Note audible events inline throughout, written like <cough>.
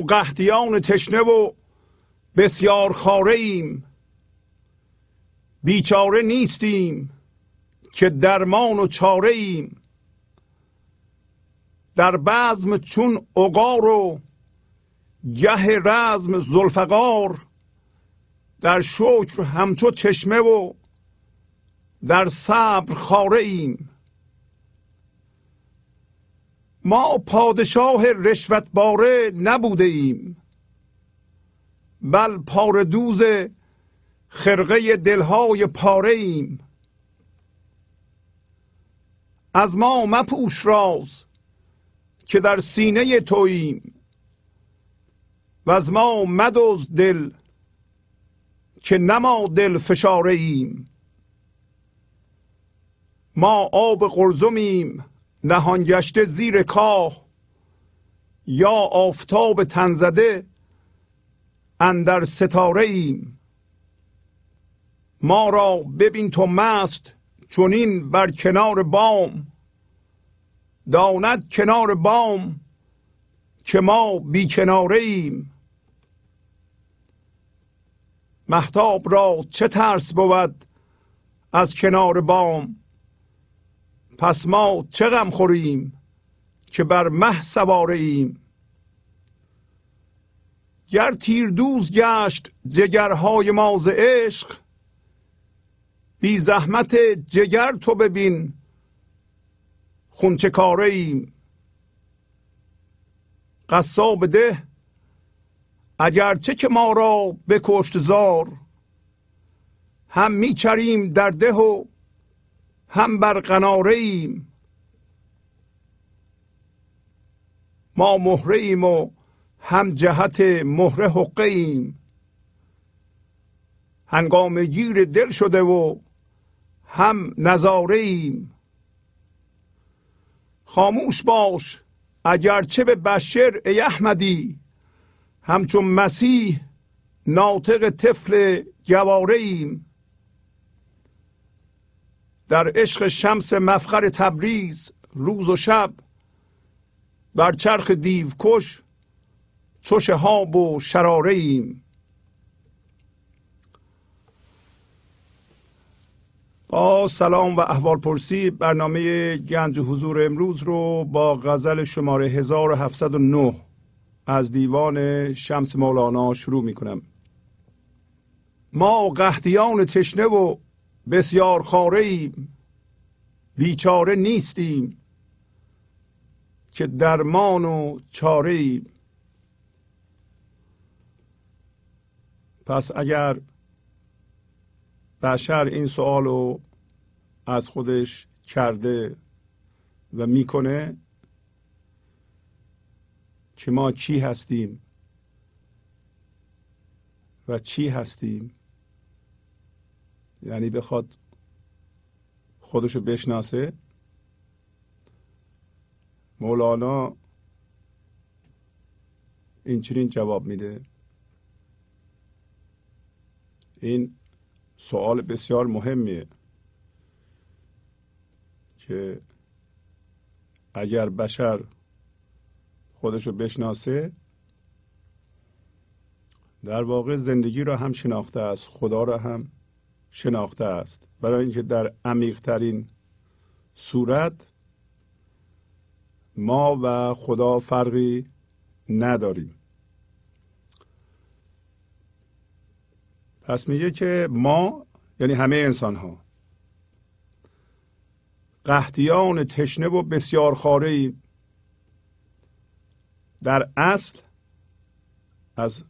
قهدیان تشنه و بسیار خاره ایم بیچاره نیستیم که درمان و چاره ایم در بزم چون اقار و گه رزم زلفقار در شکر همچو چشمه و در صبر خاره ایم ما پادشاه رشوت باره نبوده ایم بل پاردوز خرقه دلهای پاره ایم از ما مپوش راز که در سینه توییم و از ما مدوز دل که نما دل فشاره ایم ما آب قرزمیم نهان گشته زیر کاه یا آفتاب تنزده اندر ستاره ایم ما را ببین تو مست چونین بر کنار بام. داند کنار بام که ما بی کناره ایم محتاب را چه ترس بود از کنار بام؟ پس ما چه غم خوریم که بر مه سواره ایم؟ گر تیردوز گشت جگرهای ما ز عشق بی زحمت جگر تو ببین خونچه کاره ایم؟ قصاب ده اگرچه که ما را بکشت زار هم میچریم در ده و هم بر قناره ایم. ما مهره ایم و هم جهت مهره حقه ایم. هنگام گیر دل شده و هم نظاره ایم. خاموش باش اگرچه به بشر ای احمدی همچون مسیح ناطق طفل گواره ایم. در عشق شمس مفخر تبریز روز و شب بر چرخ دیو کش چو شهاب و شراره ایم با سلام و احوال پرسی برنامه گنج حضور امروز رو با غزل شماره 1709 از دیوان شمس مولانا شروع می کنم ما قهدیان تشنه و بسیار خاره ایم بیچاره نیستیم که درمان و چاره ایم پس اگر بشر این سوال رو از خودش کرده و می‌کنه که ما چی هستیم و چی هستیم؟ یعنی بخواد خودشو بشناسه. مولانا این چنین جواب میده. این سوال بسیار مهمیه که اگر بشر خودشو بشناسه در واقع زندگی را هم شناخته است خدا را هم شناخته است. برای اینکه در عمیقترین صورت ما و خدا فرقی نداریم. پس میگه که ما یعنی همه انسان ها قهدیان تشنه و بسیار خاره در اصل از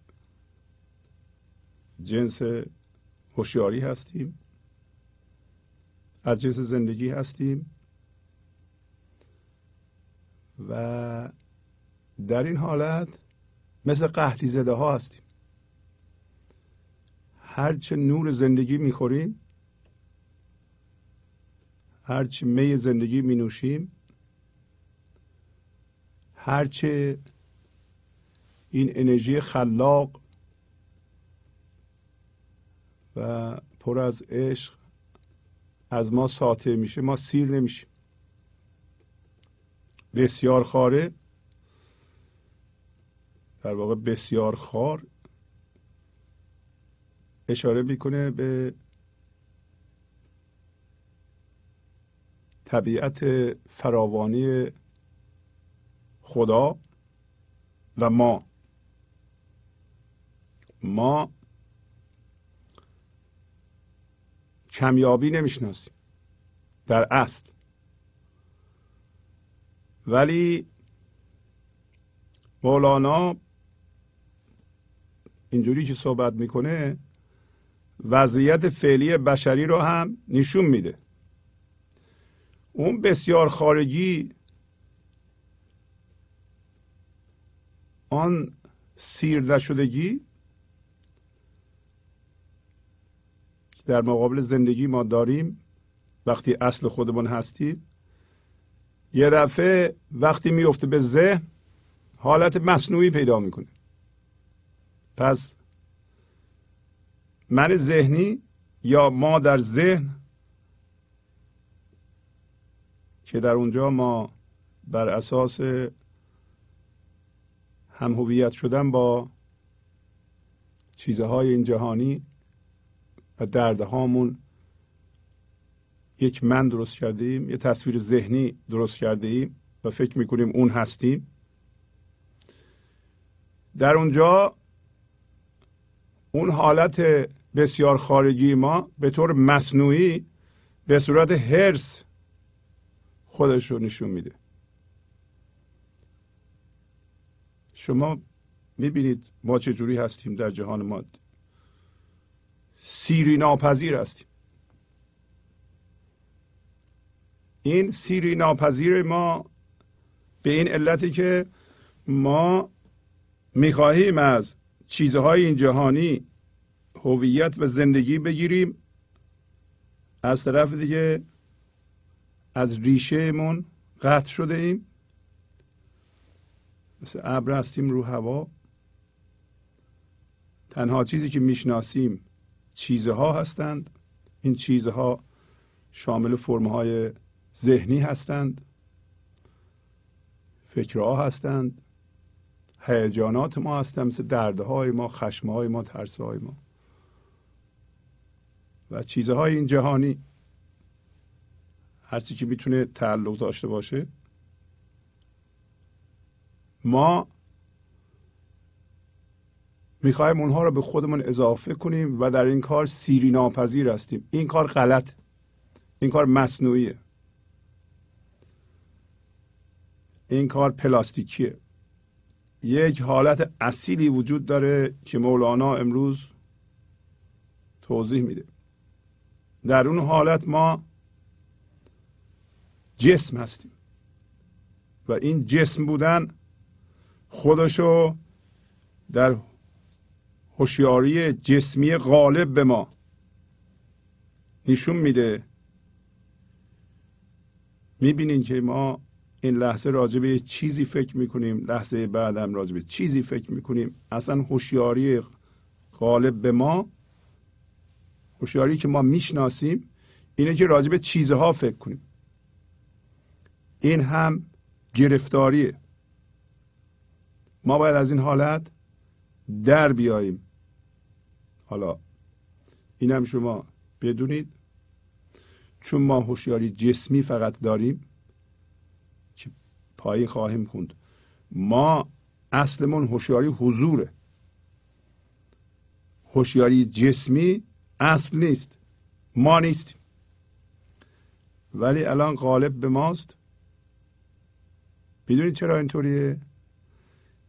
جنس هوشیاری هستیم. از جنس زندگی هستیم. و در این حالت مثل قحطی زده ها هستیم. هرچه نور زندگی می‌خوریم هرچه می زندگی می نوشیم هرچه این انرژی خلاق و پر از عشق از ما ساطع میشه ما سیر نمیشیم. بسیار خاره. در واقع بسیار خار. اشاره می‌کنه به طبیعت فراوانی خدا و ما. ما کمیابی نمی‌شناسیم. در اصل. ولی مولانا اینجوری که صحبت می‌کنه وضعیت فعلی بشری رو هم نشون میده. اون بسیار خارجی آن سیر نشدگی در مقابل زندگی ما داریم وقتی اصل خودمون هستیم یه دفعه وقتی میفته به ذهن حالت مصنوعی پیدا می‌کنه. پس من ذهنی یا ما در ذهن که در اونجا ما بر اساس هم هویت شدن با چیزهای این جهانی و دردهامون یک من درست کرده ایم یه تصویر ذهنی درست کرده ایم و فکر می‌کنیم اون هستیم. در اونجا اون حالت بسیار خارجی ما به طور مصنوعی به صورت هرس خودش رو نشون میده. شما می‌بینید ما چجوری هستیم در جهان مادی سیری ناپذیر هستیم. این سیری ناپذیر ما به این علتی که ما می‌خواهیم از چیزهای این جهانی هویت و زندگی بگیریم. از طرف دیگه از ریشهمون قطع شده ایم. مثل ابر هستیم رو هوا. تنها چیزی که می‌شناسیم چیزها هستند. این چیزها شامل فرمهای ذهنی هستند. فکرها هستند. هیجانات ما هستند مثل دردهای ما خشمهای ما ترسهای ما. و چیزهای این جهانی هرچی که می‌تونه تعلق داشته باشه ما می‌خوایم اونها رو به خودمون اضافه کنیم و در این کار سیری ناپذیر هستیم. این کار غلط. این کار مصنوعیه. این کار پلاستیکیه. یک حالت اصیلی وجود داره که مولانا امروز توضیح میده. در اون حالت ما جسم هستیم. و این جسم بودن خودشو در هوشیاری جسمی غالب به ما. نشون میده. می‌بینین که ما این لحظه راجع به چیزی فکر می‌کنیم لحظه بعدم راجع به چیزی فکر می‌کنیم. اصلا هوشیاری غالب به ما هوشیاری که ما می‌شناسیم اینه که راجع به چیزها فکر کنیم. این هم گرفتاریه. ما باید از این حالت در بیاییم. حالا این هم شما بدونید. چون ما هوشیاری جسمی فقط داریم که پایین خواهیم خوند. ما اصلمون هوشیاری حضوره. هوشیاری جسمی اصل نیست ما نیستیم. ولی الان غالب به ماست. می‌دونید چرا اینطوریه؟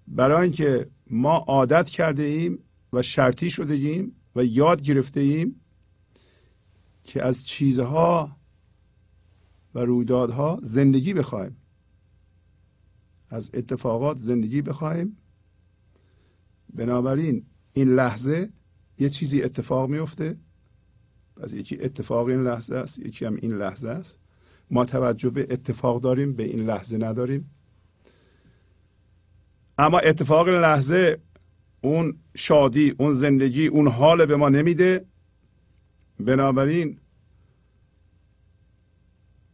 برای اینکه ما عادت کرده ایم و شرطی شده ایم و یاد گرفته ایم که از چیزها و رویدادها زندگی بخوایم از اتفاقات زندگی بخوایم بنابراین این لحظه یه چیزی اتفاق میفته پس یکی اتفاق این لحظه است یکی هم این لحظه است. ما توجه به اتفاق داریم به این لحظه نداریم. اما اتفاق لحظه اون شادی اون زندگی اون حال به ما نمیده. بنابراین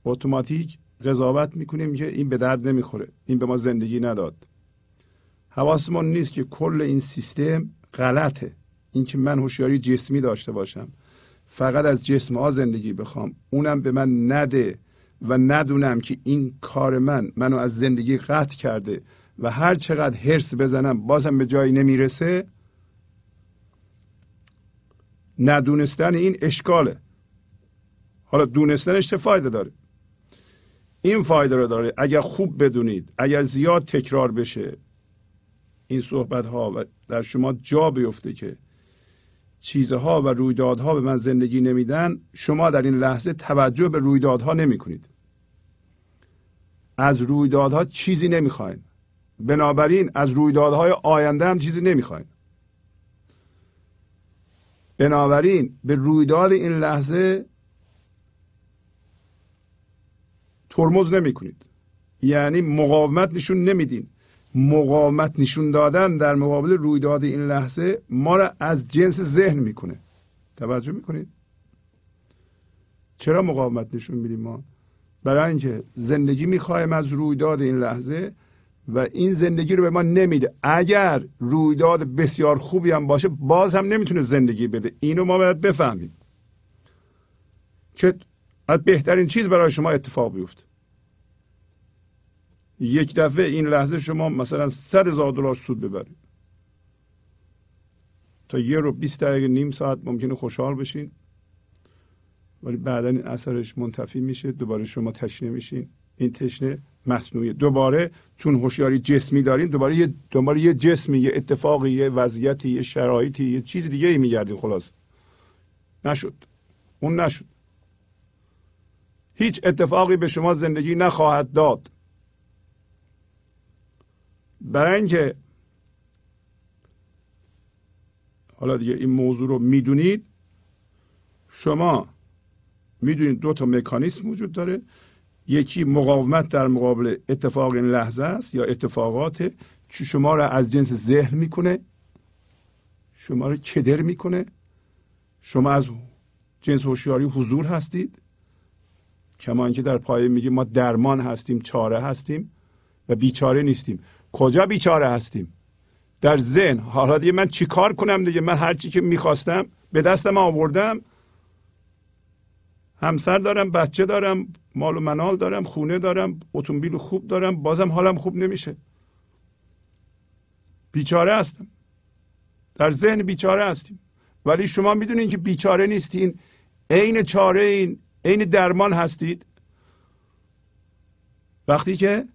اتوماتیک قضاوت می‌کنیم که این به درد نمی‌خوره. این به ما زندگی نداد. حواسمون نیست که کل این سیستم غلطه. اینکه من هوشیاری جسمی داشته باشم. فقط از جسم ها زندگی بخوام. اونم به من نده و ندونم که این کار من منو از زندگی قطع کرده. و هر چقدر هرس بزنم بازم به جایی نمی‌رسه ندونستن این اشکاله. حالا دونستنش چه فایده داره. این فایده رو داره. اگر خوب بدونید اگر زیاد تکرار بشه این صحبت ها و در شما جا بیفته که چیزها و رویدادها به من زندگی نمیدن شما در این لحظه توجه به رویدادها نمی کنید از رویدادها چیزی نمی‌خواین. بنابراین از رویدادهای آینده هم چیزی نمی‌خواین. بنابراین به رویداد این لحظه ترمز نمی کنید یعنی مقاومت نشون نمیدین. مقاومت نشون دادن در مقابل رویداد این لحظه ما را از جنس ذهن می‌کنه. توجه می‌کنید؟ چرا مقاومت نشون میدیم ما؟ برای اینکه زندگی می‌خوایم از رویداد این لحظه و این زندگی رو به ما نمیده. اگر رویداد بسیار خوبی هم باشه باز هم نمی‌تونه زندگی بده. اینو ما باید بفهمیم. که از بهترین چیز برای شما اتفاق بیفته. یک دفعه این لحظه شما مثلا صد هزار دلار سود ببرید. تا یه رو 20 دقیقه نیم ساعت ممکنه خوشحال بشین. ولی بعدا این اثرش منتفی میشه دوباره شما تشنه میشین. این تشنه مصنوعی دوباره چون هوشیاری جسمی دارین دوباره یه دوباره یه جسمی یه اتفاقی یه وضعیتی یه شرایطی یه چیز دیگه ای میگردین خلاص. نشد. اون نشد. هیچ اتفاقی به شما زندگی نخواهد داد. برای اینکه حالا دیگه این موضوع رو می‌دونید شما می‌دونید دو تا مکانیسم وجود داره. یکی مقاومت در مقابل اتفاق این لحظه است یا اتفاقات که شما را از جنس ذهن می‌کنه شما را کدر می‌کنه؟ شما از جنس هوشیاری حضور هستید؟ کما اینکه در پایه میگه ما درمان هستیم چاره هستیم و بیچاره نیستیم. کجا بیچاره هستیم؟ در ذهن. حالا دیگه من چیکار کنم دیگه؟ من هر چی که می‌خواستم به دستم آوردم. همسر دارم بچه دارم مال و منال دارم خونه دارم اتومبیل خوب دارم بازم حالم خوب نمیشه. بیچاره هستم. در ذهن بیچاره هستیم. ولی شما می‌دونین که بیچاره نیستین. عین چاره این عین درمان هستید. وقتی که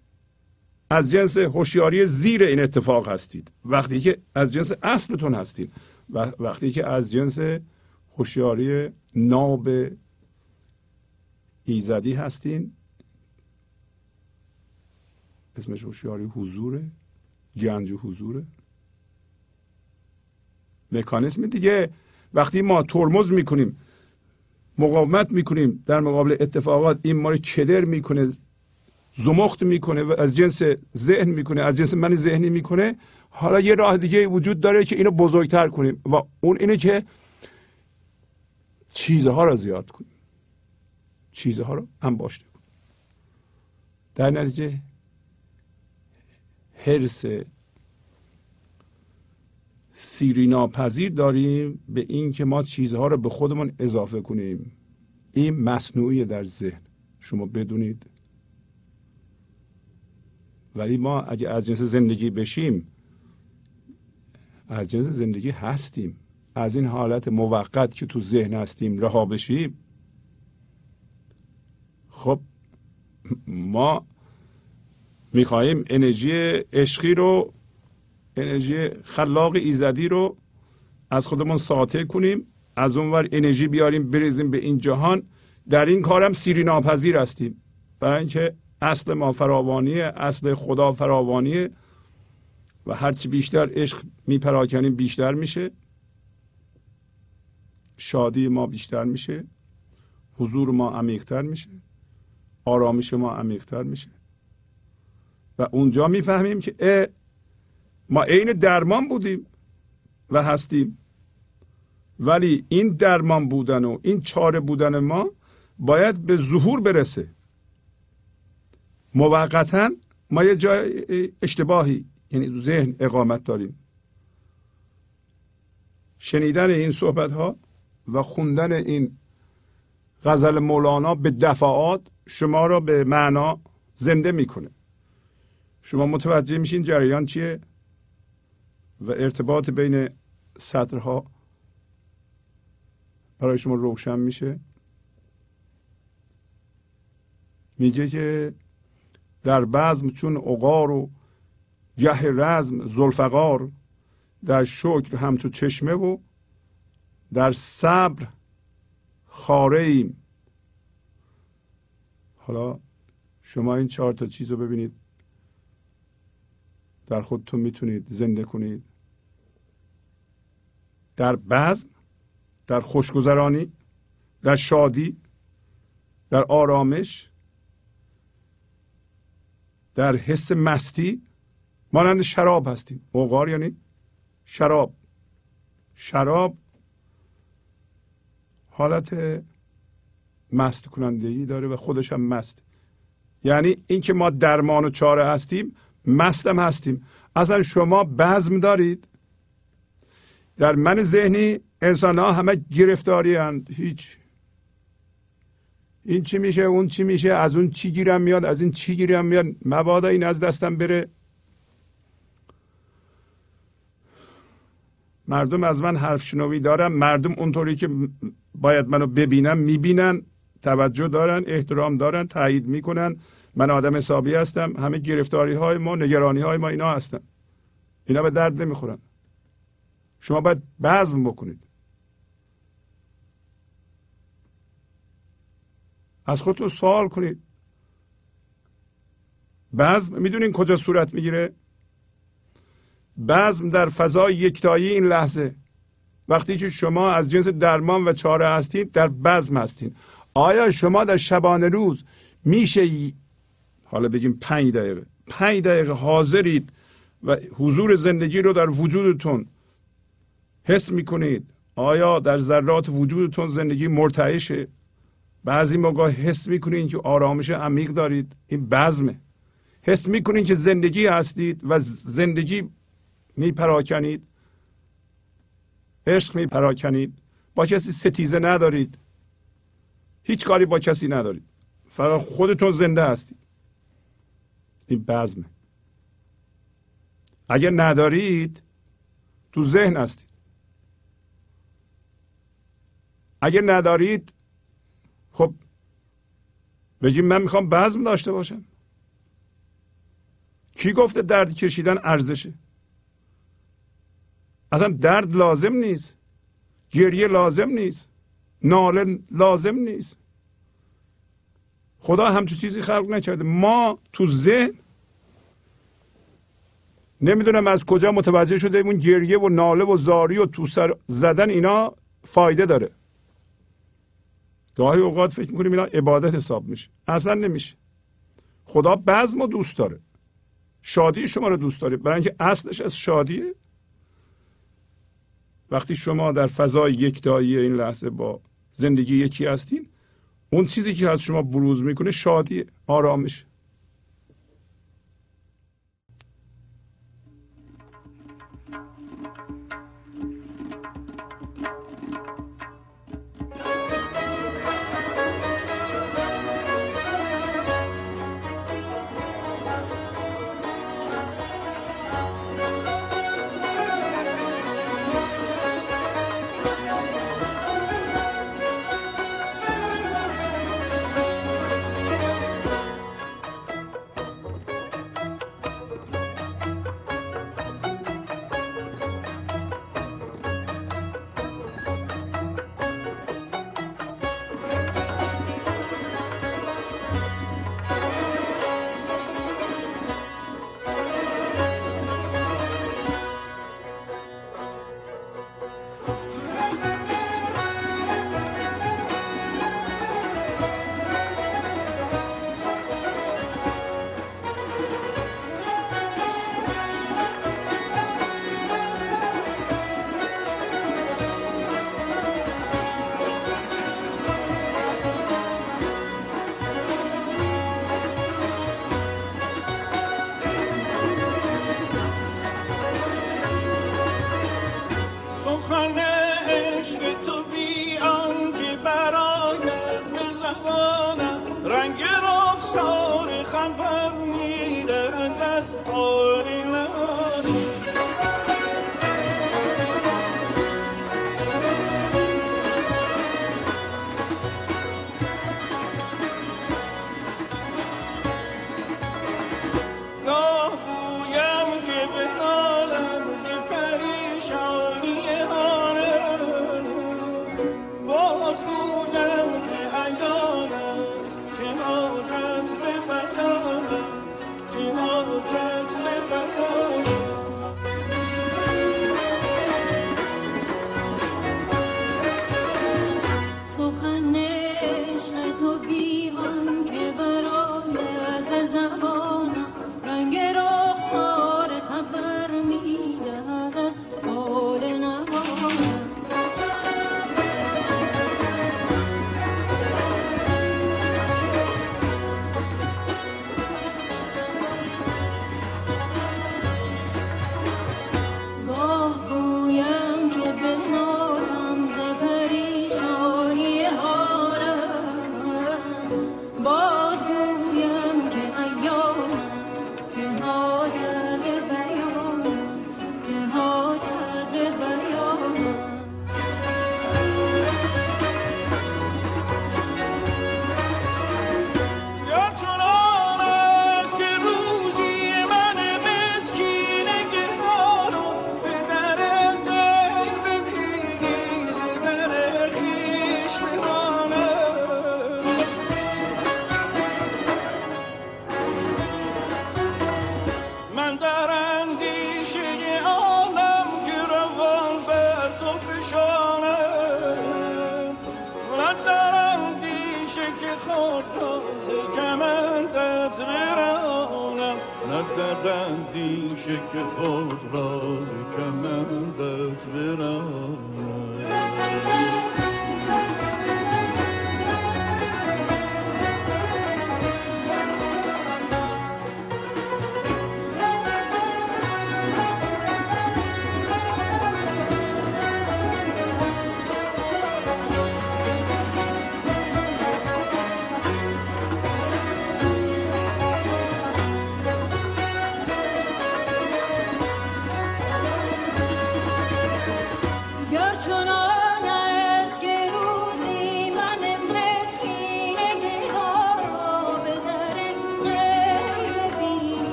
از جنس هوشیاری زیر این اتفاق هستید. وقتی که از جنس اصلتون هستید. وقتی که از جنس هوشیاری ناب ایزدی هستین. اسمش هوشیاری حضوره. گنج حضوره. مکانیسم دیگه. وقتی ما ترمز می‌کنیم مقاومت می‌کنیم در مقابل اتفاقات این ما رو کدر می‌کنه زمخت می‌کنه و از جنس ذهن می‌کنه از جنس من ذهنی می‌کنه. حالا یه راه دیگه وجود داره که اینو بزرگتر کنیم و اون اینه که چیزها رو زیاد کنیم. چیزها رو انباشته کنیم در نتیجه حرس سیری ناپذیر داریم به این که ما چیزها رو به خودمون اضافه کنیم. این مصنوعی در ذهن شما بدونید. ولی ما اگه از جنس زندگی بشیم از جنس زندگی هستیم. از این حالت موقت که تو ذهن هستیم رها بشیم خب ما می‌خواهیم انرژی عشقی رو انرژی خلاق ایزدی رو از خودمون ساطع کنیم از اونور انرژی بیاریم بریزیم به این جهان. در این کارم سیری ناپذیر هستیم. برای اینکه اصل ما فراوانیه اصل خدا فراوانیه و هرچی بیشتر عشق میپراکنیم بیشتر میشه. شادی ما بیشتر میشه. حضور ما عمیقتر میشه. آرامش ما عمیقتر میشه. و اونجا می‌فهمیم که اه ما عین درمان بودیم و هستیم. ولی این درمان بودن و این چاره بودن ما باید به ظهور برسه. موقتا ما یه جای اشتباهی یعنی ذهن اقامت داریم. شنیدن این صحبت ها و خوندن این غزل مولانا به دفعات شما را به معنا زنده می‌کنه. شما متوجه میشین جریان چیه و ارتباط بین سطرها برای شما روشن میشه. میگه که در بزم چون عقار و گه رزم زلفقار در شکر همچو چشمه و در صبر خاره ایم حالا شما این چهار تا چیز رو ببینید. در خودتون می‌تونید زنده کنید. در بزم در خوشگذرانی در شادی در آرامش در حس مستی مانند شراب هستیم. اوقار یعنی شراب. شراب حالت مست کننده داره و خودش هم مست. یعنی اینکه ما درمان و چاره هستیم مستم هستیم. اصلا شما بزم دارید. در من ذهنی انسان ها همه گرفتاری هند. هیچ. این چی میشه اون چی میشه از اون چی گیرم میاد از این چی گیرم میاد. مبادا این از دستم بره. مردم از من حرف شنوی دارن. مردم اونطوری که باید منو ببینن می‌بینن. توجه دارن احترام دارن تایید می‌کنن. من آدم حسابی هستم. همه گرفتاری های ما نگرانی های ما اینا هستن. اینا به درد نمی‌خورن. شما باید بزم بکنید. از خودتون سوال کنید. بزم می‌دونین کجا صورت می‌گیره؟ بزم در فضای یکتایی این لحظه. وقتی که شما از جنس درمان و چاره هستید در بزم هستید آیا شما در شبانه روز میشه حالا بگیم پنج دقیقه پنج دقیقه حاضرید و حضور زندگی رو در وجودتون حس می‌کنید؟ آیا در ذرات وجودتون زندگی مرتعشه؟ بعضی موقع حس می‌کنید که آرامش عمیق دارید. این بزمه. حس می‌کنید که زندگی هستید و زندگی میپراکنید. عشق میپراکنید. با کسی ستیزه ندارید. هیچ کاری با کسی ندارید. فقط خودتون زنده هستید. این بزمه. اگر ندارید تو ذهن هستید. اگر ندارید خب بگیم من می‌خوام بزم داشته باشم. کی گفته درد کشیدن ارزشه؟ اصلا درد لازم نیست. گریه لازم نیست. ناله لازم نیست. خدا همچون چیزی خلق نکرده. ما تو ذهن نمی‌دونم از کجا متوجه شده اون گریه و ناله و زاری و تو سر زدن اینا فایده داره. گاهی اوقات فکر می‌کنیم اینا عبادت حساب میشه. اصلا نمیشه. خدا بزم و دوست داره. شادی شما رو دوست داره. برای اینکه اصلش از شادیه. وقتی شما در فضای یکتایی این لحظه با زندگی یکی هستین؟ اون چیزی که از شما بروز می‌کنه شادی آرامش. تو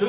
tu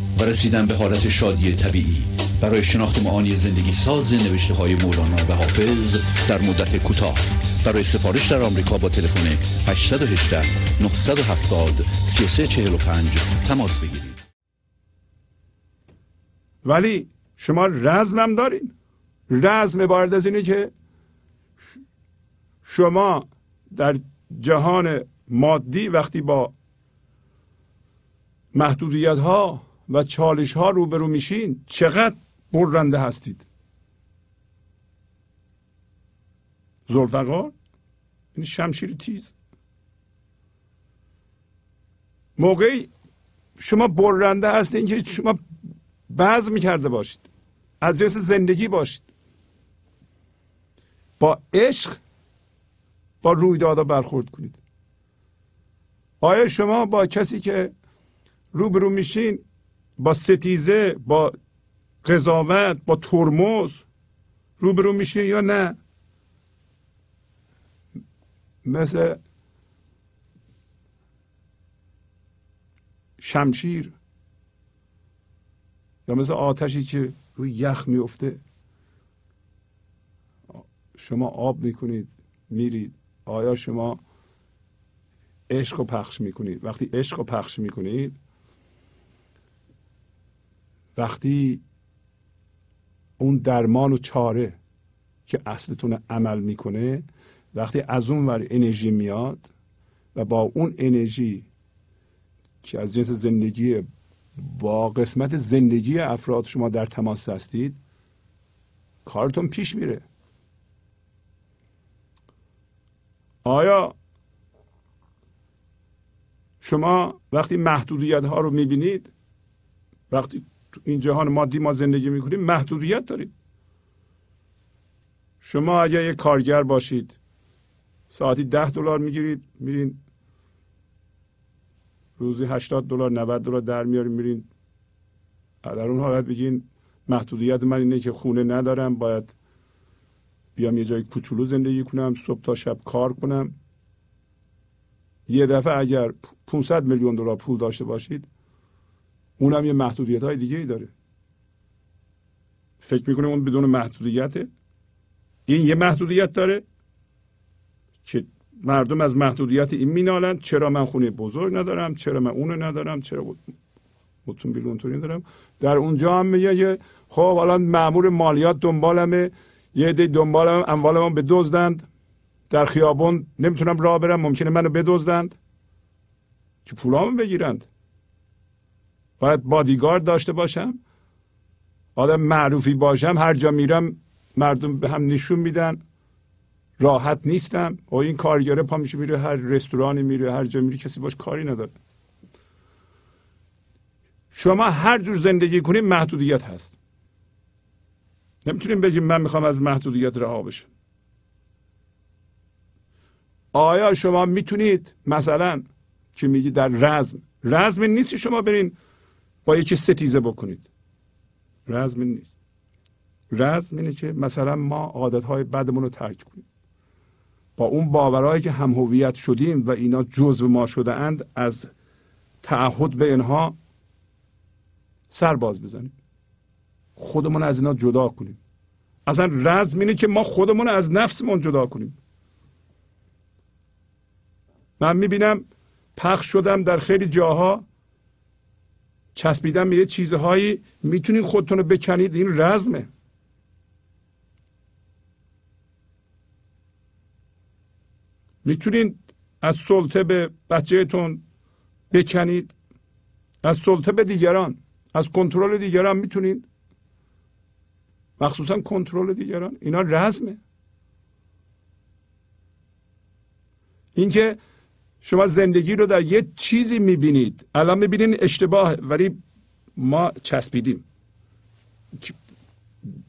و رسیدن به حالت شادی طبیعی. برای شناخت معانی زندگی ساز نوشته های مولانا و حافظ در مدت کوتاه. برای سفارش در آمریکا با تلفن 818 970 3345 تماس بگیرید. ولی شما رزمم دارین. رزم عبارت از اینه که شما در جهان مادی وقتی با محدودیت ها و چالش ها روبرو میشین چقدر برنده هستید؟ زلفقار؟ این شمشیر تیز. موقعی شما برنده هستین که شما بزم کرده باشید. از جنس زندگی باشید. با عشق با رویدادا برخورد کنید. آیا شما با کسی که روبرو میشین با ستیزه با قضاوت با ترمز روبرو میشین یا نه؟ مثل شمشیر یا مثل آتشی که روی یخ میفته شما آب می‌کنید میرید. آیا شما عشق رو پخش می‌کنید؟ وقتی عشق رو پخش می‌کنید وقتی اون درمان و چاره که اصلتون عمل می‌کنه وقتی از اون ور انرژی میاد و با اون انرژی که از جنس زندگی با قسمت زندگی افراد شما در تماس هستید کارتون پیش میره. آیا شما وقتی محدودیت ها رو می‌بینید وقتی تو این جهان مادی ما زندگی می‌کنیم محدودیت دارید شما اگر یک کارگر باشید ساعتی ده دلار می‌گیرید میرین. روزی 80 دلار 90 دلار در میارین میرین. در اون حالت بگین محدودیت من اینه که خونه ندارم باید بیام یه جای کوچولو زندگی کنم صبح تا شب کار کنم. یه دفعه اگر 500 میلیون دلار پول داشته باشید اونم یه محدودیت های دیگه ای داره. فکر می‌کنه اون بدون محدودیته این یه محدودیت داره که مردم از محدودیت این مینالند. چرا من خونه بزرگ ندارم؟ چرا من اونو ندارم؟ چرا اتومبیل اونطوری ندارم؟ در اونجا هم میگه که خب الان مامور مالیات دنبالمه. یه عده دنبالم اموالمو بدزدند. در خیابون نمی‌تونم راه برم ممکنه منو بدزدند. که پولامو بگیرند. باید بادیگارد داشته باشم. آدم معروفی باشم هر جا میرم مردم به هم نشون میدن. راحت نیستم. و این کارگره پا میشه میره هر رستورانی میره هر جا میره کسی باش کاری نداره. شما هر جور زندگی کنید محدودیت هست. نمی‌تونیم بگیم من می‌خوام از محدودیت رها بشم. آیا شما می‌تونید مثلا که میگی در رزم؟ رزم نیست شما برین با یکی ستیزه بکنید. رزم نیست. رزم اینه که مثلا ما عادتهای بدمون رو ترک کنیم. با اون باورهایی که هم هویت شدیم و اینا جزو ما شده اند از تعهد به اینها سر باز بزنیم. خودمون از اینا جدا کنیم. اصلا رزم اینه که ما خودمون از نفسمون جدا کنیم. من می‌بینم پخش شدم در خیلی جاها چسبیدم به یه چیزهایی می‌تونید خودتون رو بکنید این رزمه. می‌تونید از سلطه به بچهتون بکنید از سلطه به دیگران. از کنترل دیگران می‌تونید مخصوصا کنترل دیگران. اینا رزمه. اینکه شما زندگی رو در یه چیزی می‌بینید. الان می‌بینید اشتباه ولی ما چسبیدیم.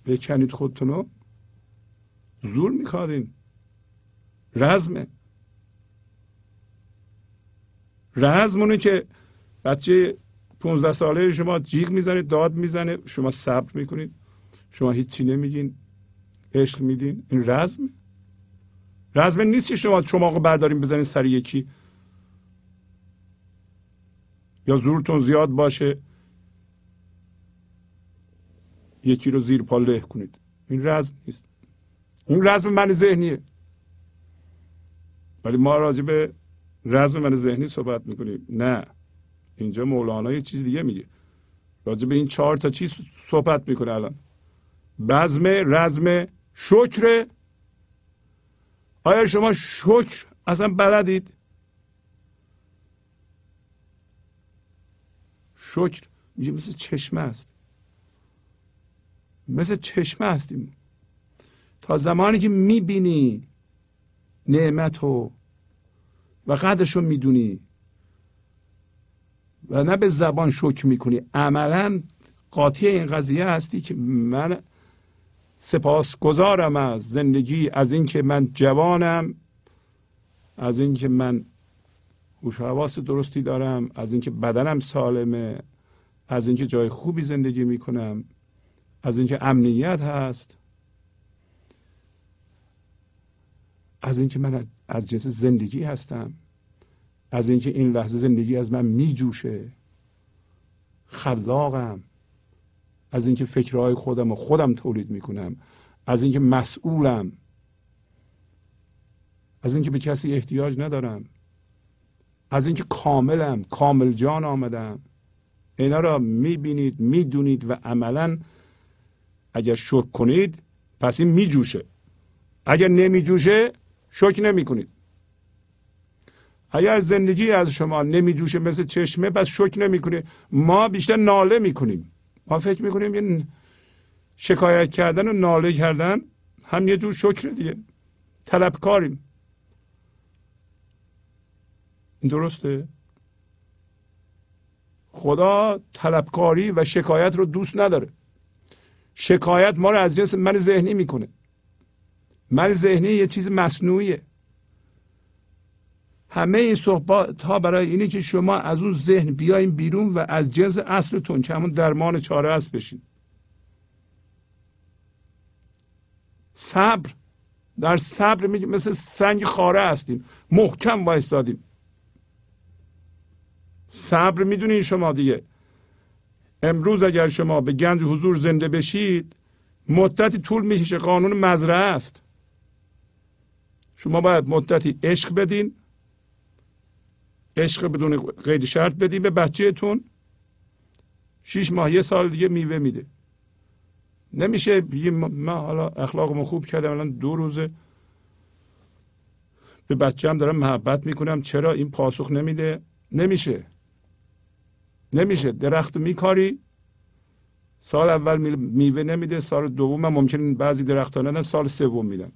بکنید خودتونو. زور میخوادین. رزمه. رزمونه که بچه 15 ساله شما جیغ می‌زنه داد می‌زنه. شما صبر می‌کنید. شما هیچی نمیگین. عشق میدین. این رزمه. رزم نیست که شما چماق برداریم بزنید سر یکی. یا زورتون زیاد باشه یکی رو زیر پا له کنید. این رزم نیست. اون رزم من ذهنیه. ولی ما راجع به رزم من ذهنی صحبت می‌کنیم. نه. اینجا مولانا یه چیز دیگه میگه. راجع به این چهار تا چیز صحبت می‌کنه الان. بزم رزم شکر. آیا شما شکر اصلا بلدید؟ شکر. میگه مثل چشمه است. مثل چشمه هستیم. تا زمانی که می‌بینی نعمت رو و قدرش رو می‌دونی و نه به زبان شکر می‌کنی عملا قاطی این قضیه هستی که من سپاس گذارم از زندگی از اینکه من جوانم از اینکه من هوش حواس درستی دارم از اینکه بدنم سالمه از اینکه جای خوبی زندگی می‌کنم از اینکه امنیت هست از اینکه من از جنس زندگی هستم از اینکه این لحظه زندگی از من میجوشه. خلاقم. از اینکه فکرهای خودم و خودم تولید می‌کنم. از اینکه مسئولم. از اینکه به کسی احتیاج ندارم. از اینکه کاملم کامل جان آمدم. اینا را می‌بینید می‌دونید و عملا اگر شک کنید پس این میجوشه. اگر نمیجوشه شک نمی کنید اگر زندگی از شما نمیجوشه مثل چشمه پس شک نمی کنید ما بیشتر ناله می‌کنیم. ما فکر می‌کنیم یه شکایت کردن و ناله کردن هم یه جور شکر دیگه. طلبکاریم. این درسته؟ خدا طلبکاری و شکایت رو دوست نداره. شکایت ما رو از جنس من ذهنی می‌کنه. من ذهنی یه چیز مصنوعیه. همه این صحبت ها برای اینه که شما از اون ذهن بیاین بیرون و از جنس اصلتون که همون درمان چاره اصل بشین. صبر. در صبر مثل سنگ خاره هستیم. محکم وایستادیم. صبر می‌دونین شما دیگه. امروز اگر شما به گنج حضور زنده بشید مدتی طول میشه قانون مزرعه است. شما باید مدتی عشق بدین عشق بدون قید شرط بدین به بچهتون. شیش ماه یه سال دیگه میوه میده. نمیشه بگیم من حالا اخلاقمو خوب کردم الان دو روزه. به بچه هم دارم محبت می‌کنم. چرا این پاسخ نمیده؟ نمیشه. نمیشه. درخت میکاری سال اول میوه نمیده سال دوم هم ممکن بعضی درختان نه سال سوم میدن.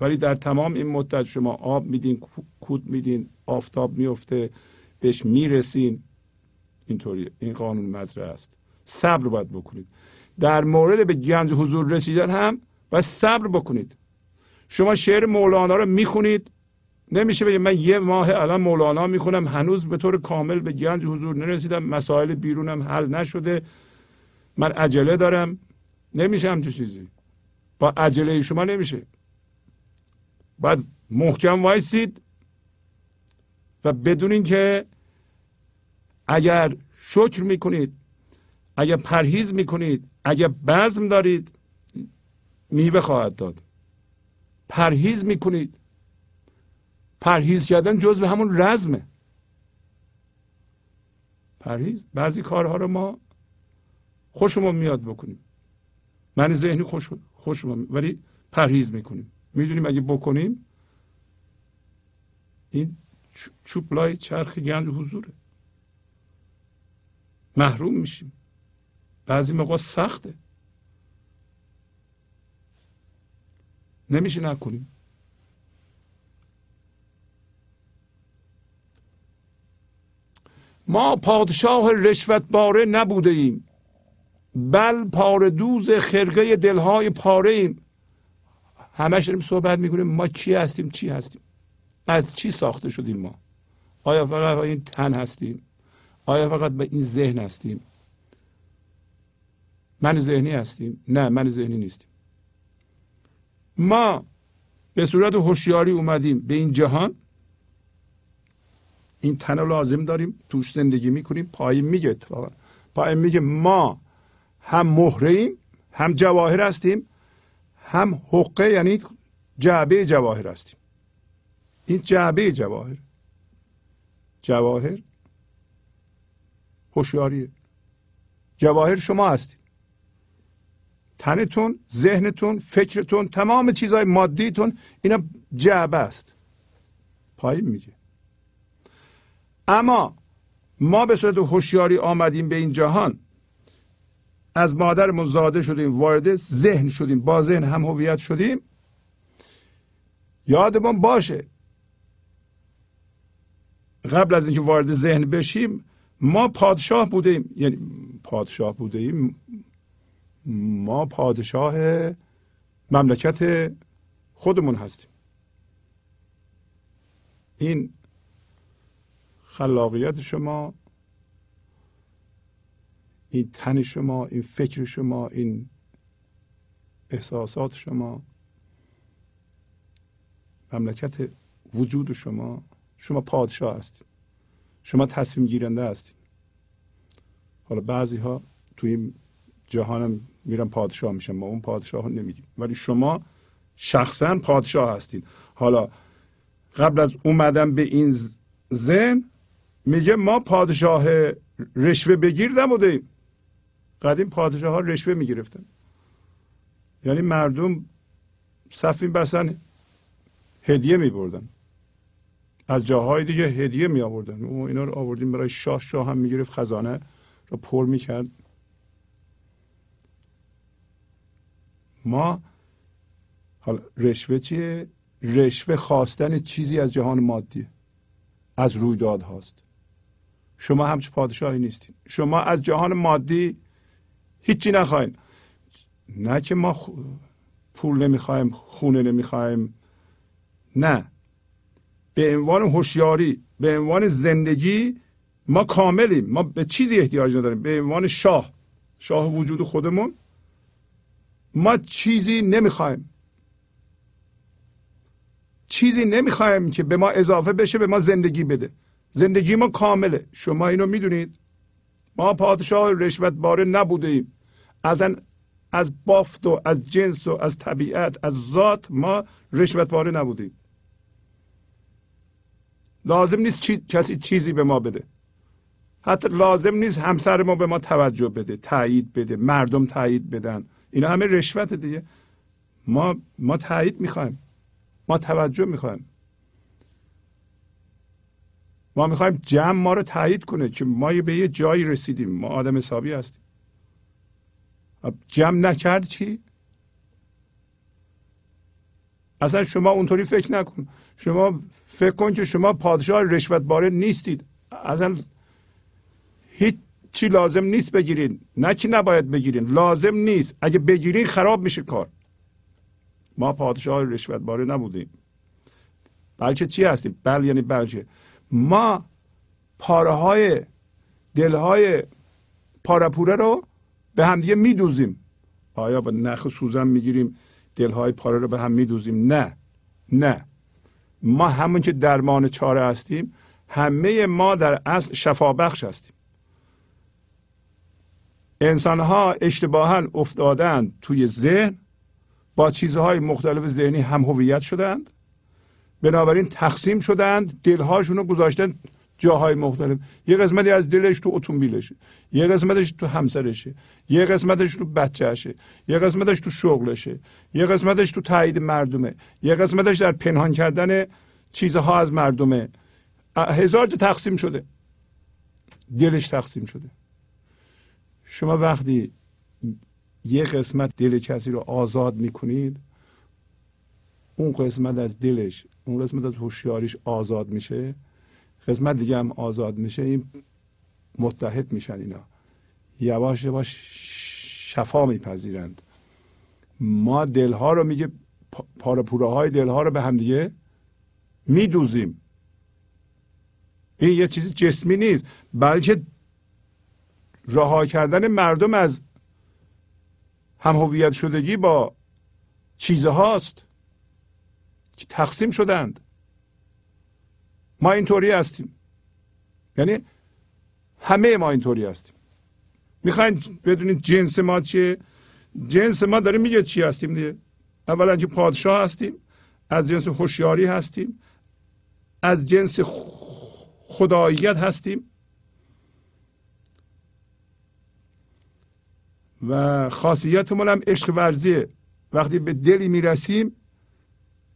ولی در تمام این مدت شما آب میدین کود میدین آفتاب میفته بهش می‌رسین. اینطوری. این قانون مزرعه است. صبر باید بکنید. در مورد به گنج حضور رسیدن هم باید صبر بکنید. شما شعر مولانا رو می‌خونید. نمیشه بگه من یه ماه الان مولانا می‌خونم هنوز به طور کامل به گنج حضور نرسیدم مسائل بیرونم حل نشده من عجله دارم. نمیشه همچون چیزی. با عجله شما نمیشه. باید محکم وایسید و بدونین که اگر شکر می‌کنید اگر پرهیز می‌کنید اگر بزم دارید میوه خواهد داد. پرهیز می‌کنید. پرهیز کردن جزو همون رزمه. پرهیز بعضی کارها رو ما خوشمون میاد بکنیم. من ذهنی خوش خوشمون ولی پرهیز می‌کنیم. می‌دونیم اگه بکنیم این چوبلای چرخ گنج حضوره. محروم میشیم. بعضی موقع سخته. نمیشه نکنیم. ما پادشاه رشوت باره نبوده ایم. بل پاره دوز خرقه دلهای پاره ایم. همش داریم صحبت می‌کنیم ما چی هستیم چی هستیم؟ از چی ساخته شدیم ما؟ آیا فقط این تن هستیم؟ آیا فقط به این ذهن هستیم؟ من ذهنی هستیم؟ نه من ذهنی نیستیم. ما به صورت هوشیاری اومدیم به این جهان. این تن لازم داریم توش زندگی می‌کنیم. پایین میگه اتفاقا. پایین میگه ما هم مهره ایم هم جواهر هستیم هم حقه یعنی جعبه جواهر هستیم. این جعبه جواهر. جواهر هوشیاریه. جواهر شما هستید. تنتون ذهنتون فکرتون تمام چیزهای مادیتون اینا جعبه است. پایین میگه. اما ما به صورت هوشیاری آمدیم به این جهان. از مادرمون زاده شدیم وارد ذهن شدیم با ذهن هم هویت شدیم. یادمون باشه قبل از اینکه وارد ذهن بشیم ما پادشاه بودیم. یعنی پادشاه بودیم. ما پادشاه مملکت خودمون هستیم. این خلاقیت شما این تن شما این فکر شما این احساسات شما مملکت وجود شما شما پادشاه هستید شما تصمیم گیرنده هستید حالا بعضی ها توی این جهانم میرن پادشاه میشن ما اون پادشاه نمیگیم. ولی شما شخصا پادشاه هستید حالا قبل از اومدن به این زن میگه ما پادشاه رشوه بگیر نبودیم. قدیم پادشاه ها رشوه می‌گرفتن. یعنی مردم صفین بسن هدیه میبردن. از جاهای دیگه هدیه می آوردن و اینا رو آوردیم برای شاه. شاه هم می‌گرفت خزانه رو پر می‌کرد. ما حالا رشوه چیه؟ رشوه خواستن چیزی از جهان مادی از رویداد هاست. شما همچه پادشاهی نیستید شما از جهان مادی هیچی نخواین نه که ما پول نمی‌خوایم خونه نمی‌خوایم نه. به عنوان هوشیاری به عنوان زندگی ما کاملیم. ما به چیزی احتیاج نداریم. به عنوان شاه شاه وجود خودمون ما چیزی نمی‌خوایم چیزی نمی‌خوایم که به ما اضافه بشه به ما زندگی بده. زندگی ما کامله. شما اینو می‌دونید. ما پادشاه رشوت باره نبوده ایم از از بافت و از جنس و از طبیعت از ذات ما رشوت باره نبودیم لازم نیست چی... کسی چیزی به ما بده. حتی لازم نیست همسر ما به ما توجه بده تایید بده مردم تایید بدن. اینا همه رشوت دیگه. ما ما تایید می‌خوایم. ما توجه می‌خوایم. ما می‌خوایم جمع ما رو تایید کنه که ما به یه جایی رسیدیم. ما آدم حسابی هستیم. جمع نکرد چی؟ اصلا شما اونطوری فکر نکن. شما فکر کن که شما پادشاه رشوتباره نیستید. اصلا هیچ چی لازم نیست بگیرین. نه چی نباید بگیرین. لازم نیست. اگه بگیرین خراب میشه کار. ما پادشاه رشوتباره نبودیم. بلکه چی هستیم؟ بل یعنی بلکه ما پاره های دل های پارپوره رو به همدیگه میدوزیم. آیا با نخ سوزن می‌گیریم دلهای پاره رو به هم میدوزیم؟ نه. نه. ما همون که درمان چاره هستیم همه ما در اصل شفابخش هستیم. انسان ها اشتباها افتادند توی ذهن با چیزهای مختلف ذهنی هم هویت شدند. بنابراین تقسیم شدند دلهاشون رو گذاشتن جاهای مختلف. یه قسمتی از دلش تو اتومبیلشه یه قسمتش تو همسرشه یه قسمتش تو بچهشه یه قسمتش تو شغلشه یه قسمتش تو تایید مردمه یه قسمتش در پنهان کردن چیزها از مردمه. هزار جا تقسیم شده. دلش تقسیم شده. شما وقتی یه قسمت دل کسی رو آزاد می‌کنید اون قسمت از دلش اون قسمت از هوشیاریش آزاد میشه. قسمت دیگه هم آزاد میشه این متحد میشن اینا. یواش یواش شفا میپذیرند. ما دلها رو میگه پارپوره های دلها رو به هم دیگه میدوزیم. این یه چیز جسمی نیست بلکه رها کردن مردم از هم هویت شدگی با چیزهاست. که تقسیم شدند. ما اینطوری هستیم. یعنی همه ما اینطوری هستیم. می‌خواین بدونید جنس ما چیه؟ جنس ما داره میگه چی هستیم دیگه. اولا که پادشاه هستیم از جنس هوشیاری هستیم از جنس خداییت هستیم. و خاصیتمون هم عشق ورزیه. وقتی به دلی می‌رسیم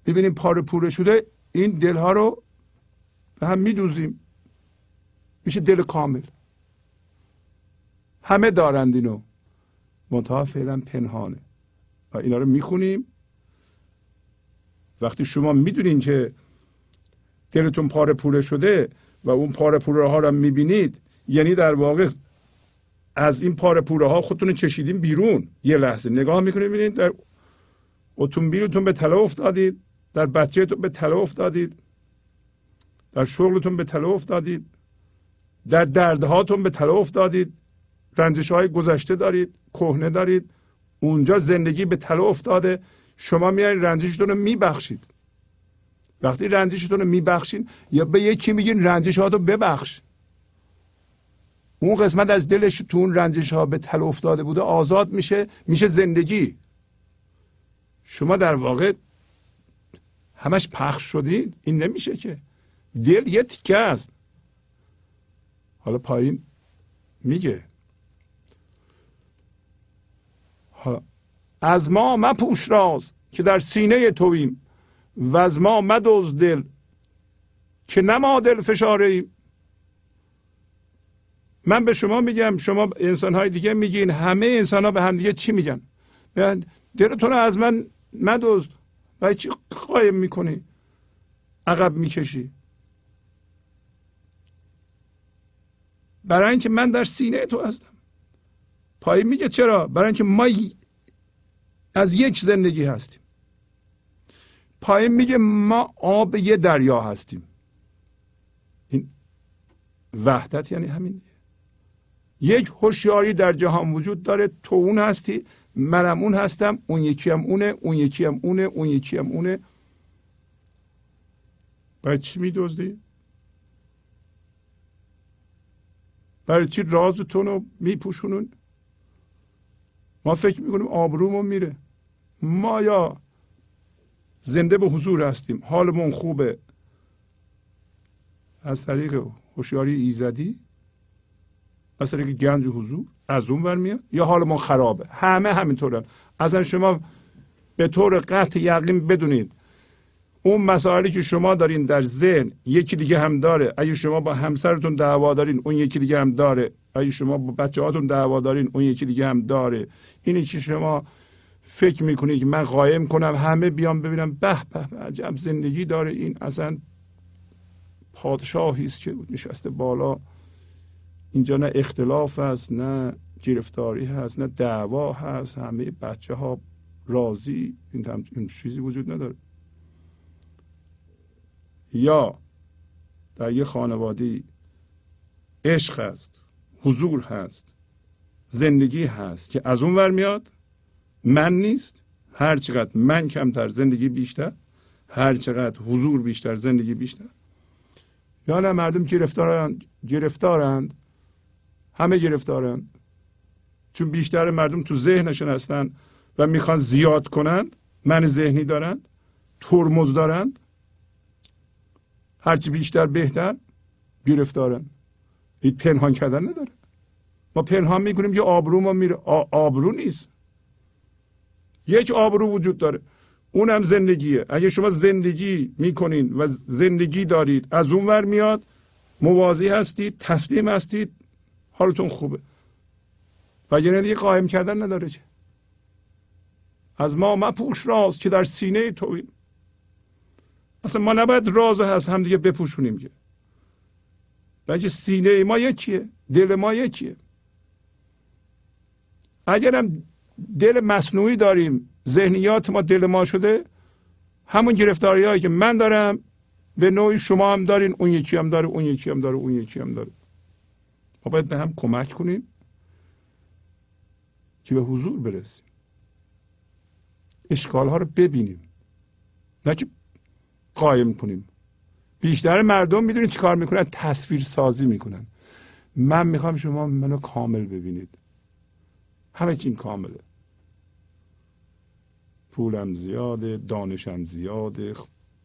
ببینیم پاره پوره شده این دلها رو به هم میدوزیم. میشه دل کامل. همه دارند اینو. منتها فعلا پنهانه. و اینا رو می‌خونیم. وقتی شما می‌دونین که دلتون پاره پوره شده و اون پاره پوره ها رو می‌بینید یعنی در واقع از این پاره پوره ها خودتون چشیدین بیرون. یه لحظه نگاه می‌کنید ببینید در اتومبیلتون به تله افتادید. در بچهتون به تله افتادید. در شغلتون به تله افتادید. در دردهاتون به تله افتادید. رنجش های گذشته دارید کهنه دارید. اونجا زندگی به تله افتاده. شما میایید رنجشتون رو میبخشید. وقتی رنجشتون رو میبخشین یا به یکی میگین رنجش رو ببخش. اون قسمت از دلش تو اون رنجش ها به تله افتاده بوده آزاد میشه میشه زندگی. شما در واقع همش پخش شدید. این نمیشه که. دل یه تیکه است. حالا پایین میگه. حالا از ما مپوش راز که در سینه تویم و از ما مدوز دل که نما دل فشاره ایم. من به شما میگم شما انسان های دیگه میگین همه انسان ها به هم دیگه چی میگن؟ دلتون از من مدوز و چی قایم می‌کنی؟ عقب می‌کشی. برای اینکه من در سینه تو هستم. پای میگه چرا؟ برای اینکه ما از یک زندگی هستیم. پایین میگه ما آب یه دریا هستیم. این وحدت یعنی همین یک هوشیاری در جهان وجود داره. تو اون هستی. منم اون هستم اون یکی هم اونه اون یکی هم اونه اون یکی هم اونه. برای چی میدوزدی برای چی رازتون رو میپوشونون ما فکر می‌کنیم آبرومون میره. ما یا زنده به حضور هستیم. حالمون خوبه. از طریق هوشیاری ایزدی از طریق گنج حضور. از اون ور میاد؟ یا حالمون خرابه؟ همه همینطورن. اصلا شما به طور قطع یقین بدونید. اون مسائلی که شما دارین در ذهن یکی دیگه هم داره. اگه شما با همسرتون دعوا دارین اون یکی دیگه هم داره. اگه شما با بچه هاتون دعوا دارین اون یکی دیگه هم داره. اینی که شما فکر می‌کنید که من قایم کنم همه بیان ببینم به به عجب زندگی داره این. اصلا پادشاهی است که نشسته بالا. اینجا نه اختلاف است نه گرفتاری هست نه دعوا هست. همه بچه ها راضی. این, چیزی وجود نداره. یا در یه خانواده عشق هست حضور هست زندگی هست که از اون ور میاد من نیست. هر چقدر من کمتر زندگی بیشتر. هر چقدر حضور بیشتر زندگی بیشتر. یا نه مردم گرفتارند گرفتارند. همه گرفتارند چون بیشتر مردم تو ذهنشون هستن و می‌خوان زیاد کنند من ذهنی دارند ترمز دارند هرچی بیشتر بهتر گرفتارن. این پنهان کردن نداره. ما پنهان می‌کنیم که آبرو ما میره. آبرو نیست. یک آبرو وجود داره. اونم زندگیه. اگه شما زندگی می‌کنین و زندگی دارید از اون ور میاد موازی هستید تسلیم هستید حالتون خوبه. و یه دیگه قایم کردن نداره که. از ما مپوش راز که در سینه تویم اصلا ما نباید راز از همدیگه بپوشونیم که. بلکه سینه ما یکیه دل ما یکیه. اگرم دل مصنوعی داریم ذهنیات ما دل ما شده همون گرفتاری هایی که من دارم به نوعی شما هم دارین اون یکی هم داره اون یکی هم داره اون یکی هم داره. باید به هم کمک کنیم که به حضور برسیم. اشکال ها رو ببینیم. نه که قایم کنیم. بیشتر مردم می‌دونید چیکار می‌کنن تصویر سازی می‌کنن. من می‌خوام شما منو کامل ببینید. همه چیم کامله. پولم زیاده دانشم زیاده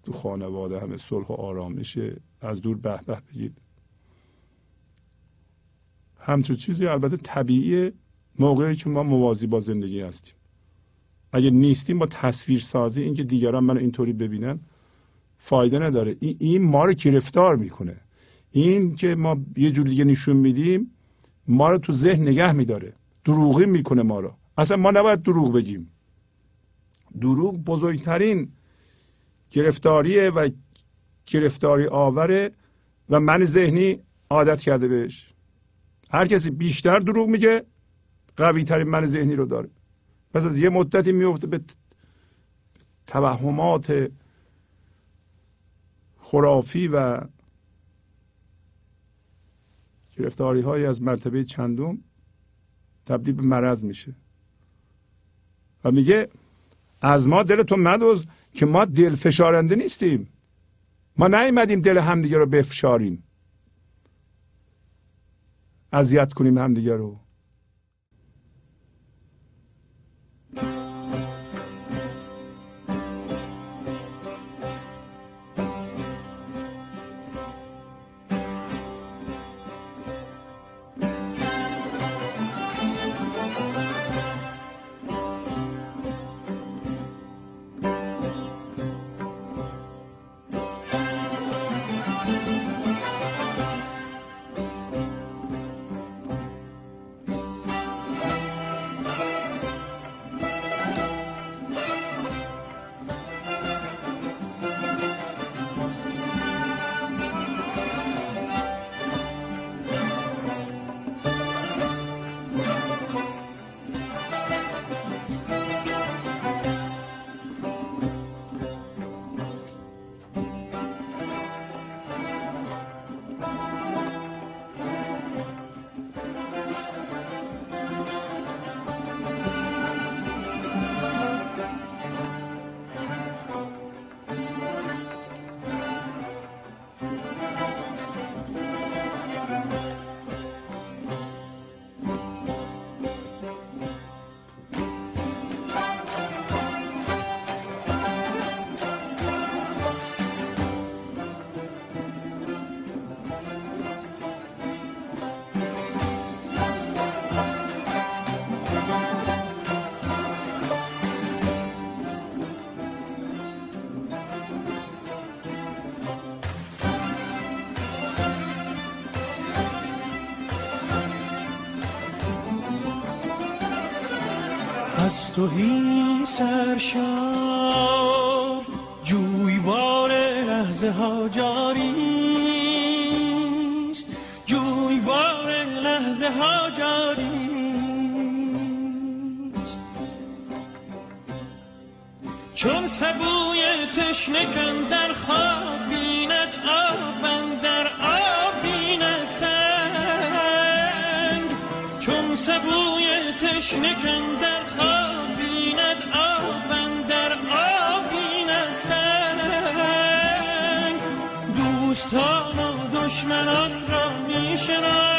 تو خانواده همه صلح و آرامشه. از دور به به بگید. همچون چیزی البته طبیعیه موقعی که ما موازی با زندگی هستیم. اگه نیستیم با تصویر سازی اینکه دیگران منو اینطوری ببینن فایده نداره. این, این ما رو گرفتار می‌کنه. این که ما یه جور دیگه نشون میدیم ما رو تو ذهن نگه میداره. دروغی می‌کنه ما رو. اصلا ما نباید دروغ بگیم. دروغ بزرگترین گرفتاریه و گرفتاری آوره و من ذهنی عادت کرده بهش. هر کسی بیشتر دروغ میگه قوی ترین من ذهنی رو داره. پس از یه مدتی میفته به توهمات خرافی و گرفتاری های از مرتبه چندم تبدیل به مرض میشه. و میگه از ما دلتون مدوز که ما دل فشارنده نیستیم. ما نیومدیم دل همدیگه رو بفشاریم. اذیت کنیم همدیگه رو. توهی سرشار جویبار لحظه ها جاریست جویبار لحظه ها جاریست چون سبوی تشنه در خواب بیند آب در آب بیند سنگ. چون سبوی تشنه در دشمنان را می‌شناسم.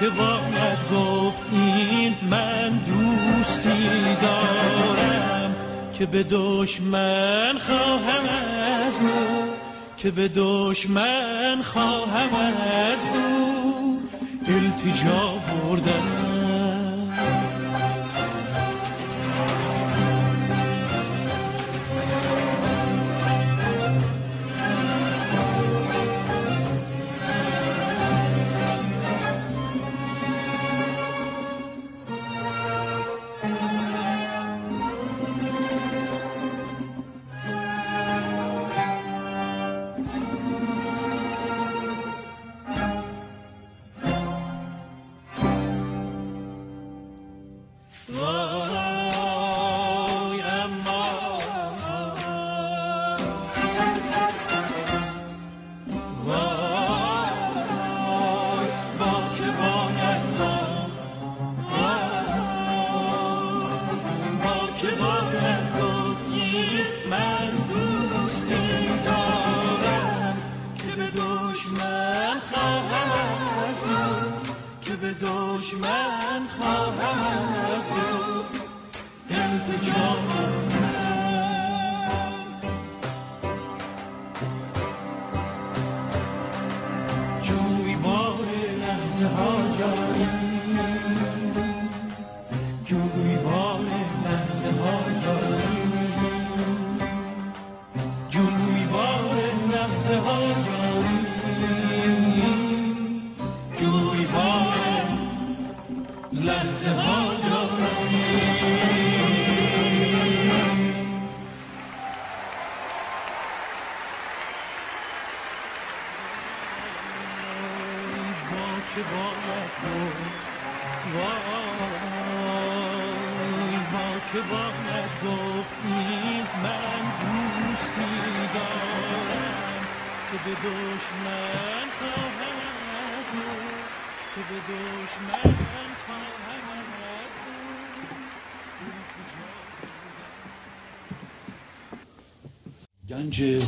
که باید گفت این من دوستی دارم. که به دشمن خواهم از او که به دشمن خواهم از او. التجا بردم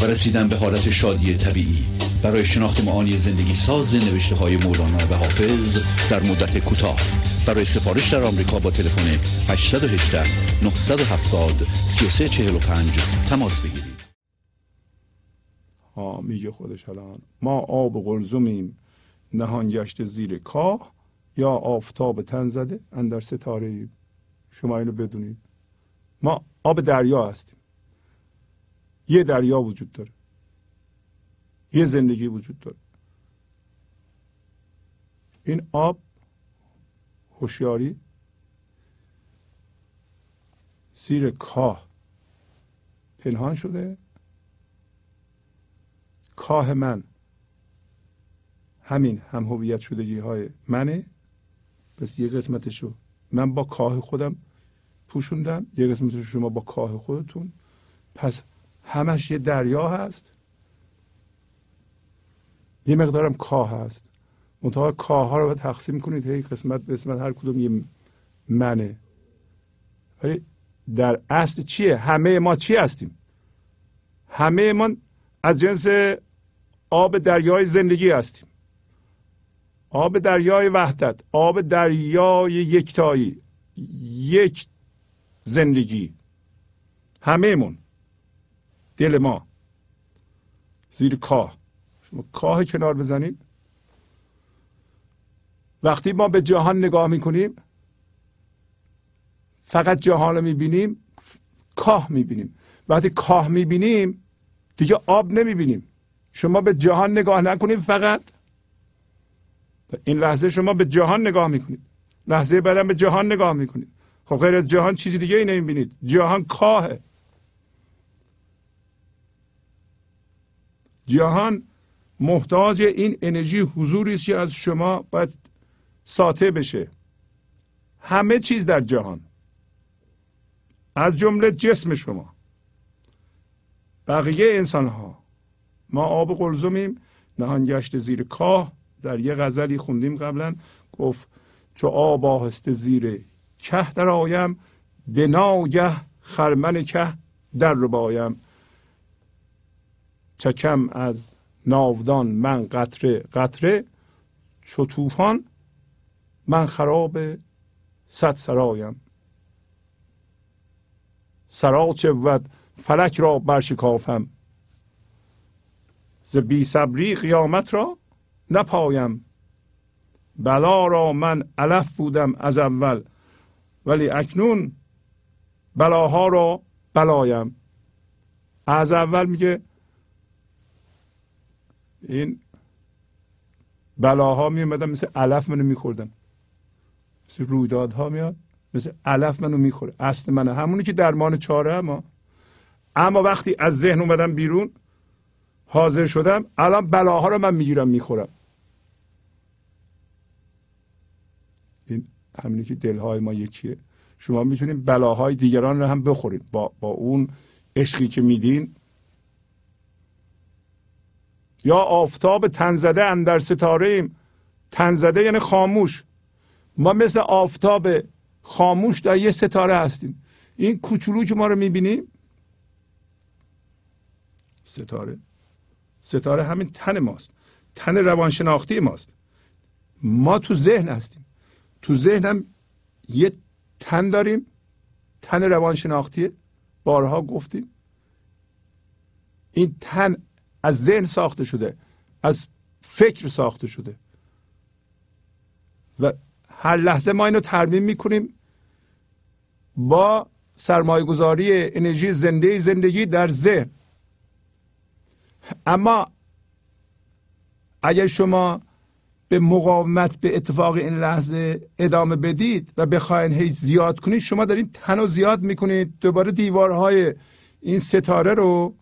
و رسیدن به حالت شادی طبیعی. برای شناخت معانی زندگی ساز نوشته های مولانا و حافظ در مدت کوتاه. برای سفارش در آمریکا با تلفن 818 970 3345 تماس بگیرید. ها میگه خودش الان. ما آب قلزمیم. نهان گشت زیر کاه یا آفتاب تن زده اندر ستاره شما اینو بدونید. ما آب دریا هستیم. یه دریا وجود داره. یه زندگی وجود داره. این آب هوشیاری زیر کاه پنهان شده. کاه من همین هم هویت شدگی های منه. پس یه قسمتشو من با کاه خودم پوشوندم یه قسمتشو شما با کاه خودتون. پس همش یه دریا هست. یه مقدارم کاه هست. منتها کاه ها رو تقسیم کنید. هی قسمت به قسمت هر کدوم یه منه. ولی در اصل چیه؟ همه ما چی هستیم؟ همه ما از جنس آب دریای زندگی هستیم. آب دریای وحدت آب دریای یکتایی یک زندگی. همه من دل ما. زیر کاه. شما کاه کنار بزنید. وقتی ما به جهان نگاه می‌کنیم فقط جهان رو می‌بینیم کاه می‌بینیم. وقتی کاه می‌بینیم دیگه آب نمی‌بینیم. شما به جهان نگاه نکنید فقط. این لحظه شما به جهان نگاه می‌کنید. لحظه بعدم به جهان نگاه می‌کنید. خب غیر از جهان چیزی دیگه ای نمی‌بینید. جهان کاهه. جهان محتاج این انرژی حضوری است که از شما باید ساطع بشه. همه چیز در جهان از جمله جسم شما بقیه انسان ها ما آب قلزمیم نهان گشت زیر کاه در یه غزلی خوندیم قبلا گفت چو آب آهسته زیر که در آیم به ناگه خرمن که در رو بایم. چکم از ناودان من قطره قطره چو طوفان من خراب صد سرایم. سرا چه بود فلک را برشکافم. ز بی صبری قیامت را نپایم. بلا را من علف بودم از اول ولی اکنون بلاها را بلایم. از اول میگه این بلاها می اومدن مثل علف منو میخوردن مثل رویدادها میاد مثل علف منو می‌خوره اصل منه. همونی که درمان چاره اما اما وقتی از ذهن اومدم بیرون حاضر شدم الان بلاها رو من می‌گیرم می‌خورم. این همینی که دلهای ما یکیه. شما می‌تونید بلاهای دیگران رو هم بخورید. با, با اون عشقی که میدین یا آفتاب تنزده اندر ستاره ایم تنزده یعنی خاموش. ما مثل آفتاب خاموش در یه ستاره هستیم. این کوچولو که ما رو می‌بینیم ستاره. ستاره همین تن ماست. تن روانشناختی ماست. ما تو ذهن هستیم. تو ذهن هم یه تن داریم. تن روانشناختی. بارها گفتیم. این تن از ذهن ساخته شده از فکر ساخته شده. و هر لحظه ما اینو ترمیم می‌کنیم با سرمایه گذاری انرژی زنده زندگی در ذهن. اما اگر شما به مقاومت به اتفاق این لحظه ادامه بدید و بخواین هی زیاد کنید شما دارین تن و زیاد می‌کنید. دوباره دیوارهای این ستاره رو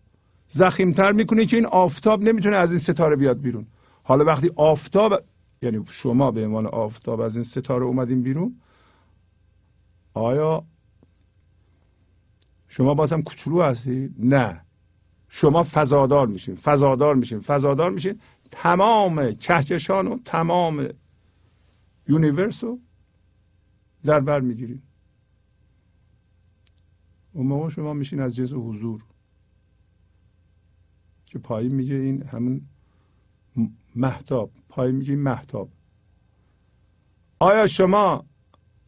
زخیمتر می‌کنید که این آفتاب نمی‌تونه از این ستاره بیاد بیرون. حالا وقتی آفتاب یعنی شما به عنوان آفتاب از این ستاره اومدین بیرون آیا شما بازم کوچولو هستی؟ نه. شما فضادار میشین فضادار میشین فضادار میشین. تمام کهکشان و تمام یونیورس رو در بر می‌گیرین. اون موقع شما میشین از جنس حضور. که پایین میگه این همون محتاب پایین میگه این محتاب آیا شما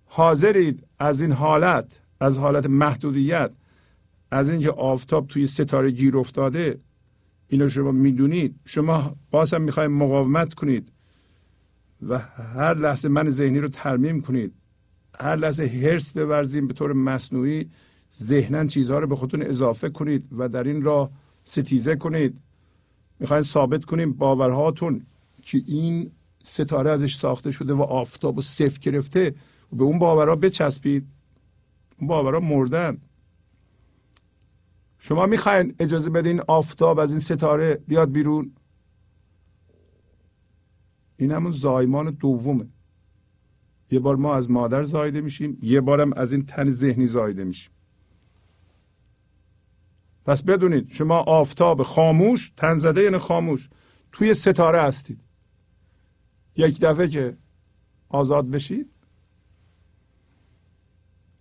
حاضرید از این حالت از حالت محدودیت از اینکه آفتاب توی ستاره گیر افتاده اینو شما می‌دونید؟ شما باز هم می‌خواید مقاومت کنید و هر لحظه من ذهنی رو ترمیم کنید. هر لحظه هرس بورزیم به طور مصنوعی ذهنا چیزها رو به خودتون اضافه کنید و در این راه ستیزه کنید. می‌خواین ثابت کنیم باورهاتون که این ستاره ازش ساخته شده و آفتاب و صفر گرفته و به اون باورها بچسبید. اون باورها مردن. شما می‌خواین اجازه بدین آفتاب از این ستاره بیاد بیرون؟ این همون زایمان دومه. یه بار ما از مادر زایده میشیم یه بارم از این تن ذهنی زایده میشیم. پس بدونید شما آفتاب خاموش تن زده یعنی خاموش. توی ستاره هستید. یک دفعه که آزاد بشید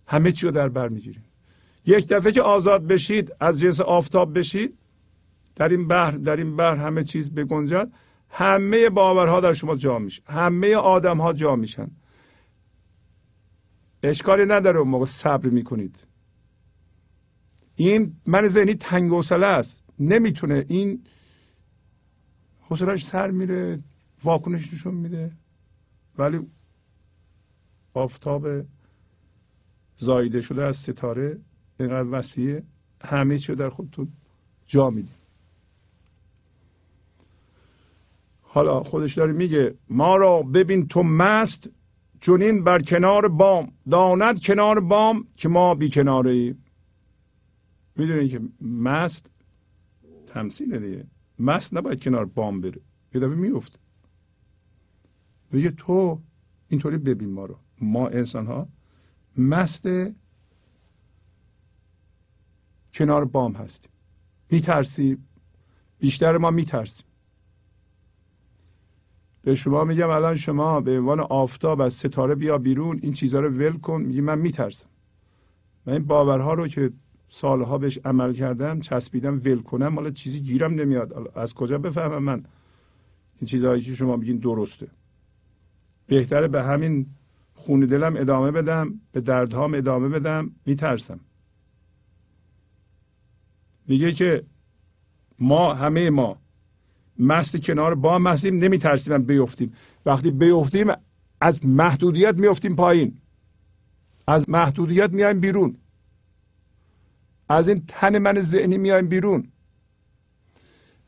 همه چی رو در بر می‌گیرید. یک دفعه که آزاد بشید از جنس آفتاب بشید در این بحر در این بحر همه چیز بگنجد. همه باورها در شما جا میشه. همه آدم ها جا میشن. اشکالی نداره اون موقع صبر می‌کنید. این من ذهنی تنگ حوصله است. نمی‌تونه. این حوصلهش سر میره واکنش نشون میده. ولی آفتاب زایده شده از ستاره اینقدر وسیعه. همه چی در خودتون جا میده حالا خودش داره میگه ما را ببین تو مست چونین بر کنار بام. داند کنار بام که ما بی کناره می‌دونین که مست تمثیل دیگه. مست نباید کنار بام بره. یه دفعه میفته میگه تو اینطوری ببین ما رو. ما انسان ها مست کنار بام هستیم. میترسیم. بیشتر ما میترسیم. به شما میگم الان شما به عنوان آفتاب از ستاره بیا بیرون این چیزها رو ول کن. میگی من میترسم. من این باورها رو که سالها بهش عمل کردم چسبیدم ول کنم مالا چیزی گیرم نمیاد. از کجا بفهمم من این چیزهایی که شما میگین درسته؟ بهتره به همین خون دلم ادامه بدم به دردهام ادامه بدم میترسم. میگه که ما همه ما مست کنار با مستیم نمیترسیم بیفتیم. وقتی بیفتیم از محدودیت میفتیم پایین. از محدودیت میایم بیرون. از این تن من ذهنی میایم بیرون.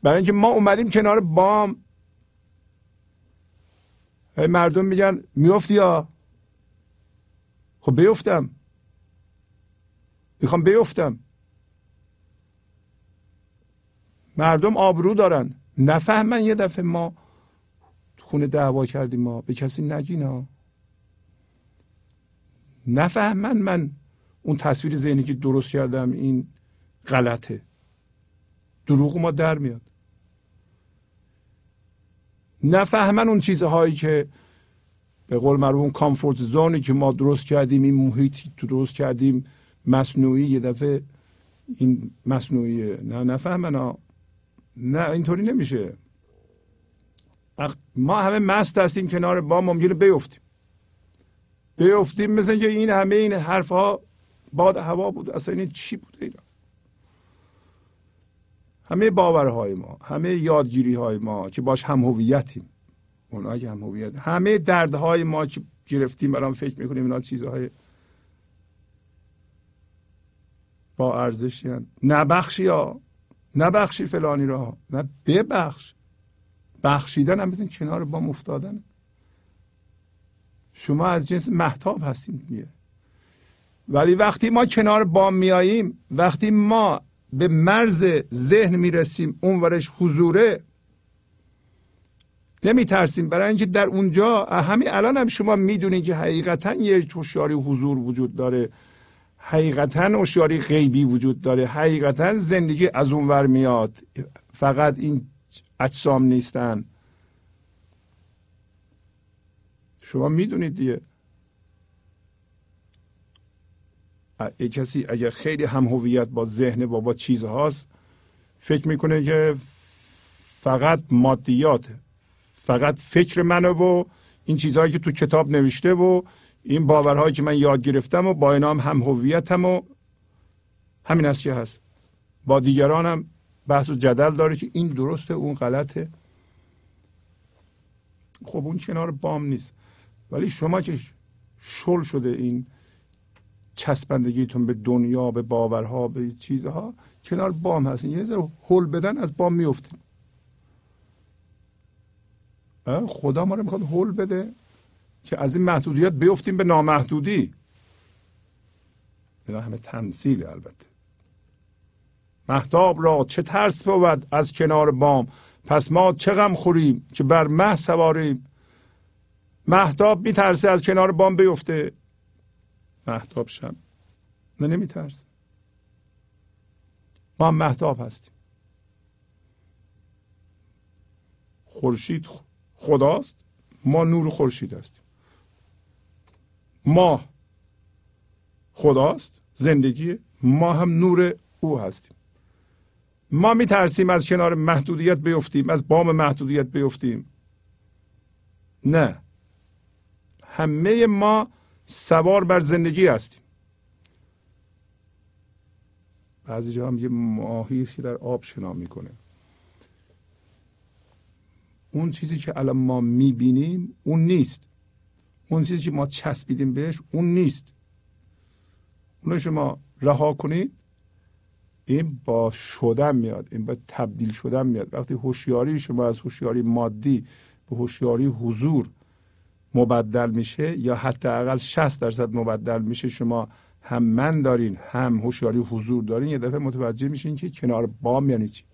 برای اینکه ما اومدیم کنار بام. مردم میگن میفتی یا؟ خب بیفتم. می‌خوام بیفتم. مردم آبرو دارن. نفهمن یه دفعه ما خونه دعوا کردیم ما به کسی نگینا نفهمن من اون تصویر ذهنی که درست کردم این غلطه. دروغ ما در میاد. نفهمن اون چیزهایی که به قول اون کامفورت زونی که ما درست کردیم این محیطی درست کردیم مصنوعی یه دفعه این مصنوعیه نه نفهمن نه اینطوری نمیشه. ما همه مست هستیم کنار با ممکنه بیفتیم. بیفتیم مثل که این همه این حرف ها باد هوا بود. اصلا این چی بود اینا؟ همه باورهای ما همه یادگیری های ما که باش هم هویتیم. اونها که هم هویت. همه دردهای ما که گرفتیم برام فکر می‌کنیم اینا چیزهای با ارزشی نبخشی ها نبخشی فلانی را نه ببخش. بخشیدن هم بزن کنار بام افتادن. شما از جنس محتاب هستیم میه ولی وقتی ما کنار بام میاییم وقتی ما به مرز ذهن می‌رسیم اونورش حضوره نمیترسیم. برای اینکه در اونجا همین الان هم شما می‌دونید که حقیقتا یه هوشیاری حضور وجود داره. حقیقتا هوشیاری غیبی وجود داره. حقیقتا زندگی از اونور میاد. فقط این اجسام نیستن. شما می‌دونید دیگه. یه کسی اگر خیلی هم هویت با ذهن با با چیزهاست فکر می‌کنه که فقط مادیات فقط فکر منه و این چیزهایی که تو کتاب نوشته و این باورهایی که من یاد گرفتم و با اینا هم هویتم و همین است که هست. با دیگران هم بحث و جدل داره که این درسته اون غلطه. خب اون کنار بام نیست. ولی شما که شل شده این چسبندگیتون به دنیا به باورها به چیزها کنار بام هستین. یه ذره هل بدن از بام میفتین. خدا ما رو می‌خواد هل بده که از این محدودیت بیفتیم به نامحدودی. اینا همه تمثیل البته. محتاب را چه ترس بود از کنار بام. پس ما چه غم خوریم که بر مه سواریم. محتاب میترسه از کنار بام بیفته. محتاب شم. نه نمیترسه ما هم محتاب هستیم. خورشید خداست. ما نور خورشید هستیم. ما خداست. زندگی ما هم نور او هستیم. ما می ترسیم از کنار محدودیت بیفتیم از بام محدودیت بیفتیم. نه. همه ما سوار بر زندگی هستیم. بعضی جا هم یه ماهی که در آب شنا می‌کنه. اون چیزی که الان ما می‌بینیم اون نیست. اون چیزی که ما چسبیدیم بهش اون نیست. اونو شما رها کنید این با شدن میاد این با تبدیل شدن میاد. وقتی هوشیاری شما از هوشیاری مادی به هوشیاری حضور مبدل میشه یا حداقل 60 درصد مبدل میشه؟ شما هم من دارین هم هوشیاری حضور دارین. یه دفعه متوجه میشین که کنار بام یعنی چی؟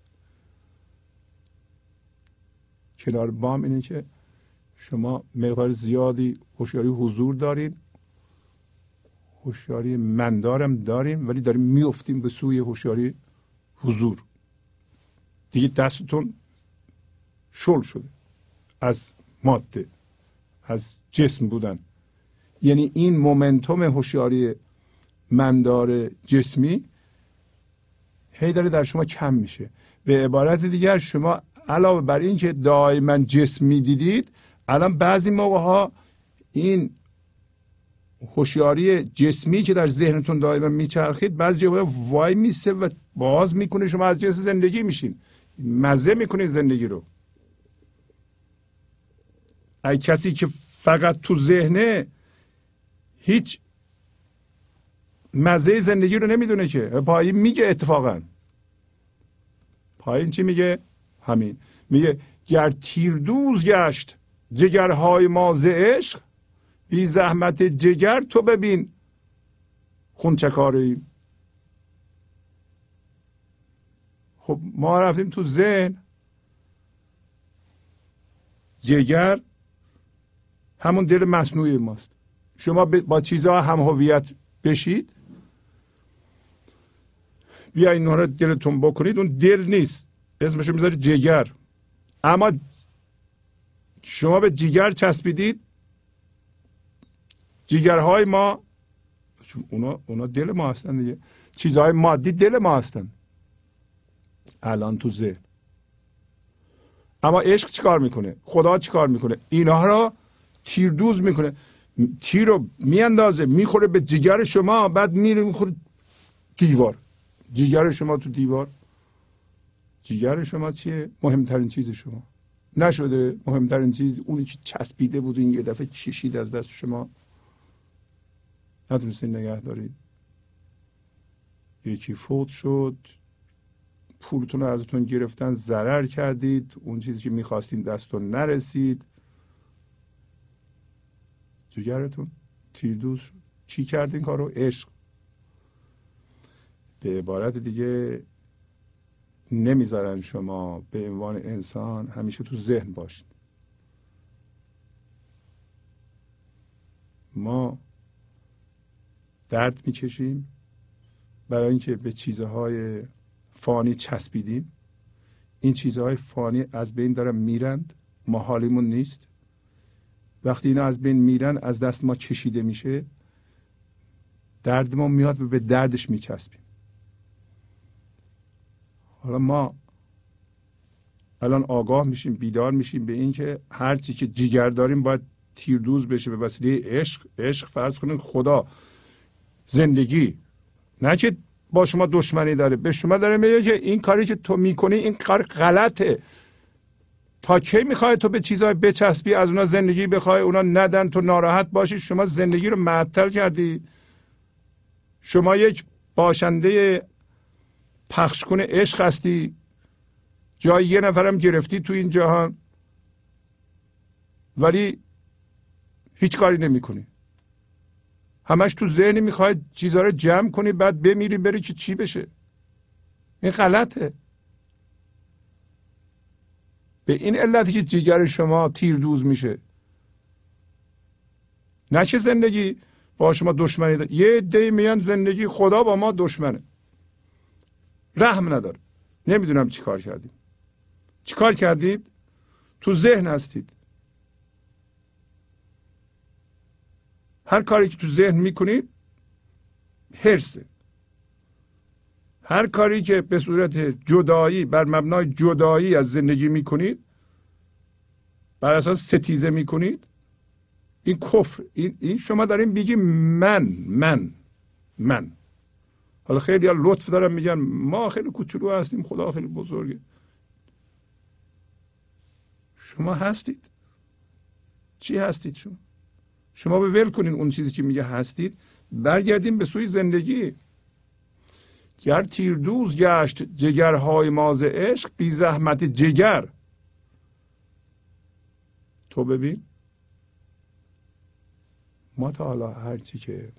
کنار بام اینه که شما مقدار زیادی هوشیاری حضور دارین هوشیاری من دارم داریم ولی داریم میفتیم به سوی هوشیاری حضور. دیگه دستتون شل شده از ماده. از جسم بودن. یعنی این مومنتوم هوشیاری مندار جسمی هی داره در شما کم میشه. به عبارت دیگر شما علاوه بر اینکه دائما جسمی دیدید الان بعضی موقع ها این هوشیاری جسمی که در ذهنتون دائما میچرخید بعضی جاهای وای میسته و باز می‌کنه شما از جنس زندگی میشین. مزه می‌کنید زندگی رو. ای کسی که فقط تو ذهنه هیچ مزه زندگی رو نمی‌دونه که. پایین میگه اتفاقا. پایین چی میگه؟ همین. میگه گر تیردوز گشت جگرهای ما ز عشق بی زحمت جگر تو ببین. خونچکاریم خب ما رفتیم تو ذهن. جگر همون دل مصنوعی ماست. شما با چیزها هم هویت بشید. بیاین اونها رو دلتون بکنید. اون دل نیست. اسمشو می‌ذارید جگر. اما شما به جگر چسبیدید. جیگرهای ما چون اونا, اونا دل ما هستن دیگه. چیزهای مادی دل ما هستن. الان تو ذهن. اما عشق چیکار می‌کنه؟ خدا چیکار می‌کنه؟ اینها را تیردوز می‌کنه. تیر رو میاندازه می‌خوره به جگر شما بعد میره می‌خوره دیوار. جگر شما تو دیوار. جگر شما چیه؟ مهمترین چیز شما. نشده مهمترین چیز اونی که چسبیده بود این یه دفعه کشید از دست شما. نتونستین نگه دارید یکی فوت شد. پولتون رو ازتون گرفتن ضرر کردید. اون چیزی که می‌خواستین دستتون نرسید. جگرتون تیردوز شد. چی کردین کارو؟ عشق. به عبارت دیگه نمی‌ذارن شما به عنوان انسان همیشه تو ذهن باشید. ما درد می‌کشیم برای اینکه به چیزهای فانی چسبیدیم. این چیزهای فانی از بین دارن میرند. ما حالیمون نیست. وقتی اینا از بین میرن از دست ما چشیده میشه درد ما میاد و به دردش میچسبیم. حالا ما الان آگاه میشیم بیدار میشیم به اینکه هر چی که جیگر داریم باید تیردوز بشه به وسیله عشق عشق فرض کنید خدا. زندگی. نه که با شما دشمنی داره به شما داره میگه که این کاری که تو می‌کنی این کار غلطه. تا کی می‌خوای تو به چیزهای بچسبی از اونا زندگی بخوای اونا ندن تو ناراحت باشی شما زندگی رو معطل کردی. شما یک باشنده پخش کنه عشق هستی. جای یه نفرم گرفتی تو این جهان. ولی هیچ کاری نمی‌کنی. همش تو ذهنی می‌خوای چیزها رو جمع کنی بعد بمیری بری که چی بشه. این غلطه. به این علتی که جیگر شما تیر دوز میشه. نه چه زندگی با شما دشمنی داره. یه دی میان زندگی خدا با ما دشمنه. رحم نداره. نمی‌دونم چی کار کردیم. چی کار کردید؟ تو ذهن هستید. هر کاری که تو ذهن می‌کنید هرسه هر کاری که به صورت جدایی بر مبنای جدایی از زندگی می‌کنید بر اساس ستیزه می‌کنید این کفر این, این شما دارین بیگی من من من. حالا خیلی ها لطف دارم میگن ما خیلی کوچولو هستیم خدا خیلی بزرگه. شما هستید. چی هستید شما؟ شما به ول کنین اون چیزی که میگه هستید. برگردیم به سوی زندگی. گر تیردوز گشت جگرهای ماز عشق بی زحمت جگر. تو ببین. ما تا حالا هرچی که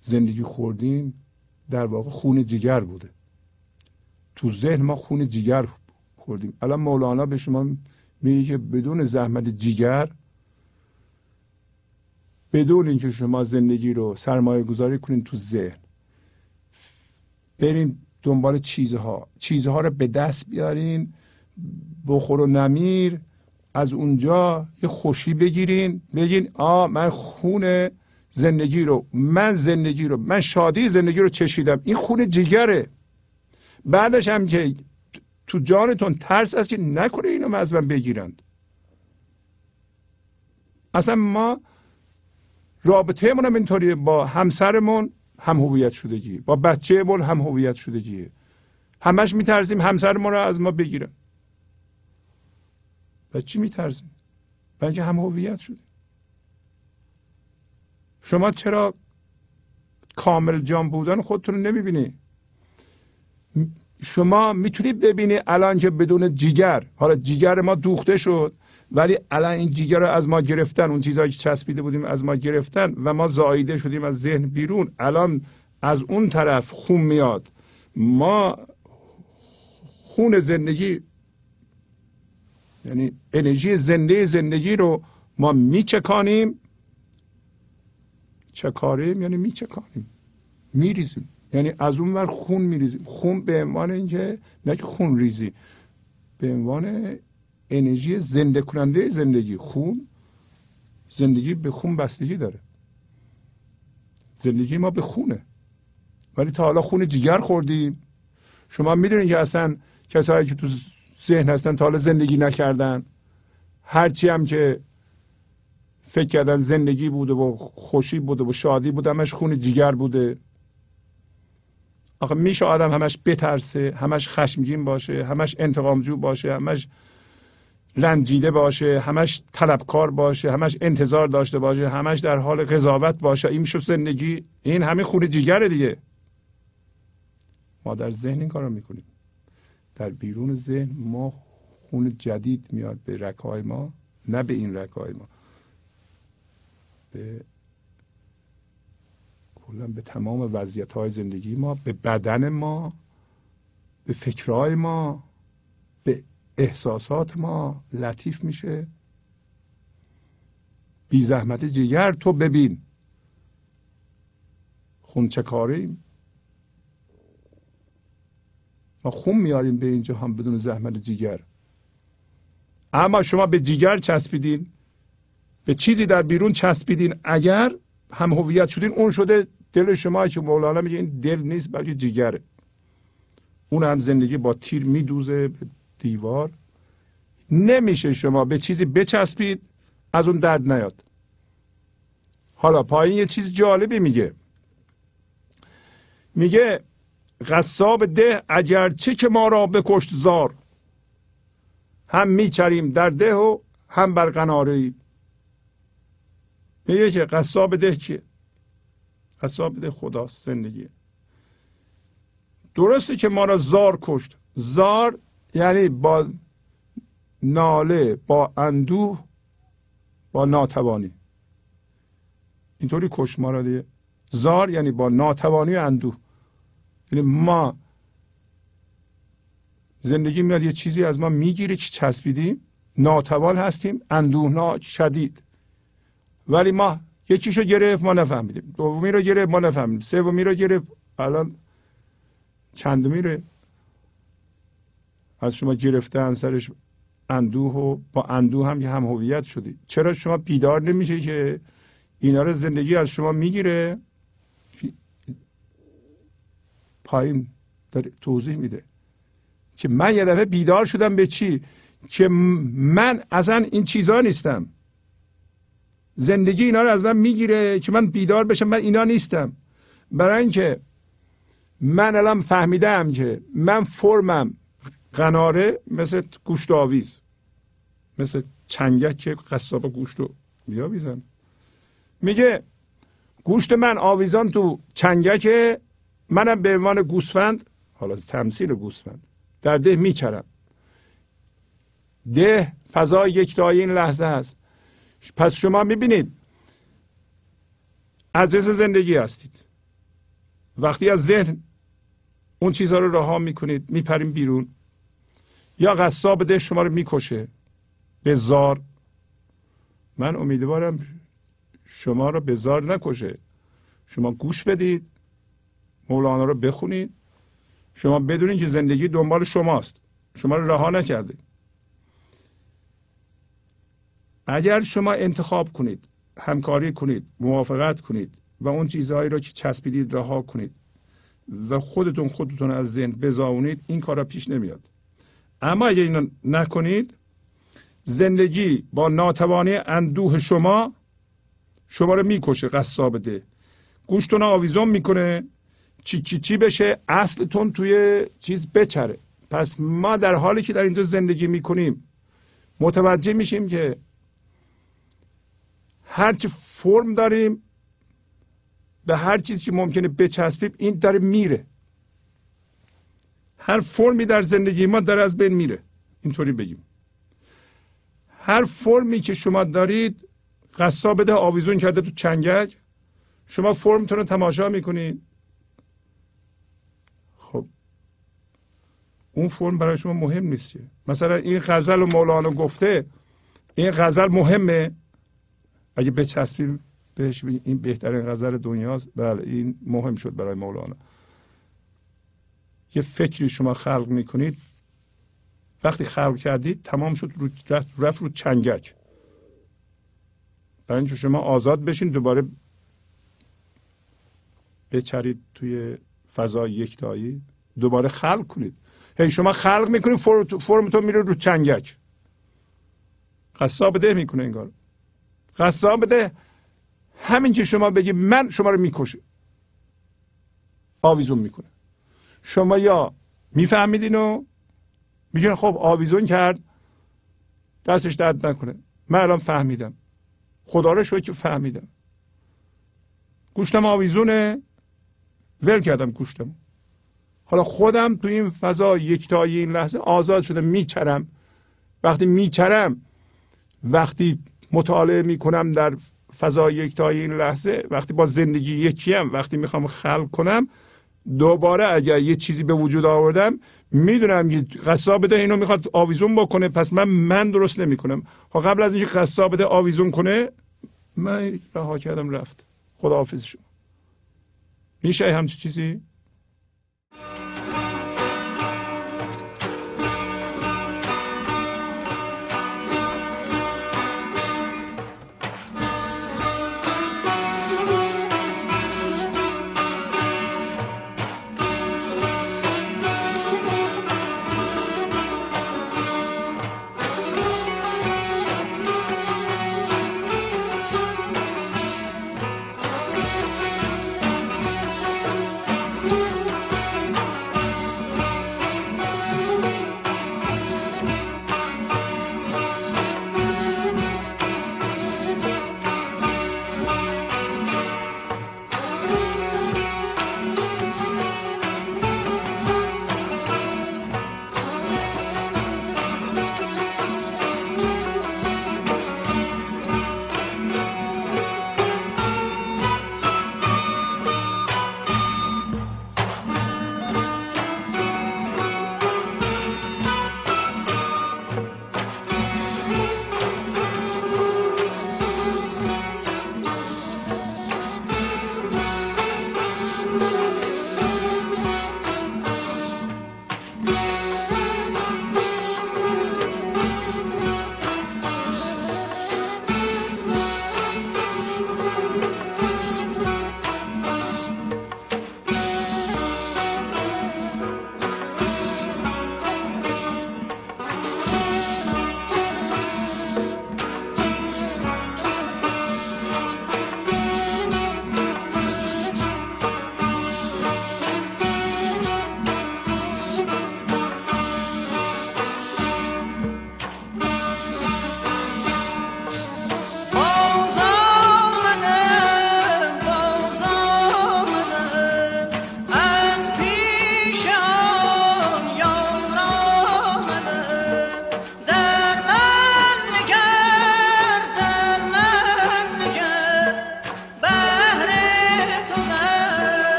زندگی خوردیم در واقع خون جگر بوده. تو ذهن ما خون جگر خوردیم. الان مولانا به شما میگه که بدون زحمت جگر بدون اینکه شما زندگی رو سرمایه گذاری کنین تو ذهن. برین دنبال چیزها. چیزها رو به دست بیارین بخور و نمیر از اونجا یه خوشی بگیرین بگین آ من خون زندگی رو من زندگی رو من شادی زندگی رو چشیدم. این خون جگره. بعدش هم که تو جانتون ترس است که نکنه اینو از من بگیرند. اصلا ما رابطه هم اینطوریه با همسرمون. هم هویت شدگی با بچهمون هم هویت شدگیه همش میترسیم همسرمون رو از ما بگیرن. و چی میترسیم؟ بلکه هم هویت شده شما چرا کامل جان بودن خودتون رو نمی‌بینی؟ شما می‌تونید ببینی الان که بدون جیگر حالا جیگر ما دوخته شد. ولی الان این جیگر رو از ما گرفتن اون چیزهایی که چسبیده بودیم از ما گرفتن و ما زاییده شدیم از ذهن بیرون الان از اون طرف خون میاد. ما خون زندگی یعنی انرژی زنده زندگی رو ما میچکانیم. چکاریم؟ یعنی میچکانیم. میریزیم. یعنی از اون ور خون میریزیم. خون به عنوان اینکه نه خون ریزی به عنوان انرژی زنده کننده زندگی خون زندگی به خون بستگی داره. زندگی ما به خونه. ولی تا حالا خون جگر خوردیم. شما می‌دونید که اصلا کسایی که تو ذهن هستن تا حالا زندگی نکردن هرچی هم که فکر کردن زندگی بوده و خوشی بوده و شادی بوده همش خون جگر بوده. آخه میشه آدم همش بترسه همش خشمگین باشه همش انتقامجو باشه همش رنجیده باشه همش طلبکار باشه همش انتظار داشته باشه همش در حال قضاوت باشه. این میشه زندگی. این همه خون جیگره دیگه. ما در ذهن این کار می‌کنیم. در بیرون ذهن ما خون جدید میاد به رکای ما نه به این رکای ما. به کلا به تمام وضعیت های زندگی ما به بدن ما به فکرهای ما. احساسات ما لطیف میشه. بی زحمت جگر تو ببین. خون چه کاریم؟ ما خون میاریم به اینجا هم بدون زحمت جگر. اما شما به جگر چسبیدین. به چیزی در بیرون چسبیدین. اگر هم هویت شدین اون شده دل شما که مولانا میگه این دل نیست بلکه جگره. اون هم زندگی با تیر میدوزه دیوار. نمیشه شما به چیزی بچسبید از اون درد نیاد. حالا پایین یه چیز جالبی میگه. میگه قصاب ده اگرچه که ما را بکشت زار. هم میچریم در ده و هم بر قناره میگه که قصاب ده چیه؟ قصاب ده خداست زندگی درسته که ما را زار کشت. زار یعنی با ناله با اندوه با ناتوانی. اینطوری کش ما را دیگه. زار یعنی با ناتوانی و اندوه. یعنی ما زندگی میاد یه چیزی از ما می‌گیره که چسبیدیم. ناتوان هستیم اندوهناک شدید. ولی ما یکیشو گرفت ما نفهمیدیم. دومی رو گرفت ما نفهمیدیم. سومی رو گرفت الان چندمی رو از شما گرفتن سرش اندوه و با اندوه هم که هم هویت شدید چرا شما بیدار نمیشه که اینا رو زندگی از شما می‌گیره؟ پایین داره توضیح میده که من یه دفعه بیدار شدم به چی؟ که من اصلا این چیزا نیستم. زندگی اینا رو از من می‌گیره که من بیدار بشم من اینا نیستم. برای اینکه من الان فهمیدم که من فرمم. قناره مثل گوشت آویز مثل چنگک که قصاب گوشت رو بیاویزن میگه گوشت من آویزان تو چنگک منم به عنوان گوسفند حالا تمثیل گوسفند در ده میچرم. ده فضای یکتایی این لحظه هست پس شما می‌بینید از زندگی هستید. وقتی از ذهن اون چیزها رو رها می‌کنید میپریم بیرون. یا قصاب ده شما رو می‌کشه. به زار من امیدوارم شما رو به زار نکشه. شما گوش بدید. مولانا رو بخونید. شما بدونید که زندگی دنبال شماست. شما رو رها نکرده. اگر شما انتخاب کنید همکاری کنید موافقت کنید و اون چیزهایی رو که چسبیدید رها کنید و خودتون خودتون از ذهن بزاونید این کارا پیش نمیاد. اما اگر اینو نکنید زندگی با ناتوانی اندوه شما شما رو می‌کشه قصاب ده گوشتون آویزون می‌کنه چی چی چی بشه اصلتون توی چیز بچره. پس ما در حالی که در اینجا زندگی می‌کنیم متوجه میشیم که هرچی فرم داریم به هر چیزی که ممکنه بچسبیم این داره میره. هر فرمی در زندگی ما داره از بین میره. اینطوری بگیم. هر فرمی که شما دارید قصاب بده آویزون کرده تو چنگک شما فرمتون رو تماشا می‌کنید. خب. اون فرم برای شما مهم نیست مثلا این غزل مولانا گفته این غزل مهمه. اگه بچسبیم بهش این بهترین غزل دنیاست. بله این مهم شد برای مولانا. یه فکری شما خلق می‌کنید. وقتی خلق کردید تمام شد رو رفت رو چنگک. برای اینکه شما آزاد بشین دوباره بچرید توی فضای یکتایی. دوباره خلق کنید. هی شما خلق می‌کنید فرمتون میره رو چنگک. قصاب ده می‌کنه انگار قصاب ده همین که شما بگی من شما رو می‌کشه آویزون می‌کنه. شما یا می‌فهمید اینو؟ میگن خب آویزون کرد. دستش درد نکنه. من الان فهمیدم. خدا رو که فهمیدم. گوشتم آویزونه. ول کردم گوشتم حالا خودم تو این فضا یکتایی این لحظه آزاد شدم میچرم. وقتی میچرم وقتی مطالعه می‌کنم در فضا یکتایی این لحظه وقتی با زندگی یکیم وقتی می‌خوام خلق کنم دوباره اگر یه چیزی به وجود آوردم می‌دونم که قصاب بده اینو می‌خواد آویزون بکنه پس من من درست نمی‌کنم. ها قبل از اینکه قصاب بده آویزون کنه من رها کردم رفت. خداحافظ شما. میشه همچی چیزی؟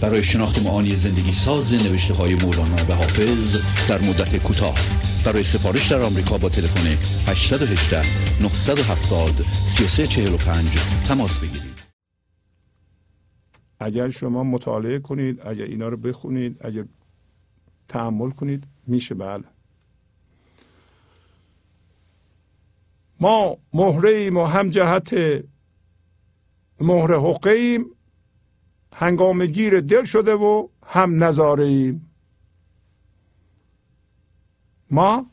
برای شناخت معانی زندگی ساز نوشته های مولانا و حافظ در مدت کوتاه. برای سفارش در آمریکا با تلفن 818 970 3345 تماس بگیرید. اگر شما مطالعه کنید اگر اینا رو بخونید اگر تحمل کنید میشه بله. ما مهره ایم و هم جهت مهر حقه ایم هنگام گیر دل شده و هم نظاره ما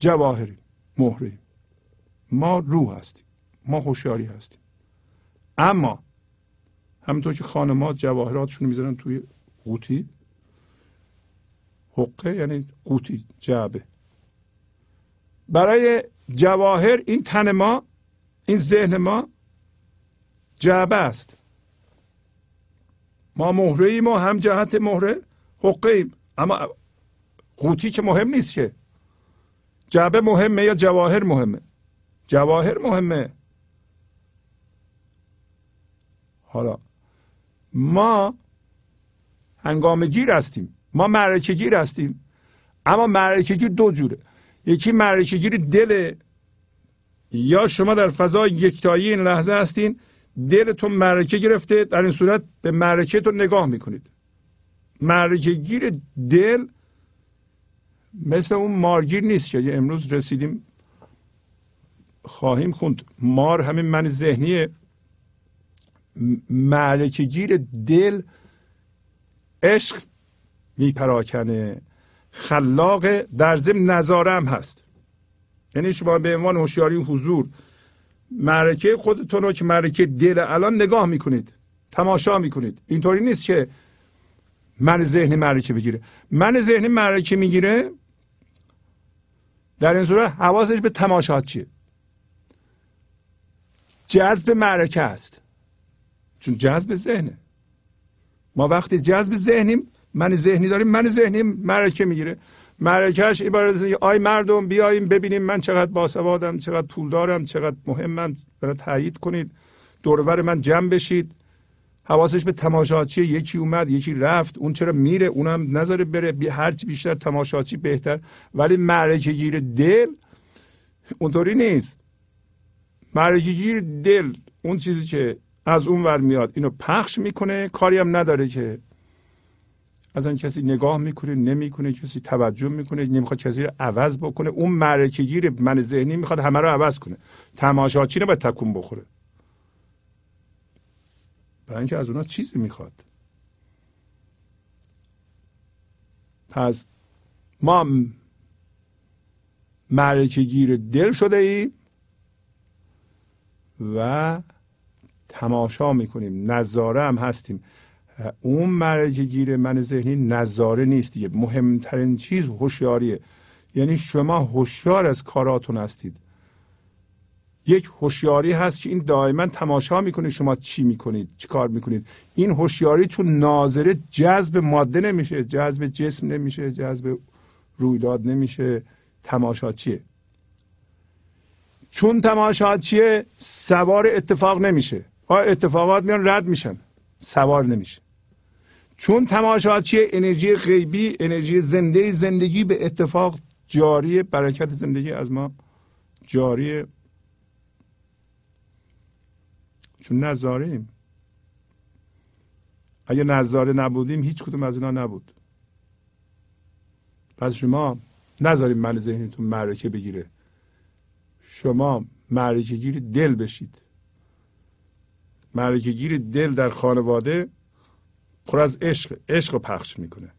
جواهریم مهریم. ما روح هستیم ما هوشیاری هستیم. اما همینطور که خانمات جواهراتشون می‌ذارن توی قوطی حقه یعنی قوطی جعبه. برای جواهر این تن ما این ذهن ما جعبه است. ما مهره و هم جهت مهره. حقه ایم اما قوطی که مهم نیست که. جعبه مهمه یا جواهر مهمه؟ جواهر مهمه. حالا ما هنگام گیر هستیم. ما معرکه گیر هستیم. اما معرکه گیر دو جوره. یکی معرکه گیر دل یا شما در فضای یکتایی این لحظه هستین دلتون معرکه گرفته در این صورت به معرکه تو نگاه می‌کنید. معرکه گیر دل مثل اون مارگیر نیست که امروز رسیدیم خواهیم خوند. مار همین من ذهنیه. معرکه گیر دل عشق میپراکنه. خلاق در ضمن نظاره هم هست. یعنی شما به عنوان هوشیاری حضور معرکه خودتون رو که معرکه دل الان نگاه می‌کنید تماشا می‌کنید. اینطوری نیست که من ذهن معرکه بگیره. من ذهن معرکه می‌گیره در این صورت حواسش به تماشات چیه؟ جذب معرکه است. چون جذب ذهنه. ما وقتی جذب ذهنیم من ذهنی داریم من ذهنی معرکه می‌گیره. معرکهش عبارت آی مردم بیاییم ببینیم من چقدر باسوادم چقدر پول دارم چقدر مهمم برای تایید کنید. دورور من جمع بشید. حواسش به تماشاچی یکی اومد یکی رفت. اون چرا میره؟ اونم نذاره بره. هرچی بیشتر تماشاچی بهتر. ولی معرکه گیر دل اونطوری نیست. معرکه گیر دل اون چیزی که از اون ور میاد اینو پخش می‌کنه. کاری هم نداره که اصلا کسی نگاه می‌کنه نمی‌کنه کسی توجه می‌کنه نمی‌خواد کسی رو عوض بکنه. اون معرکه گیر من ذهنی می‌خواد همه رو عوض کنه. تماشاچی رو باید تکون بخوره. برای اینکه از اونا چیزی می‌خواد. پس ما معرکه گیر دل شده ایم و تماشا می‌کنیم. نظاره هم هستیم. اون مرجع گیر من ذهنی نظاره نیست دیگه. مهمترین چیز هوشیاریه. یعنی شما هوشیار از کاراتون هستید. یک هوشیاری هست که این دائما تماشا می‌کنه شما چی می‌کنید چی کار می‌کنید. این هوشیاری چون ناظره جذب ماده نمیشه جذب جسم نمیشه جذب رویداد نمیشه. تماشاچیه چون تماشاچیه سوار اتفاق نمیشه. اتفاقات میان رد میشن. سوار نمیشه. چون تماشاچی انرژی غیبی انرژی زنده زندگی به اتفاق جاری برکت زندگی از ما جاری. چون نظاریم. اگه نظاره نبودیم هیچ کدوم از اینا نبود. پس شما نذاریم من ذهنتون معرکه بگیره. شما معرکه گیر دل بشید. معرکه گیر دل در خانواده پر از عشق عشق رو پخش می‌کنه.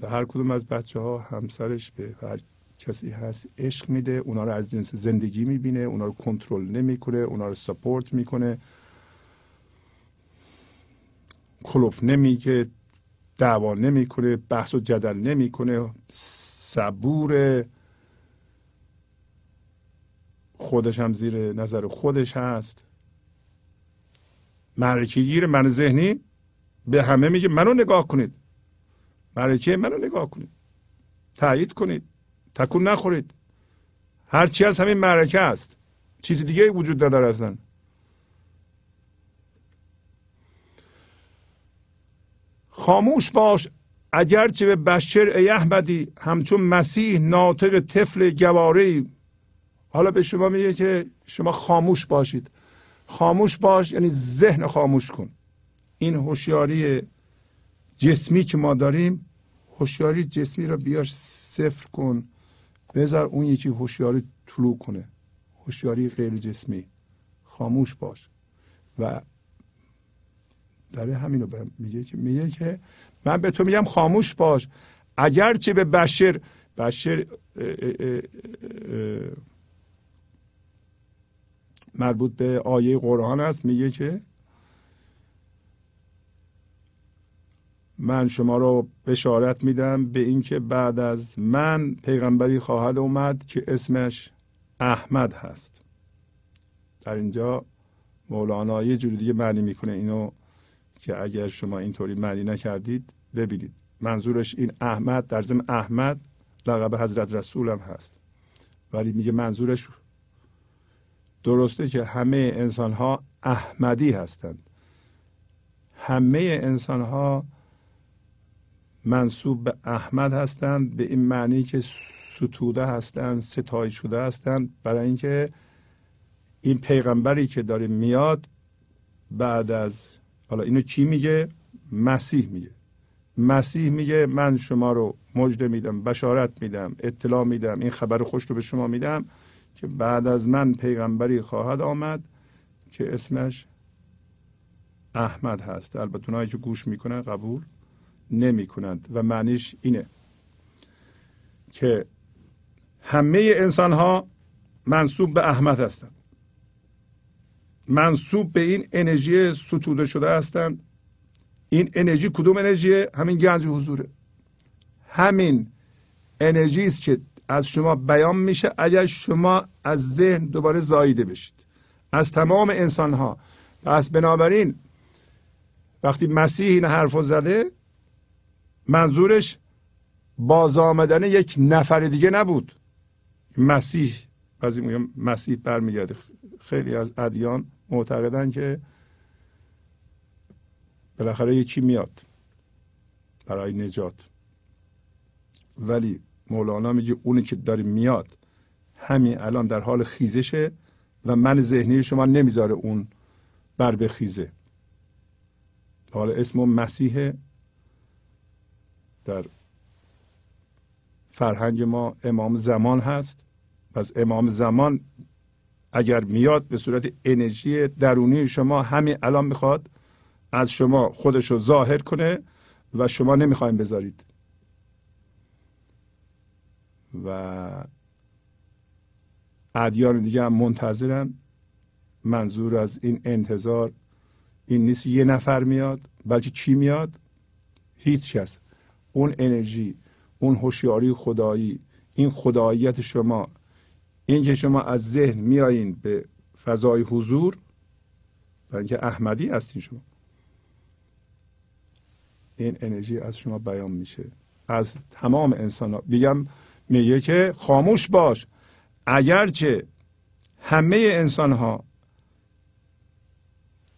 به هر کدوم از بچه ها همسرش به هر کسی هست عشق میده اونا رو از جنس زندگی می‌بینه اونا رو کنترل نمی‌کنه اونا رو سپورت می‌کنه. کلوف نمیگه دعوا نمی‌کنه بحث و جدل نمی‌کنه صبور خودش هم زیر نظر خودش هست. معرکه گیر من ذهنی به همه میگه منو نگاه کنید. معرکه منو نگاه کنید. تایید کنید. تکون نخورید. هرچی از همین معرکه است. چیز دیگه وجود نداره اصلا. خاموش باش. اگرچه به بشر ای احمدی همچون مسیح ناطق طفل گواره حالا به شما میگه که شما خاموش باشید. خاموش باش یعنی ذهن خاموش کن. این هوشیاری جسمی که ما داریم هوشیاری جسمی را بیار صفر کن. بذار اون یکی هوشیاری طلوع کنه. هوشیاری غیر جسمی. خاموش باش. و داره همینو میگه که میگه که من به تو میگم خاموش باش. اگرچه به بشر بشر مربوط به آیه قرآن است. میگه که من شما رو بشارت میدم به اینکه بعد از من پیغمبری خواهد اومد که اسمش احمد هست. در اینجا مولانا یه جوری دیگه معنی می‌کنه. اینو که اگر شما اینطوری معنی نکردید ببینید. منظورش این احمد در ضمن احمد لقب حضرت رسول هم هست. ولی میگه منظورش درسته که همه انسان ها احمدی هستند. همه انسان ها منصوب به احمد هستند به این معنی که ستوده هستند ستای شده هستند. برای اینکه این پیغمبری که داره میاد بعد از حالا اینو چی میگه؟ مسیح میگه. مسیح میگه من شما رو مجده میدم بشارت میدم اطلاع میدم این خبر خوش رو به شما میدم. که بعد از من پیغمبری خواهد آمد که اسمش احمد هست. البته اونایی که گوش می‌کنن قبول نمی کنند و معنیش اینه که همه انسان ها منصوب به احمد هستند. منصوب به این انرژی ستوده شده هستند. این انرژی کدوم انرژی همین گنج حضوره. همین انرژی است که از شما بیان میشه اگر شما از ذهن دوباره زاییده بشید. از تمام انسان ها پس بنابراین وقتی مسیح این حرف زده منظورش باز آمدن یک نفر دیگه نبود. مسیح بعضی میگم مسیح برمیگرده. خیلی از ادیان معتقدن که بالاخره یکی میاد؟ برای نجات. ولی مولانا میگه اونی که داره میاد همین الان در حال خیزشه و من ذهنی شما نمی‌ذاره اون بر بخیزه. حالا اسم مسیح در فرهنگ ما امام زمان هست. پس امام زمان اگر میاد به صورت انرژی درونی شما همین الان می‌خواد از شما خودش رو ظاهر کنه و شما نمی‌خوایم بذارید. و ادیان دیگه هم منتظرن. منظور از این انتظار این نیست یه نفر میاد بلکه چی میاد؟ هیچ کس. اون انرژی اون هوشیاری خدایی این خداییت شما این که شما از ذهن میایین به فضای حضور برای اینکه احمدی هستین شما. این انرژی از شما بیان میشه. از تمام انسان ها بگم میگه که خاموش باش. اگرچه همه انسان ها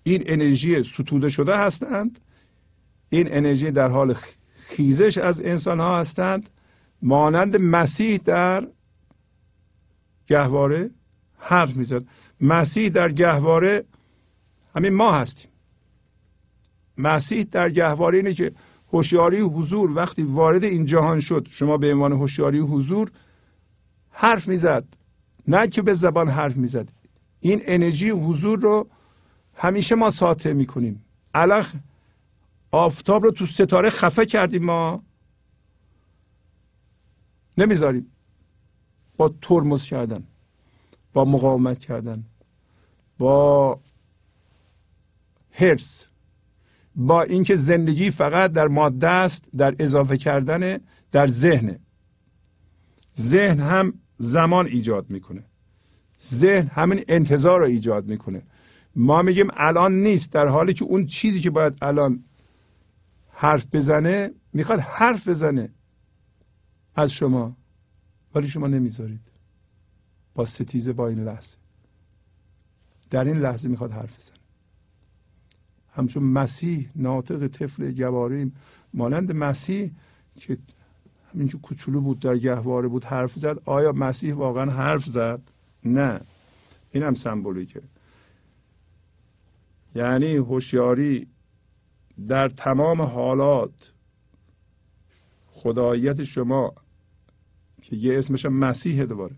این انرژی ستوده شده هستند این انرژی در حال خیزش از انسان ها هستند مانند مسیح در گهواره حرف می‌زد. مسیح در گهواره همین ما هستیم. مسیح در گهواره اینه که هوشیاری حضور وقتی وارد این جهان شد شما به عنوان هوشیاری حضور حرف می‌زد. نه که به زبان حرف می‌زد. این انرژی حضور رو همیشه ما ساطع می‌کنیم. الان آفتاب رو تو ستاره خفه کردیم ما. نمی‌ذاریم. با ترمز کردن با مقاومت کردن با هرس. با اینکه زندگی فقط در ماده است در اضافه کردن در ذهن. ذهن هم زمان ایجاد می‌کنه. ذهن همین انتظار رو ایجاد می‌کنه. ما میگیم الان نیست در حالی که اون چیزی که باید الان حرف بزنه می‌خواد حرف بزنه. از شما. ولی شما نمی‌ذارید. با ستیزه با این لحظه. در این لحظه می‌خواد حرف بزنه. همچون مسیح ناطق طفل گواریم مانند مسیح که همینجور کوچولو بود در گهواره بود حرف زد. آیا مسیح واقعا حرف زد؟ نه. این هم سمبولیکه. یعنی هوشیاری در تمام حالات خداییت شما که یه اسمش مسیح دوباره.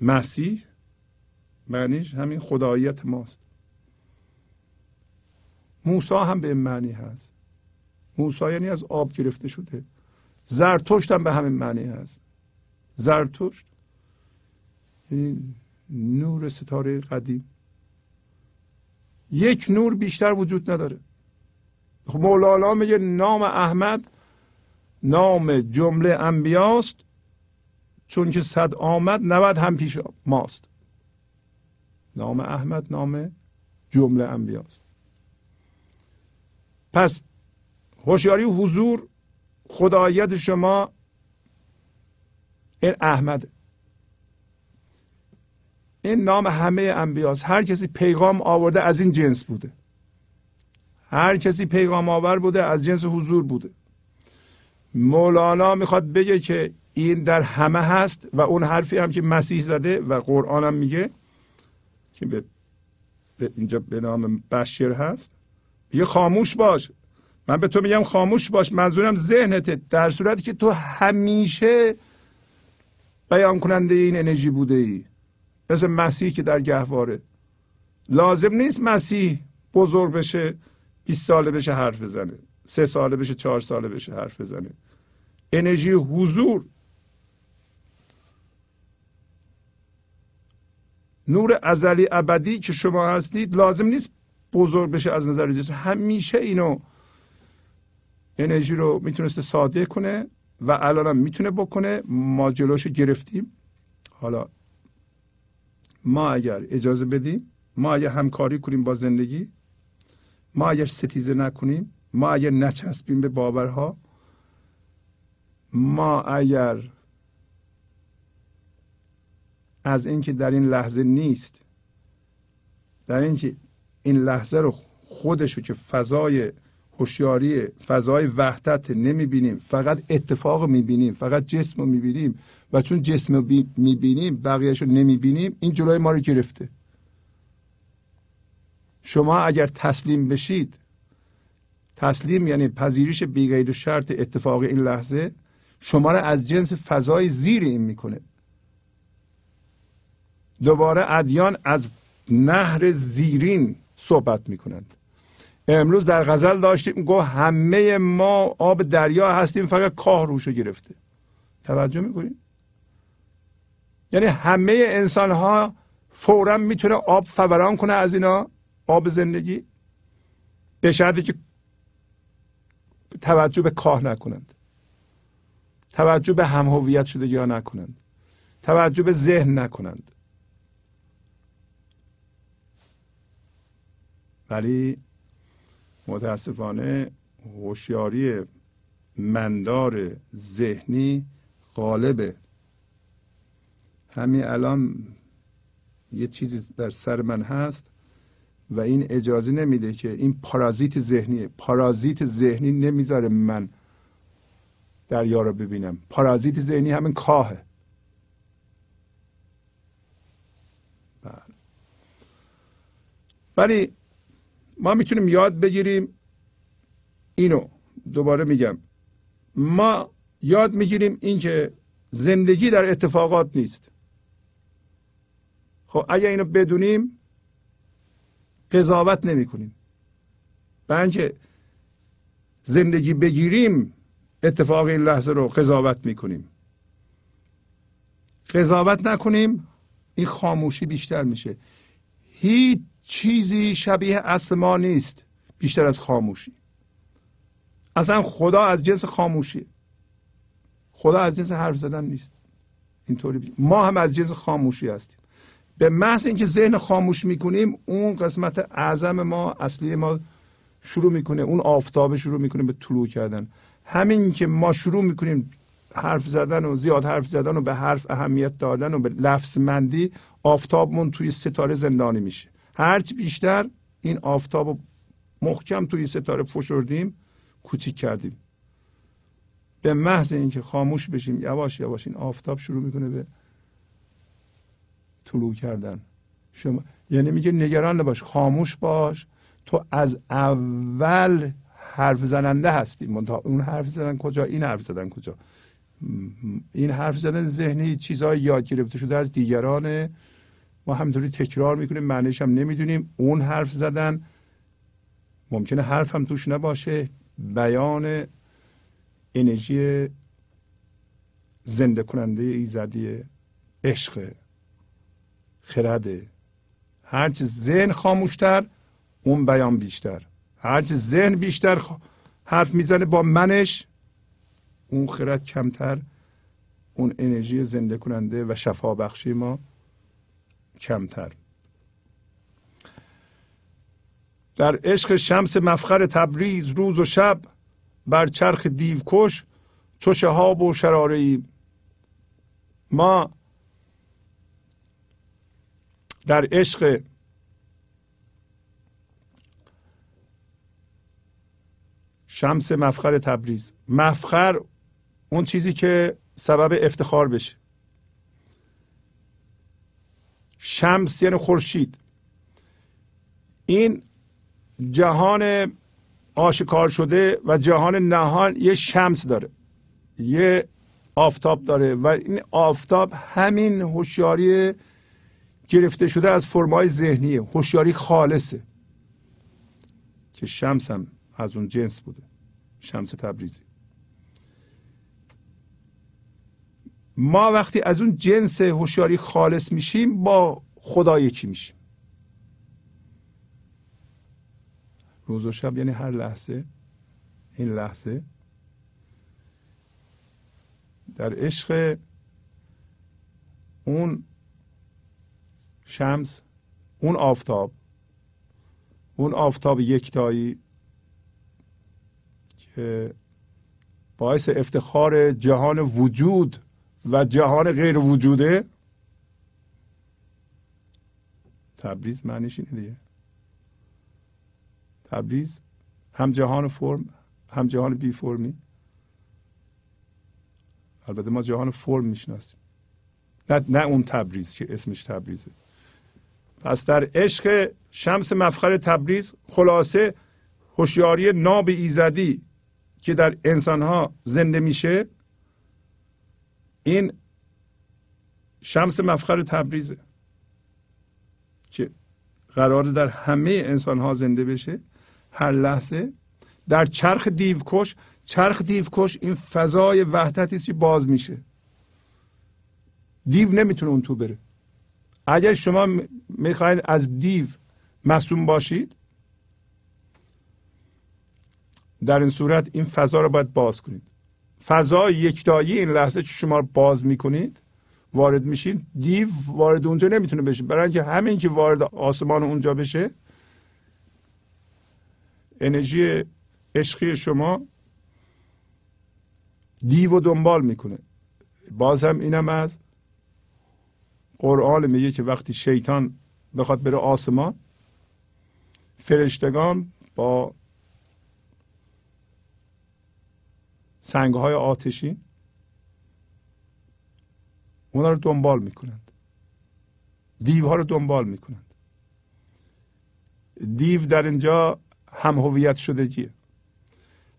مسیح معنیش همین خداییت ماست. موسا هم به این معنی هست. موسا یعنی از آب گرفته شده. زرتشت هم به همین معنی هست. زرتشت یعنی نور ستاره قدیم. یک نور بیشتر وجود نداره. خب مولانا میگه نام احمد نام جمله انبیاست چون که صد آمد نود هم پیش ماست. نام احمد نام جمله انبیاست. پس هوشیاری حضور خداییت شما این احمد. این نام همه انبیاست. هر کسی پیغام آورده از این جنس بوده. هر کسی پیغام آور بوده از جنس حضور بوده. مولانا می‌خواد بگه که این در همه هست و اون حرفی هم که مسیح زده و قرآن هم میگه که به, اینجا به نام بشیر هست. یه خاموش باش. من به تو میگم خاموش باش. منظورم ذهنته. در صورتی که تو همیشه بیان کننده این انرژی بوده ای مثل مسیح که در گهواره. لازم نیست مسیح بزرگ بشه 20 ساله بشه حرف بزنه. سه ساله بشه چهار ساله بشه حرف بزنه. انرژی حضور. نور ازلی ابدی که شما هستید لازم نیست بزرگ بشه از نظر جسم همیشه اینو انرژی رو می‌تونسته ساده کنه و الان می‌تونه بکنه. ما جلوش گرفتیم. حالا ما اگر اجازه بدیم ما اگر همکاری کنیم با زندگی ما اگر ستیزه نکنیم ما اگر نچسبیم به باورها ما اگر از اینکه در این لحظه نیست در اینکه این لحظه رو خودشو که فضای هوشیاری فضای وحدت نمی‌بینیم فقط اتفاق می‌بینیم فقط جسم رو می‌بینیم و چون جسم رو می‌بینیم بقیهش رو نمی‌بینیم این جلوی ما رو گرفته. شما اگر تسلیم بشید تسلیم یعنی پذیرش بیغیر شرط اتفاق این لحظه شما را از جنس فضای زیر این می‌کنه. دوباره ادیان از نهر زیرین صحبت می‌کنند. امروز در غزل داشتیم گو همه ما آب دریا هستیم فقط کاه روشو گرفته. توجه می‌کنید یعنی همه انسان ها فورا می‌تونه آب فوران کنه از اینا آب زندگی به شرطی که توجه به کاه نکنند. توجه به هم هویت شده یا نکنند. توجه به ذهن نکنند. ولی متاسفانه هوشیاری مندار ذهنی غالبه. همین الان یه چیزی در سر من هست و این اجازه نمیده که این پارازیت ذهنیه. پارازیت ذهنی نمی‌ذاره من دریا رو ببینم. پارازیت ذهنی همین کاهه. بله. ولی ما می‌تونیم یاد بگیریم. اینو دوباره میگم. ما یاد می‌گیریم اینکه زندگی در اتفاقات نیست. خب اگر اینو بدونیم قضاوت نمی کنیم بنچه زندگی بگیریم اتفاق این لحظه رو قضاوت می‌کنیم. قضاوت نکنیم این خاموشی بیشتر میشه. هیچ چیزی شبیه اصل ما نیست. بیشتر از خاموشی. اصلا خدا از جنس خاموشی خدا از جنس حرف زدن نیست. اینطوری ما هم از جنس خاموشی هستیم. به محض اینکه ذهن خاموش می‌کنیم اون قسمت اعظم ما اصلی ما شروع می‌کنه. اون آفتاب شروع می‌کنه به طلوع کردن. همین که ما شروع می‌کنیم حرف زدن و زیاد حرف زدن و به حرف اهمیت دادن و به لفظ مندی آفتابمون توی ستاره زندانی میشه. هرچی بیشتر این آفتاب محکم توی ستاره فشردیم کوچیک کردیم. به محض اینکه خاموش بشیم یواش یواش این آفتاب شروع می‌کنه به طلوع کردن. شما یعنی میگه نگران نباش خاموش باش. تو از اول حرف زننده هستی. اون حرف زدن کجا این حرف زدن کجا. این حرف زدن ذهنی چیزهای یاد گرفته شده از دیگران ما همینطوری تکرار می‌کنیم معنیش هم نمی‌دونیم. اون حرف زدن ممکنه حرف هم توش نباشه. بیان انرژی زنده کننده ایزدی عشق خرده هرچی ذهن خاموشتر اون بیان بیشتر. هرچی ذهن بیشتر حرف می‌زنه با منش اون خرد کمتر اون انرژی زنده کننده و شفا بخشی ما کمتر. در عشق شمس مفخر تبریز روز و شب بر چرخ دیو کش چو شهاب و شراره ایم ما در عشق شمس مفخر تبریز. مفخر اون چیزی که سبب افتخار بشه. شمس یعنی خورشید. این جهان آشکار شده و جهان نهان یه شمس داره. یه آفتاب داره و این آفتاب همین هوشیاری گرفته شده از فرمای ذهنیه هوشیاری خالصه. که شمس هم از اون جنس بوده. شمس تبریزی. ما وقتی از اون جنس هوشیاری خالص میشیم با خدا یکی میشیم؟ روز و شب یعنی هر لحظه این لحظه در عشق اون شمس اون آفتاب اون آفتاب یکتایی که باعث افتخار جهان وجود و جهان غیر وجوده. تبریز معنیش اینه دیگه. تبریز هم جهان فرم هم جهان بی فرمی. البته ما جهان فرم می‌شناسیم. نه نه اون تبریز که اسمش تبریزه. پس در عشق شمس مفخر تبریز خلاصه هوشیاری ناب ایزدی که در انسان ها زنده میشه این شمس مفخر تبریزه. که قرار در همه انسان ها زنده بشه. هر لحظه. در چرخ دیوکش چرخ دیوکش این فضای وحدتی که باز میشه. دیو نمی‌تونه اون تو بره. اگر شما می‌خواین از دیو مصوم باشید در این صورت این فضا رو باید باز کنید. فضا یکتایی این لحظه که شما باز می‌کنید؟ وارد میشین. دیو وارد اونجا نمی‌تونه بشه. برای اینکه همین که وارد آسمان اونجا بشه انرژی عشقی شما دیو و دنبال می‌کنه. باز هم اینم از قرآن میگه که وقتی شیطان بخواد بره آسمان فرشتگان با سنگ های آتشین اونا رو دنبال می‌کنند. دیوها رو دنبال می‌کنند. دیو در اینجا هم هویت شدگی.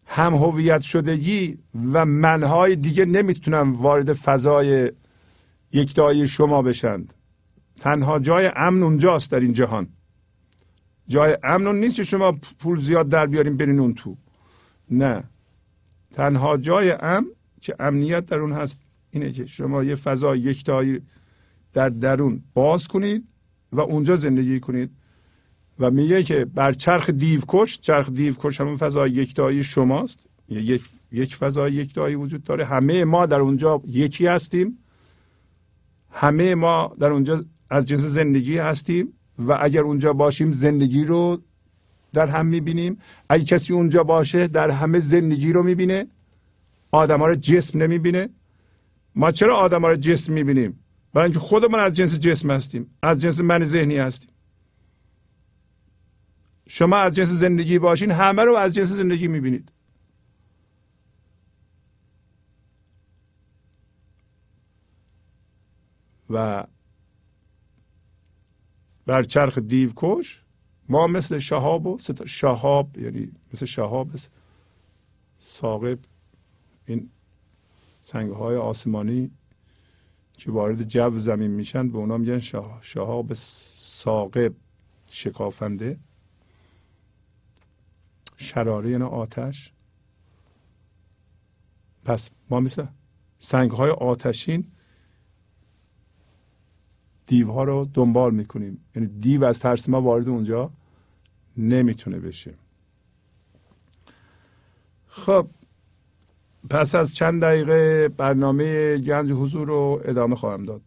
هم هویت شدگی و منهای دیگه نمی‌تونن وارد فضای یکتایی شما بشند. تنها جای امن اونجاست در این جهان. جای امن نیست که شما پول زیاد در بیاریم برین اون تو. نه. تنها جای امن که امنیت در اون هست اینه که شما یه فضای یکتایی در درون باز کنید و اونجا زندگی کنید و میگه که بر چرخ دیوکش چرخ دیوکش همون فضای یکتایی شماست. یک یک فضای یکتایی وجود داره. همه ما در اونجا یکی هستیم. همه ما در اونجا از جنس زندگی هستیم و اگر اونجا باشیم زندگی رو در هم می‌بینیم. اگه کسی اونجا باشه در همه زندگی رو می‌بینه. آدم ها رو جسم نمی‌بینه. ما چرا آدم ها رو جسم می‌بینیم؟ برای اینکه خودمون از جنس جسم هستیم. از جنس من ذهنی هستیم. شما از جنس زندگی باشین همه رو از جنس زندگی می‌بینید. و بر چرخ دیو کش ما مثل شهاب و شهاب یعنی مثل شهاب ساقب این سنگ های آسمانی که وارد جو زمین میشن به اونا میگن شهاب ساقب شکافنده. شراره یعنی آتش. پس ما مثل سنگ های آتشین دیوها رو دنبال می‌کنیم. یعنی دیو از ترس ما وارد اونجا نمی‌تونه بشه. خب پس از چند دقیقه برنامه گنج حضور رو ادامه خواهم داد.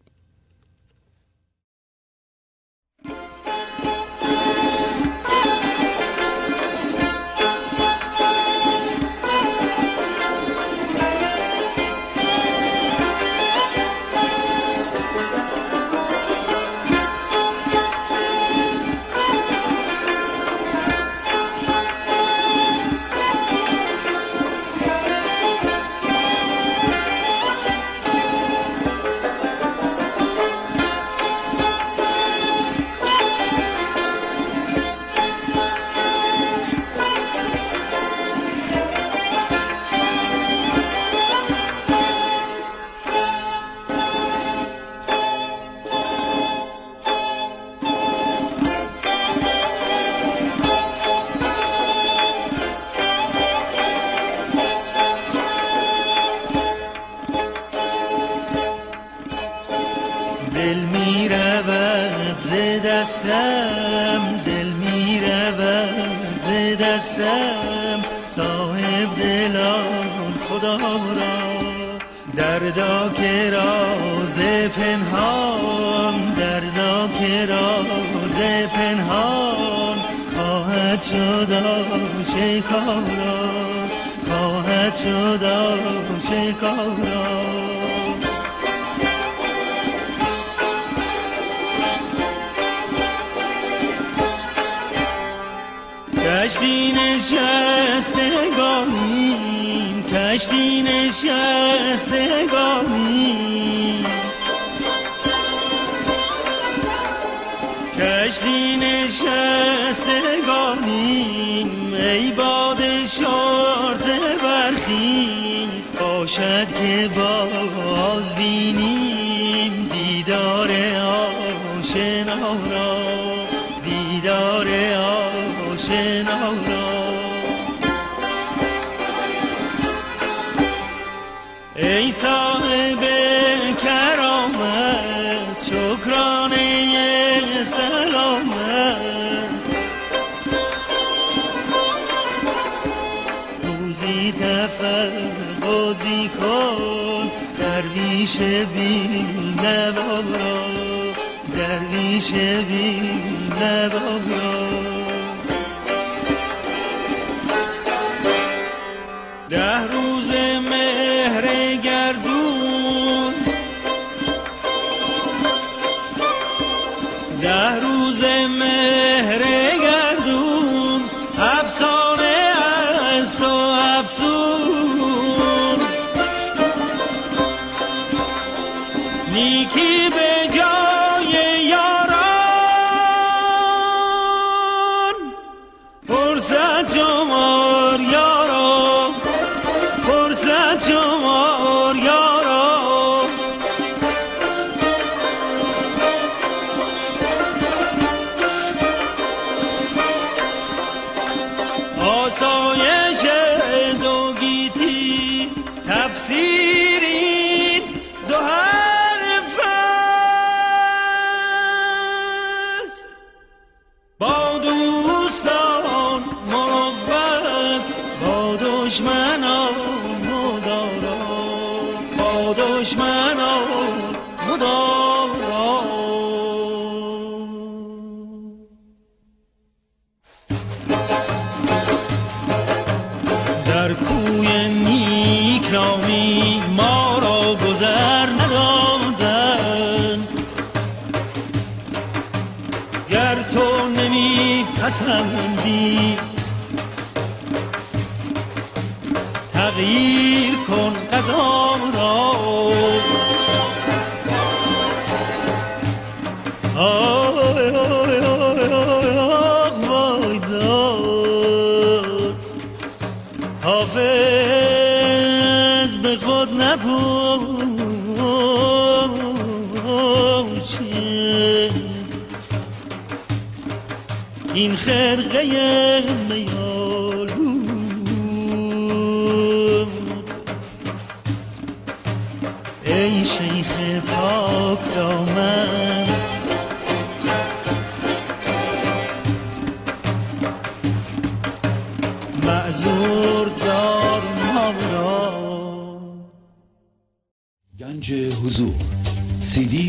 کشتی نشستگانیم کشتی نشستگانیم کشتی نشستگانیم ای باد شارت برخیز. باشد که باز بینیم دیدار آشنا را بی نوا را درویش بی نوا را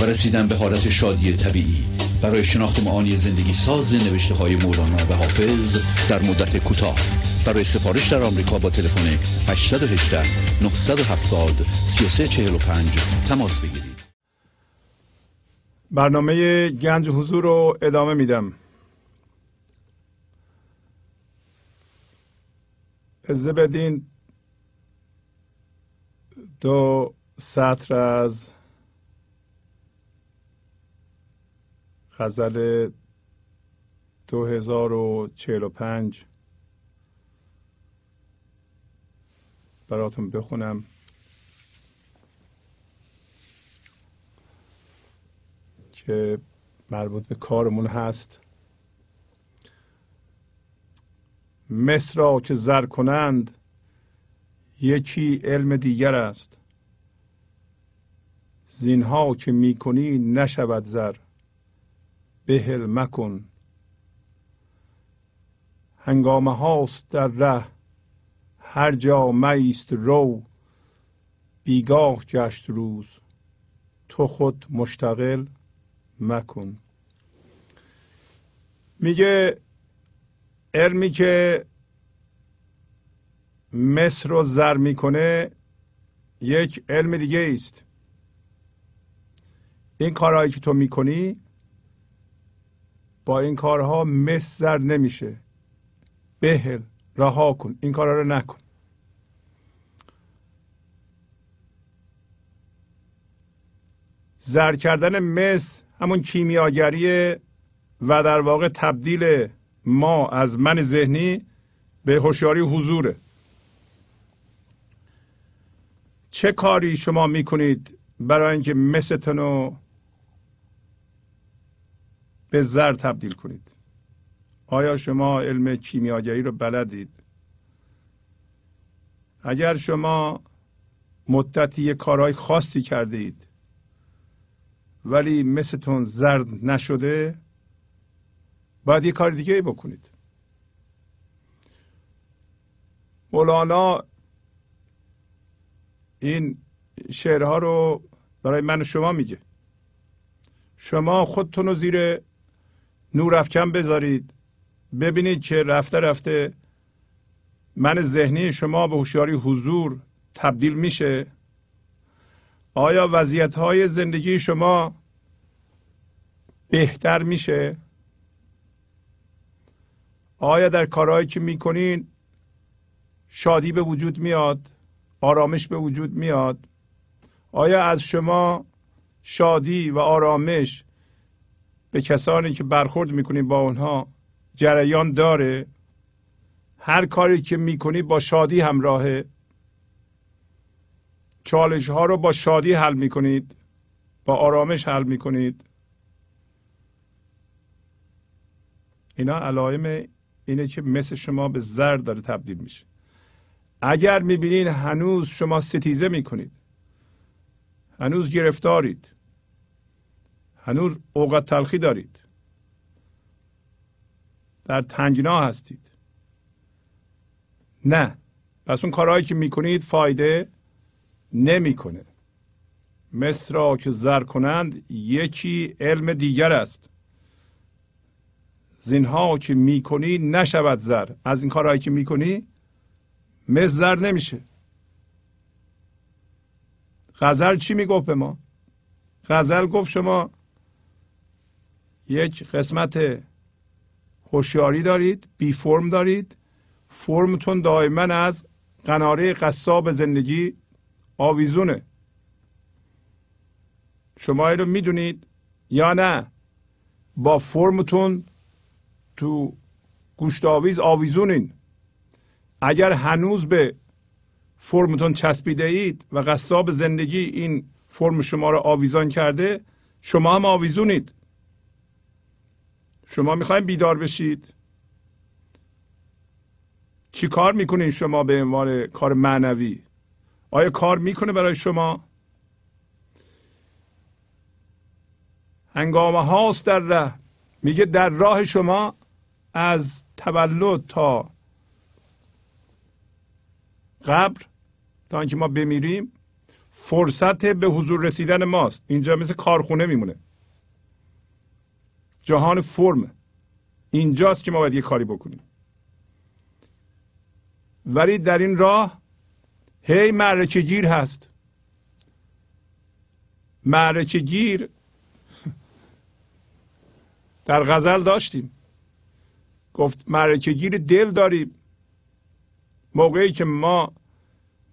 و رسیدن به حالت شادی طبیعی. برای شناخت معانی زندگی ساز نوشته های مولانا و حافظ در مدت کوتاه. برای سفارش در آمریکا با تلفن 818 970 3345 تماس بگیرید. برنامه گنج حضور رو ادامه میدم. اجازه بدین دو سطر از غزل 2045 براتون بخونم. که مربوط به کارمون هست. مصر را که زر کنند یکی علم دیگر است. زینها که می‌کنی نشود زر. بهل مکن. هنگامه هاست در ره هر جا میست رو. بیگاه گشت روز تو خود مشتغل مکن. میگه علمی که مصر رو زر می‌کنه یک علم دیگه است این کارهایی که تو می‌کنی با این کارها مصر زر نمیشه. بهل رها کن. این کارها رو نکن. زر کردن مس همون کیمیاگری و در واقع تبدیل ما از من ذهنی به هوشیاری حضوره. چه کاری شما می‌کنید برای اینکه مستون رو به زر تبدیل کنید. آیا شما علم کیمیاگری رو بلدید؟ اگر شما مدتی کارهای خاصی کرده اید ولی مثلتون زرد نشده باید یه کار دیگه بکنید. مولانا این شعرها رو برای من و شما میگه. شما خودتون رو زیر نور افکن بذارید. ببینید که رفته رفته من ذهنی شما به هوشیاری حضور تبدیل میشه. آیا وضعیت های زندگی شما بهتر میشه؟ آیا در کارهایی که می‌کنین شادی به وجود میاد؟ آرامش به وجود میاد؟ آیا از شما شادی و آرامش به کسانی که برخورد می‌کنید با اونها جریان داره. هر کاری که می‌کنید با شادی همراهه. چالش ها رو با شادی حل می‌کنید با آرامش حل می‌کنید. اینا علائم اینه که مثل شما به زر داره تبدیل میشه. اگر می‌بینید هنوز شما ستیزه می‌کنید هنوز گرفتارید هنوز اوقات تلخی دارید. در تنگنا هستید. نه. پس اون کارهایی که می‌کنید فایده نمی‌کنه. مثل را که زر کنند یکی علم دیگر است. زینها که می‌کنی نشود زر. از این کارهایی که می‌کنی مثل زر نمیشه. غزل چی می‌گفت به ما؟ غزل گفت شما یک قسمت هوشیاری دارید بی فرم دارید. فرمتون دائما از قناره قصاب زندگی آویزونه. شما رو می‌دونید یا نه؟ با فرمتون تو گوشت آویز آویزونین. اگر هنوز به فرمتون چسبیده اید و قصاب زندگی این فرم شما رو آویزان کرده شما هم آویزونید. شما می‌خواین بیدار بشید. چی کار می‌کنین شما به عنوان کار معنوی؟ آیا کار می‌کنه برای شما؟ هنگامه هاست در ره میگه در راه شما از تولد تا قبر تا اینکه ما بمیریم فرصت به حضور رسیدن ماست. اینجا مثل کارخونه میمونه. جهان فرم. اینجاست که ما باید یه کاری بکنیم. ولی در این راه هی معرکه گیر هست. معرکه گیر <laughs> در غزل داشتیم. گفت معرکه گیر دل داریم. موقعی که ما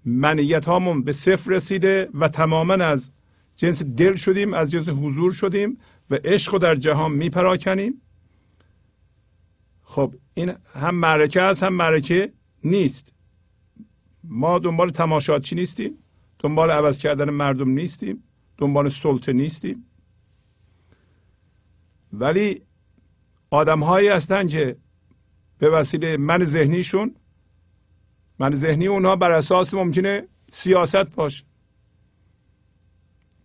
منیت هامون به صفر رسیده و تماما از جنس دل شدیم از جنس حضور شدیم و عشق رو در جهان میپراکنیم. خب این هم معرکه است هم معرکه نیست. ما دنبال تماشاچی نیستیم دنبال عوض کردن مردم نیستیم دنبال سلطه نیستیم. ولی آدم هایی هستن که به وسیله من ذهنیشون من ذهنی اونها بر اساس ممکنه سیاست باشه.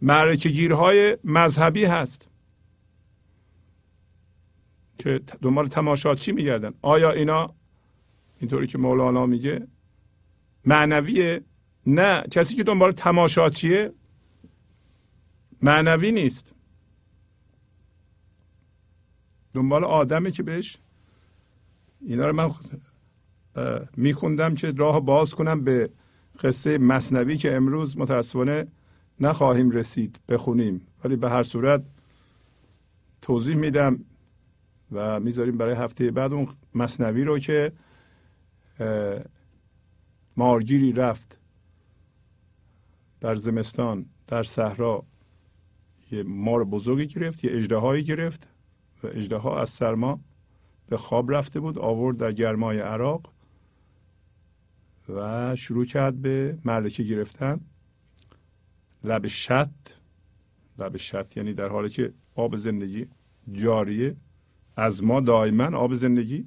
معرکه گیرهای مذهبی هست. که دنبال تماشاچی میگردن؟ آیا اینا اینطوری که مولانا میگه معنویه نه کسی که دنبال تماشاچیه معنوی نیست. دنبال آدمی که بهش اینا رو من میخوندم که راه باز کنم به قصه مصنوی که امروز متاسفانه نخواهیم رسید بخونیم. ولی به هر صورت توضیح میدم. و می‌ذاریم برای هفته بعد اون مصنوی رو که مارگیری رفت در زمستان در صحرا یه مار بزرگی گرفت یه اجدهایی گرفت و اجدها از سرما به خواب رفته بود آورد در گرمای عراق و شروع کرد به ملکه گرفتن. لب شط لب شط یعنی در حالی که آب زندگی جاریه. از ما دائما آب زندگی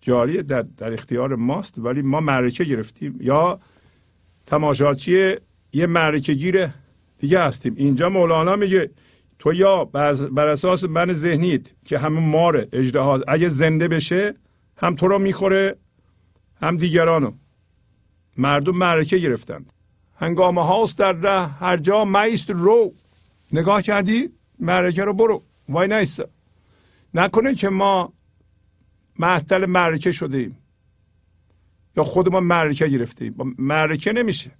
جاریه در, در اختیار ماست ولی ما معرکه گرفتیم. یا تماشاچی یه معرکه گیره دیگه هستیم. اینجا مولانا میگه تو یا بر اساس من ذهنیت که همه ماره اجده اگه زنده بشه هم تو رو می‌خوره هم دیگرانو. مردم معرکه گرفتند. هنگامه هاست در ره هر جا میست رو. نگاه کردی؟ معرکه رو برو. وای نیست نکنه که ما محتل معرکه شدیم. یا خود ما معرکه گرفتیم. معرکه نمیشه.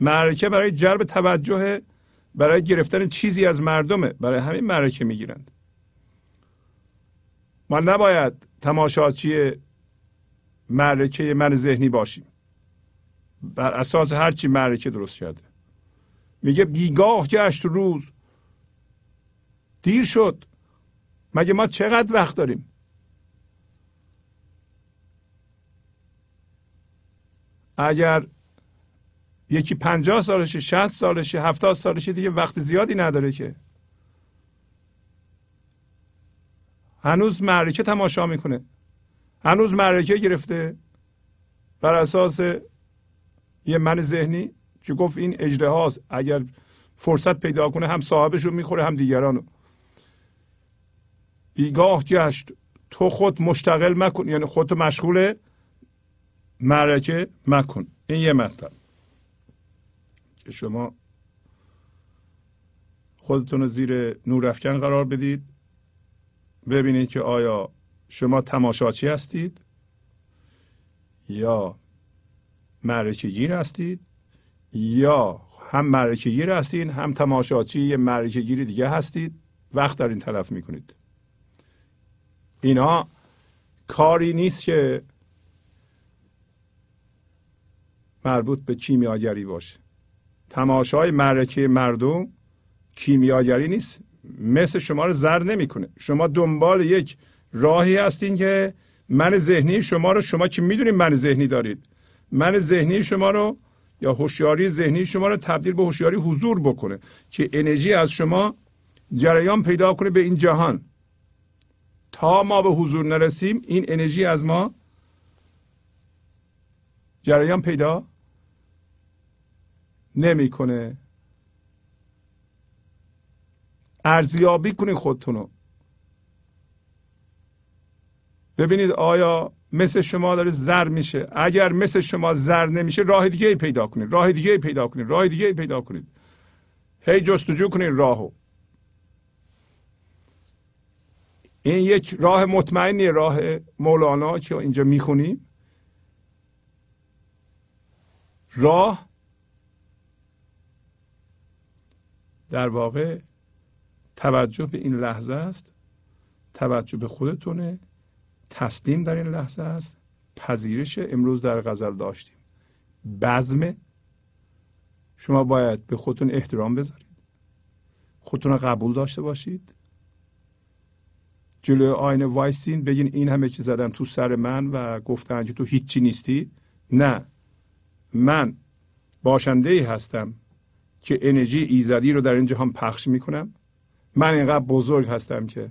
معرکه برای جلب توجه برای گرفتن چیزی از مردمه. برای همین معرکه می‌گیرند. ما نباید تماشاچی معرکه من ذهنی باشیم. بر اساس هرچی معرکه درست کرده. میگه بیگاه گشت روز. دیر شد. مگه ما چقدر وقت داریم؟ اگر یکی پنجاه سالشه شست سالشه هفتاد سالشه دیگه وقت زیادی نداره که. هنوز معرکه تماشا می‌کنه. هنوز معرکه گرفته. بر اساس یه من ذهنی که گفت این اجره اگر فرصت پیدا کنه هم صاحبش رو می‌خوره هم دیگرانو. بیگاه گشت. تو خود مشتغل مکن. یعنی خودتو مشغول معرکه مکن. این یه مطلب. که شما خودتون رو زیر نورافکن قرار بدید. ببینید که آیا شما تماشاچی هستید یا معرکه گیر هستید یا هم معرکه گیر هستید هم تماشاچی یه معرکه گیر دیگه هستید. وقت در این تلف می‌کنید. اینا کاری نیست که مربوط به کیمیاگری باشه. تماشای معرکه مردم کیمیاگری نیست. مثل شما رو زر نمی‌کنه. شما دنبال یک راهی هستین که من ذهنی شما رو شما که می‌دونید من ذهنی دارید. من ذهنی شما رو یا هوشیاری ذهنی شما رو تبدیل به هوشیاری حضور بکنه که انرژی از شما جریان پیدا کنه به این جهان. ما به حضور نرسیم این انرژی از ما جریان پیدا نمی‌کنه. ارزیابی کنید خودتون رو. ببینید آیا مثل شما داره زر میشه. اگر مثل شما زر نمیشه راه دیگه پیدا کنید. راه دیگه پیدا کنید. راه دیگه پیدا کنید. هی جستجو کنید راهو. این یک راه مطمئنی راه مولانا که اینجا می‌خونیم. راه در واقع توجه به این لحظه است. توجه به خودتونه. تسلیم در این لحظه است. پذیرش امروز در غزل داشتیم. بزم. شما باید به خودتون احترام بذارید. خودتون قبول داشته باشید. جلو آینه وایسین بگین این همه که زدن تو سر من و گفتن که تو هیچی نیستی؟ نه. من باشنده ای هستم که انرژی ایزدی رو در این جهان پخش می‌کنم. من اینقدر بزرگ هستم که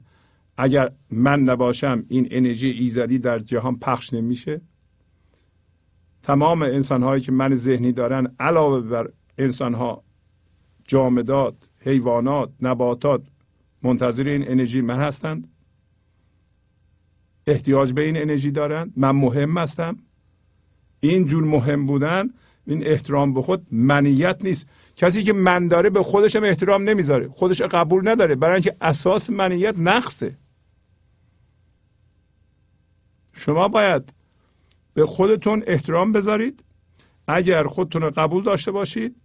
اگر من نباشم این انرژی ایزدی در جهان پخش نمیشه. تمام انسان هایی که من ذهنی دارن علاوه بر انسان ها جامدات حیوانات نباتات منتظر این انرژی من هستند. احتیاج به این انرژی دارن. من مهم هستم. این جور مهم بودن این احترام به خود منیت نیست. کسی که من داره به خودش هم احترام نمی‌ذاره. خودش قبول نداره. برای اینکه اساس منیت نقصه. شما باید به خودتون احترام بذارید. اگر خودتون قبول داشته باشید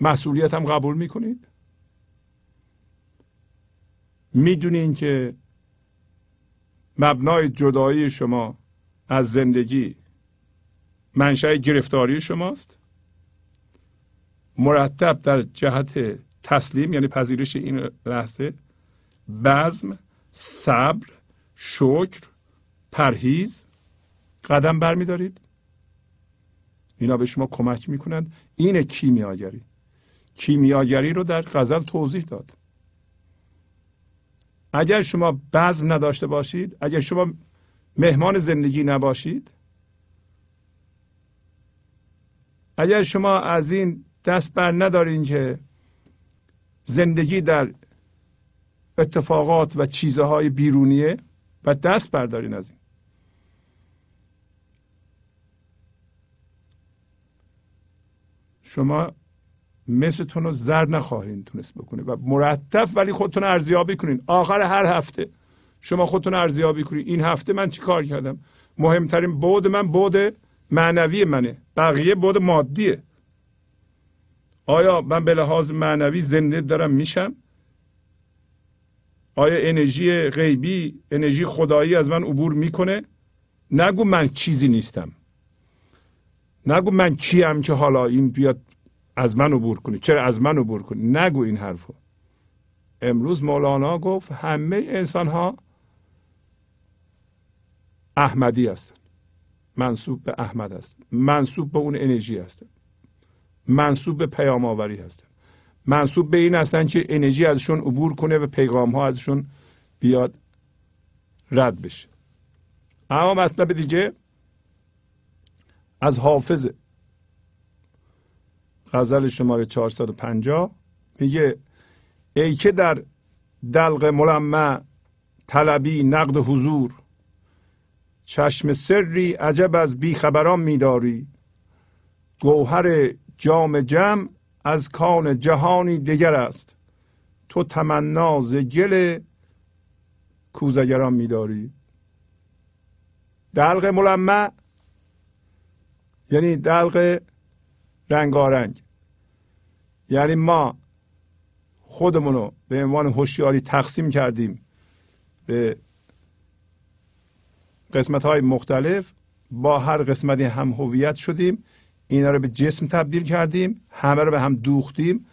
مسئولیت هم قبول می‌کنید. می‌دونین که مبنای جدایی شما از زندگی منشأ گرفتاری شماست. مرتب در جهت تسلیم یعنی پذیرش این لحظه بزم صبر شکر پرهیز قدم برمیدارید. اینا به شما کمک می‌کنند. این کیمیاگری. کیمیاگری رو در غزل توضیح داد. اگر شما بزم نداشته باشید اگر شما مهمان زندگی نباشید اگر شما از این دست بر ندارین که زندگی در اتفاقات و چیزهای بیرونیه و دست بردارین از این. شما مثلتون رو زر نخواهید تونست بکنید و مرتب ولی خودتون ارزیابی کنید آخر هر هفته شما خودتون ارزیابی کنید این هفته من چی کار کردم؟ مهمترین بود من بود معنوی منه. بقیه بود مادیه. آیا من به لحاظ معنوی زنده دارم؟ میشم. آیا انرژی غیبی انرژی خدایی از من عبور می‌کنه؟ نگو من چیزی نیستم. نگو من کیم که حالا این بیاد از من عبور کنی. چرا از من عبور کنی؟ نگو این حرفو. امروز مولانا گفت همه انسان ها احمدی هستن. منصوب به احمد هستن. منصوب به اون انرژی هستن. منصوب به پیام آوری هستن. منصوب به این هستن که انرژی ازشون عبور کنه و پیغام ها ازشون بیاد رد بشه. اما مطلب دیگه از حافظ غزل شماره 450 میگه ای که در دلق ملمع طلبی نقد حضور چشم سری عجب از بیخبران میداری. گوهر جام جم از کان جهانی دیگر است. تو تمنا ز گل کوزگران میداری. دلق ملمع یعنی دلق رنگارنگ یعنی ما خودمون رو به عنوان هوشیاری تقسیم کردیم به قسمت های مختلف. با هر قسمتی هم هویت شدیم اینا رو به جسم تبدیل کردیم همه رو به هم دوختیم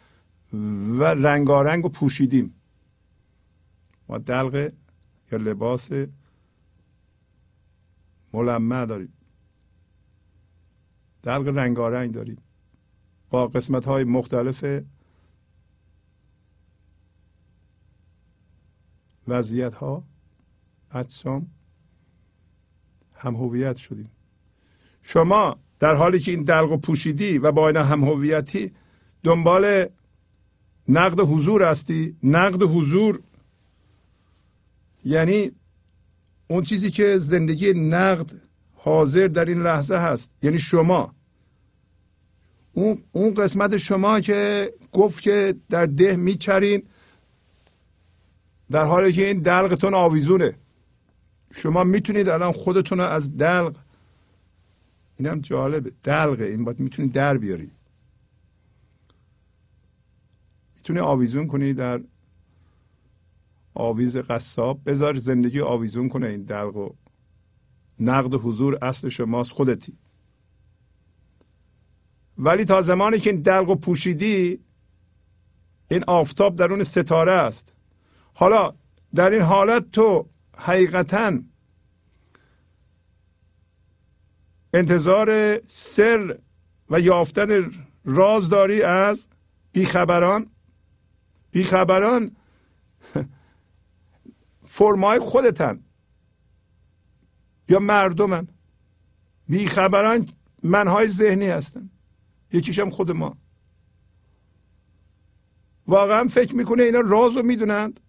و رنگارنگ و پوشیدیم. ما دلق یا لباس ملمع داریم. دلق رنگارنگ داریم. با قسمت های مختلف وضعیت ها اجسام هم هویت شدیم. شما در حالی که این دلق و پوشیدی و با این هم هویتی دنبال نقد حضور هستی. نقد حضور یعنی اون چیزی که زندگی نقد حاضر در این لحظه هست. یعنی شما اون, اون قسمت شما که گفت که در ده میچرین در حالی که این دلقتون آویزونه. شما می‌تونید الان خودتون رو از دلق اینم جالبه. دلقه این باید می‌تونید در بیاری می‌تونی آویزون کنی در آویز قصاب. بذار زندگی آویزون کنه این دلق نقد حضور اصل شماست خودتی. ولی تا زمانی که این دلق و پوشیدی این آفتاب درون ستاره است. حالا در این حالت تو حقیقتا انتظار سر و یافتن راز داری از بیخبران. بیخبران <laughs> فرمای خودتن. یا مردمن. بیخبران منهای ذهنی هستن یکیشم خود ما. واقعا فکر می‌کنه اینا راز رو می‌دونند.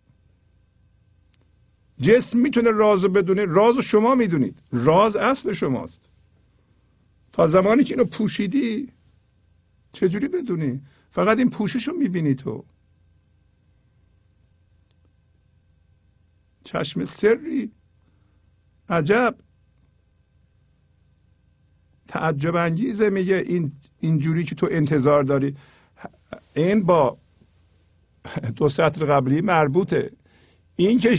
جسم می‌تونه راز رو بدونه راز شما می‌دونید. راز اصل شماست. تا زمانی که اینو پوشیدی چجوری بدونی؟ فقط این پوشش رو می‌بینی تو. چشم سری. عجب. تعجب انگیزه میگه این اینجوری که تو انتظار داری. این با دو سطر قبلی مربوطه. این که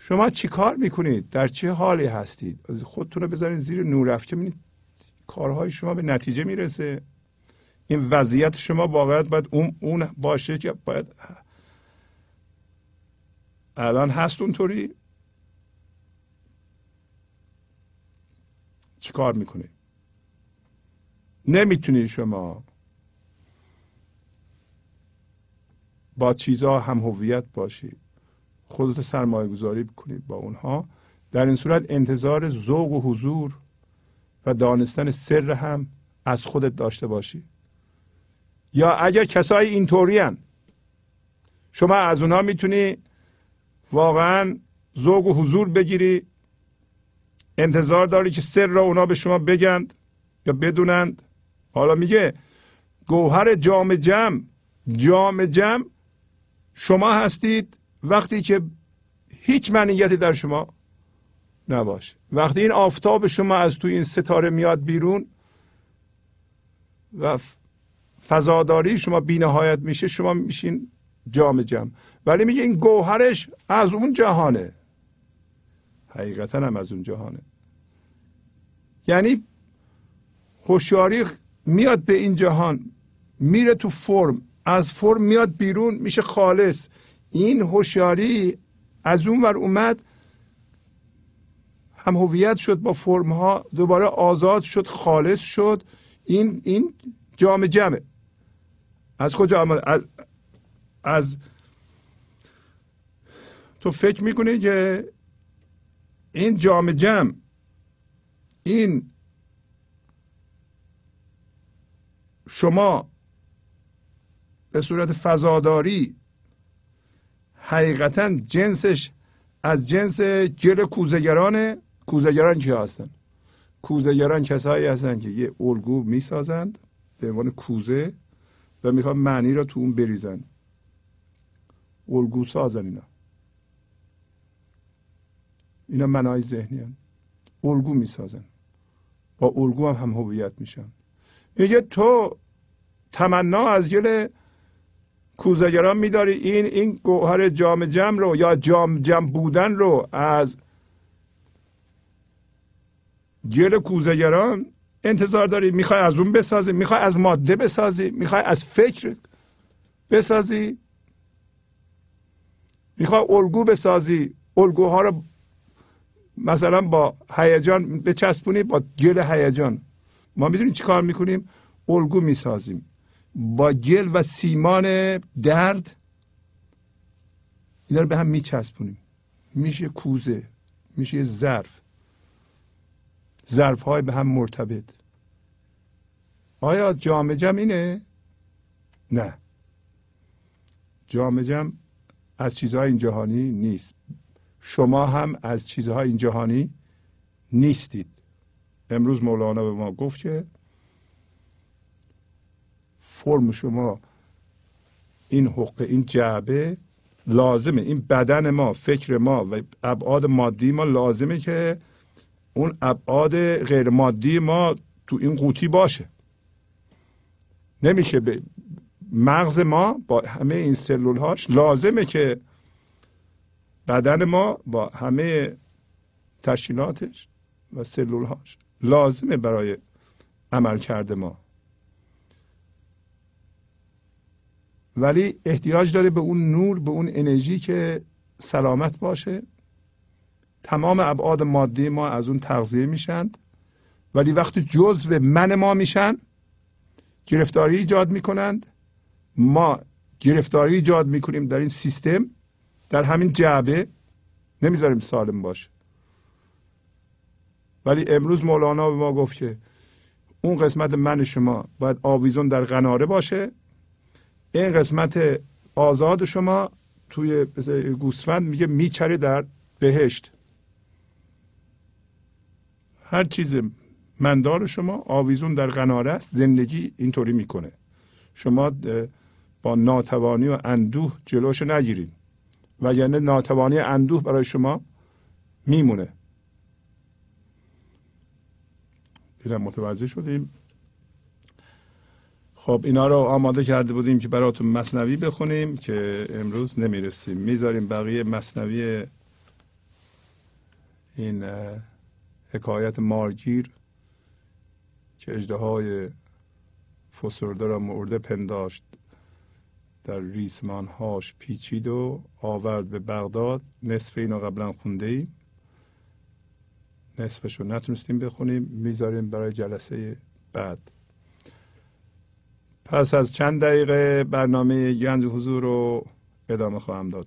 شما چی کار می‌کنید در چه حالی هستید خودتون رو بذارید زیر نورافکن ببینید کارهای شما به نتیجه می‌رسه. این وضعیت شما واقعا باید اون, اون باشه که باید الان هست اونطوری؟ چیکار می‌کنی؟ نمی‌تونید شما با چیزها هم هویت باشید خودت سرمایه گذاری بکنید با اونها. در این صورت انتظار ذوق و حضور و دانستن سر هم از خودت داشته باشی. یا اگر کسای اینطوری شما از اونها می‌تونی واقعا ذوق و حضور بگیری انتظار داری که سر را اونا به شما بگند یا بدونند؟ حالا میگه گوهر جام جم جام جم شما هستید وقتی که هیچ منیتی در شما نباشه. وقتی این آفتاب شما از توی این ستاره میاد بیرون و فضاداری شما بینهایت میشه شما میشین جام جم. ولی میگه این گوهرش از اون جهانه. حقیقتا هم از اون جهانه. یعنی هوشیاری میاد به این جهان میره تو فرم از فرم میاد بیرون میشه خالص. این هوشیاری از اون ور اومد هم هویت شد با فرم ها دوباره آزاد شد خالص شد. این این جام جمعه. از کجا آمد؟ از, از تو فکر می‌کنی که این جام جمع این شما به صورت فضاداری حقیقتا جنسش از جنس گل کوزگرانه کوزگران چی هستن؟ کوزگران کسایی هستن که یه الگو می‌سازند به عنوان کوزه و می‌خوان معنی را تو اون بریزن. الگو سازن اینا. اینا منای ذهنی هن. الگو می‌سازن. با الگو هم هم هویت میشن میگه تو تمنا از گل کوزگران میداری. این این گوهر جام جم رو یا جام جم بودن رو از گل کوزگران انتظار داری. می‌خوای از اون بسازی می‌خوای از ماده بسازی می‌خوای از فکر بسازی. می‌خوای الگو بسازی. الگوها رو مثلا با هیجان بچسبونی با گل هیجان. ما می‌دونیم چی کار می‌کنیم؟ الگو می‌سازیم. با گل و سیمان درد اینا رو به هم میچسبونیم. میشه کوزه میشه ظرف ظرف. های به هم مرتبط. آیا جام جم اینه؟ نه. جام جم از چیزهای این جهانی نیست. شما هم از چیزهای این جهانی نیستید. امروز مولانا به ما گفت که فرم شما این حقه این جعبه لازمه. این بدن ما فکر ما و ابعاد مادی ما لازمه که اون ابعاد غیر مادی ما تو این قوطی باشه. نمیشه به مغز ما با همه این سلول هاش لازمه که بدن ما با همه تشکیلاتش و سلول هاش لازمه برای عمل کرده ما. ولی احتیاج داره به اون نور به اون انرژی که سلامت باشه. تمام ابعاد مادی ما از اون تغذیه میشند ولی وقتی جزو من ما میشن گرفتاری ایجاد می‌کنند. ما گرفتاری ایجاد می‌کنیم در این سیستم. در همین جعبه نمی‌ذاریم سالم باشه. ولی امروز مولانا به ما گفت که اون قسمت من شما باید آویزون در قناره باشه. این قسمت آزاد شما توی گوسفند میگه میچره در بهشت. هر چیز مندار شما آویزون در قناره است زندگی اینطوری می‌کنه. شما با ناتوانی و اندوه جلوش نگیرید و یعنی ناتوانی اندوه برای شما میمونه. دیدم متوجه شدیم. خب اینا رو آماده کرده بودیم که براتون مصنوی بخونیم که امروز نمی‌رسیم. می‌ذاریم بقیه مصنوی این حکایت مارگیر که اجده های فسرده را مرده پنداشت. در ریسمان هاش پیچید و آورد به بغداد. نصف اینا قبلا خونده ایم نصفش رو نتونستیم بخونیم. می‌ذاریم برای جلسه بعد. پس از چند دقیقه برنامه گنج حضور رو ادامه خواهم داد.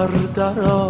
tártaro.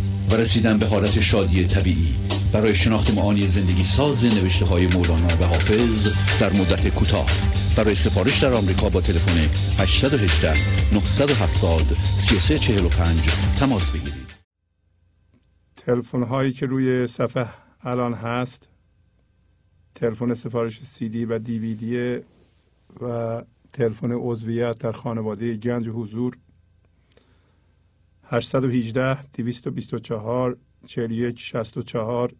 و رسیدن به حالت شادی طبیعی. برای شناخت معانی زندگی ساز نوشته های مولانا و حافظ در مدت کوتاه. برای سفارش در آمریکا با تلفن 818 970 3345 تماس بگیرید. تلفن هایی که روی صفحه الان هست تلفن سفارش سی دی و دیویدی و تلفن عضویت در خانواده گنج حضور 818 224 41 64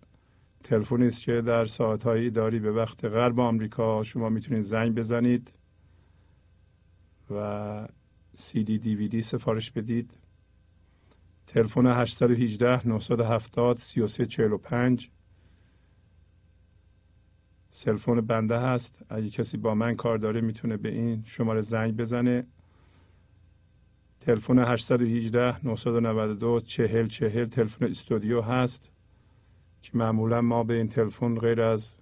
تلفنی است که در ساعتهایی داری به وقت غرب آمریکا. شما می‌تونید زنگ بزنید و سی دی دی وی دی سفارش بدید. تلفن 818 970 3345 سلفون بنده هست. اگه کسی با من کار داره می‌تونه به این شماره زنگ بزنه. تلفن 818 992 40 40 تلفن استودیو هست که معمولا ما به این تلفن غیر از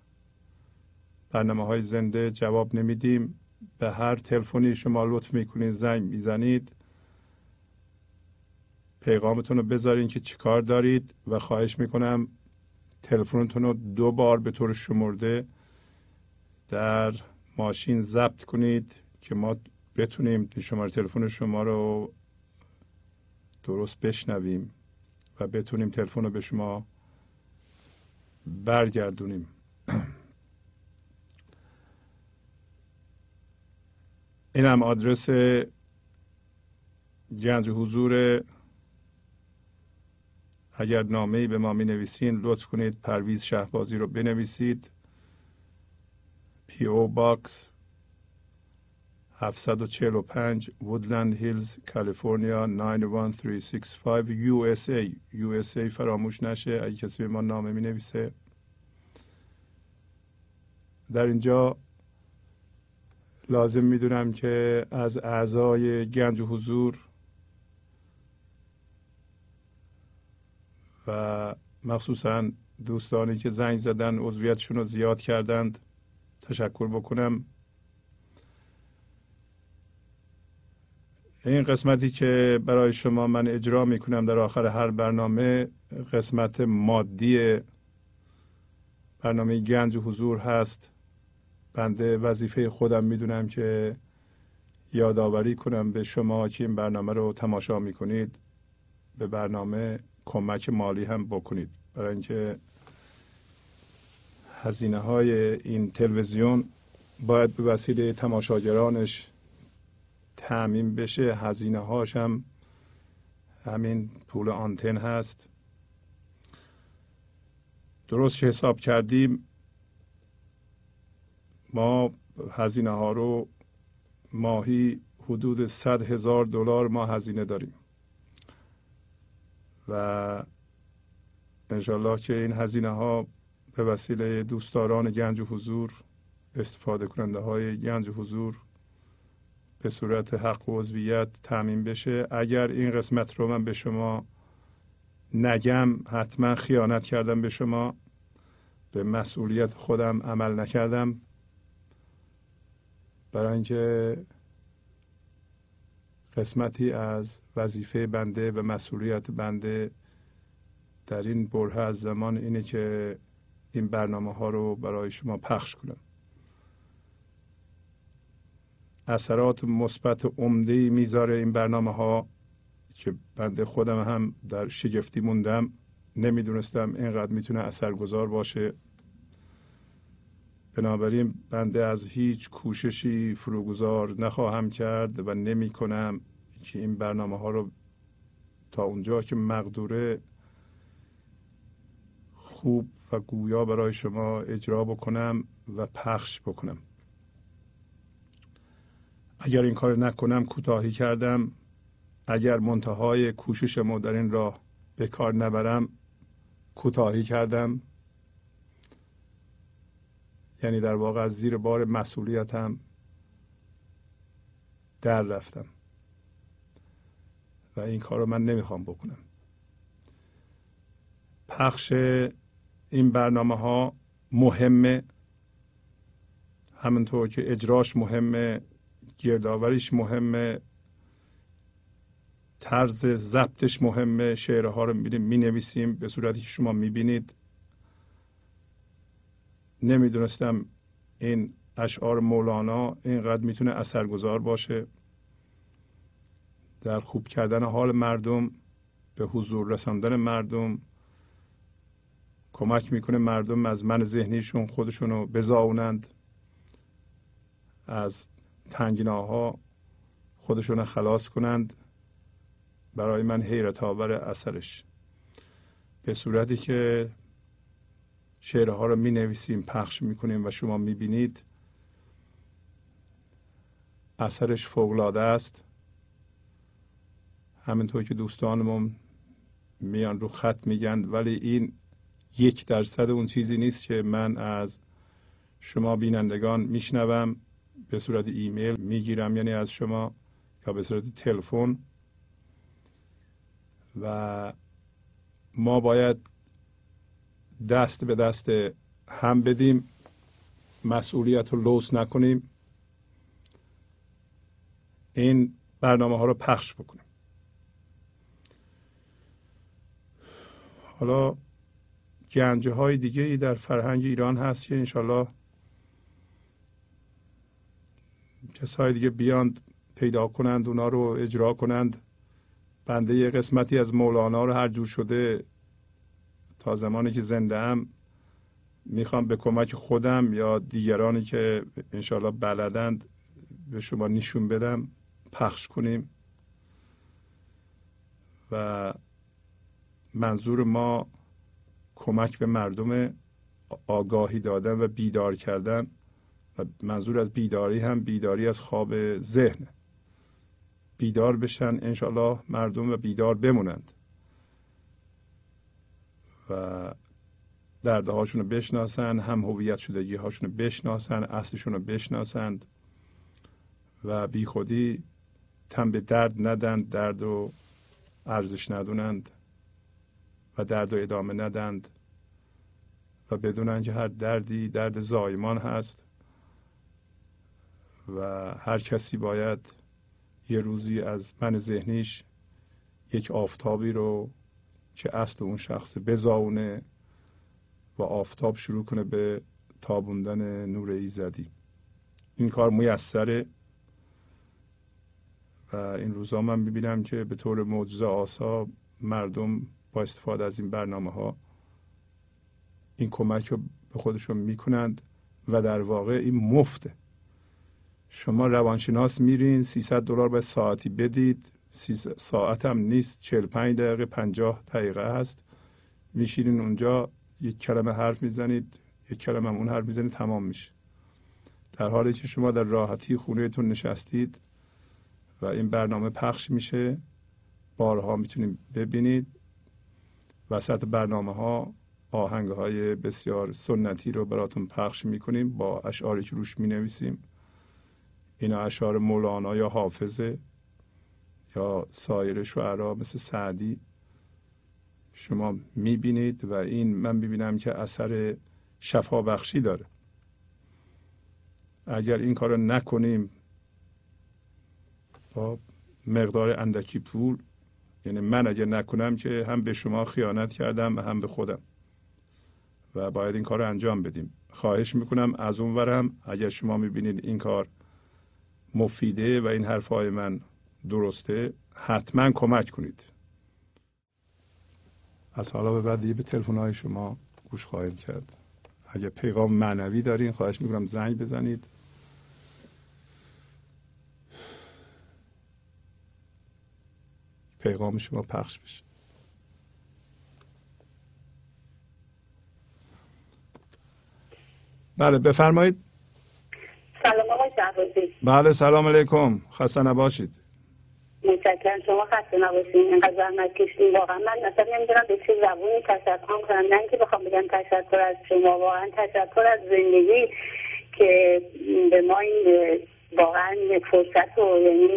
برنامه های زنده جواب نمیدیم. به هر تلفنی شما لطف می‌کنید زنگ می‌زنید. پیغامتون رو بذارین که چیکار دارید و خواهش می‌کنم تلفنتون رو دو بار به طور شمرده در ماشین ضبط کنید که ما بتونیم شماره تلفن شما رو درست بشنویم و بتونیم تلفن رو به شما برگردونیم. <clears throat> این هم آدرس گنج حضور. اگر نامه به ما می نویسین لطف کنید پرویز شهبازی رو بنویسید. P.O. Box 745 Woodland Hills کالیفرنیا 91365 یو اس ای یو اس ای فراموش نشه اگه کسی به ما نامه می نویسه در اینجا لازم می‌دونم که از اعضای گنج حضور و مخصوصا دوستانی که زنگ زدن عضویتشون رو زیاد کردند تشکر بکنم. این قسمتی که برای شما من اجرا می کنم در آخر هر برنامه قسمت مادی برنامه گنج حضور هست. بنده وظیفه خودم می‌دونم که یادآوری کنم به شما که این برنامه رو تماشا می‌کنید. به برنامه کمک مالی هم بکنید. برای اینکه هزینه های این تلویزیون باید به وسیله تماشاگرانش تعمین بشه هزینه هاش هم همین پول آنتن هست. درست حساب کردیم؟ ما هزینه ها رو ماهی حدود 100 هزار دلار ما هزینه داریم. و انشالله که این هزینه ها به وسیله دوستداران گنج و حضور استفاده کننده های گنج و حضور به صورت حق و عضویت تعمین بشه. اگر این قسمت رو من به شما نگم حتما خیانت کردم به شما. به مسئولیت خودم عمل نکردم. برای اینکه قسمتی از وظیفه بنده و مسئولیت بنده در این بره از زمان اینه که این برنامه ها رو برای شما پخش کنم. اثرات مثبت عمده می‌ذاره این برنامه ها که بنده خودم هم در شگفتی موندم. نمی‌دونستم اینقدر می‌تونه اثرگذار باشه. بنابراین بنده از هیچ کوششی فروگذار نخواهم کرد و نمی کنم که این برنامه ها رو تا اونجا که مقدوره خوب و گویا برای شما اجرا بکنم و پخش بکنم. اگر این کار نکنم کوتاهی کردم. اگر منتهای کوششمو در این راه به کار نبرم کوتاهی کردم. یعنی در واقع از زیر بار مسئولیتم در رفتم. و این کار رو من نمی‌خوام بکنم. پخش این برنامه ها مهمه. همونطور که اجراش مهمه. گردآوریش مهمه طرز ضبطش مهمه شعرها رو میریم می نویسیم به صورتی که شما می‌بینید. نمی‌دونستم این اشعار مولانا اینقدر می‌تونه اثرگذار باشه. در خوب کردن حال مردم به حضور رساندن مردم کمک می‌کنه مردم از من ذهنیشون خودشونو بزاونند. از تنگناها خودشون خلاص کنند برای من حیرت آور اثرش. به صورتی که شعرها رو می نویسیم پخش می کنیم و شما می بینید اثرش فوقلاده است. همینطور که دوستانمون میان رو خط میگن ولی این یک درصد اون چیزی نیست که من از شما بینندگان میشنوم. به صورت ایمیل می‌گیرم یعنی از شما یا به صورت تلفن. و ما باید دست به دست هم بدیم مسئولیت رو لوس نکنیم. این برنامه ها رو پخش بکنیم. حالا گنجه های دیگه ای در فرهنگ ایران هست که انشالله کسای دیگه بیاند پیدا کنند اونا رو اجرا کنند. بنده یه قسمتی از مولانا رو هر جور شده تا زمانی که زنده هم می‌خوام به کمک خودم یا دیگرانی که انشالله بلدند به شما نشون بدم پخش کنیم. و منظور ما کمک به مردم آگاهی دادن و بیدار کردن. و منظور از بیداری هم بیداری از خواب ذهن. بیدار بشن انشالله مردم و بیدار بمونند. و درده هاشون رو بشناسن هم هویت شدگی هاشون رو بشناسن اصلشون رو بشناسند و بی خودی تن به درد ندند درد و ارزش ندونند و درد و ادامه ندند و بدونن که هر دردی درد زایمان هست. و هر کسی باید یه روزی از من ذهنیش یک آفتابی رو که اصل اون شخص بزاونه و آفتاب شروع کنه به تابوندن نور ایزدی این کار میسره و این روزا من می‌بینم که به طور معجزه آسا مردم با استفاده از این برنامه ها این کمک رو به خودشون می‌کنند و در واقع این مفته. شما روانشناس میرین 300 دلار به ساعتی بدید. ساعت هم نیست 45 دقیقه 50 دقیقه هست میشینین اونجا یک کلمه حرف می‌زنید یک کلمه هم اون حرف می‌زنید تمام میشه. در حالی که شما در راحتی خونهتون نشستید و این برنامه پخش میشه بارها می‌تونید ببینید. وسط برنامه ها آهنگ های بسیار سنتی رو براتون پخش می‌کنیم با اشعاری که روش می‌نویسیم. این اشعار مولانا یا حافظه یا سایر شعرا مثل سعدی شما می‌بینید و این من می‌بینم که اثر شفا بخشی داره. اگر این کار نکنیم با مقدار اندکی پول یعنی من اگر نکنم که هم به شما خیانت کردم و هم به خودم. و باید این کار رو انجام بدیم. خواهش می‌کنم از اون ورم اگر شما می‌بینید این کار مفیده و این حرفهای من درسته حتما کمک کنید. از حالا به بعد دیگه به تلفن های شما گوش خواهیم کرد. اگر پیغام معنوی دارین خواهش می‌کنم زنگ بزنید. پیغام شما پخش بشه. بله بفرمایید. سلام. شهبازی. بله سلام علیکم. خسته نباشید. متشکرم. شما خسته نباشید. اینقدر زحمت کشید واقعا من اصلا نمی‌دونم به چه زبونی تشکر کنم. نه اینکه بخوام بگم تشکر از شما. واقعا تشکر از زندگی که به ما این واقعا فرصت رو یعنی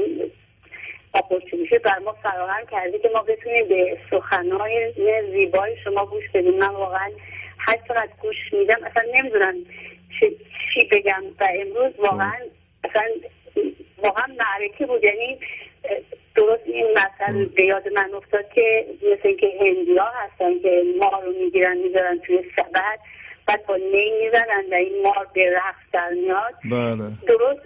اپورتونیتی بر ما فراهم کرده که ما بتونیم به سخنهای زیبای شما گوش بدیم. من واقعا هر چقدر گوش میدم اصلا نمی‌دونم چی بگم؟ و امروز واقعا اصلا واقعا معرکه بود. یعنی درست این مثل به یاد من افتاد که مثل اینکه هندی ها هستن که مار رو می‌گیرن می‌ذارن توی سبد بعد با نی می‌زنن و این مار به رقص در میاد. بله. درست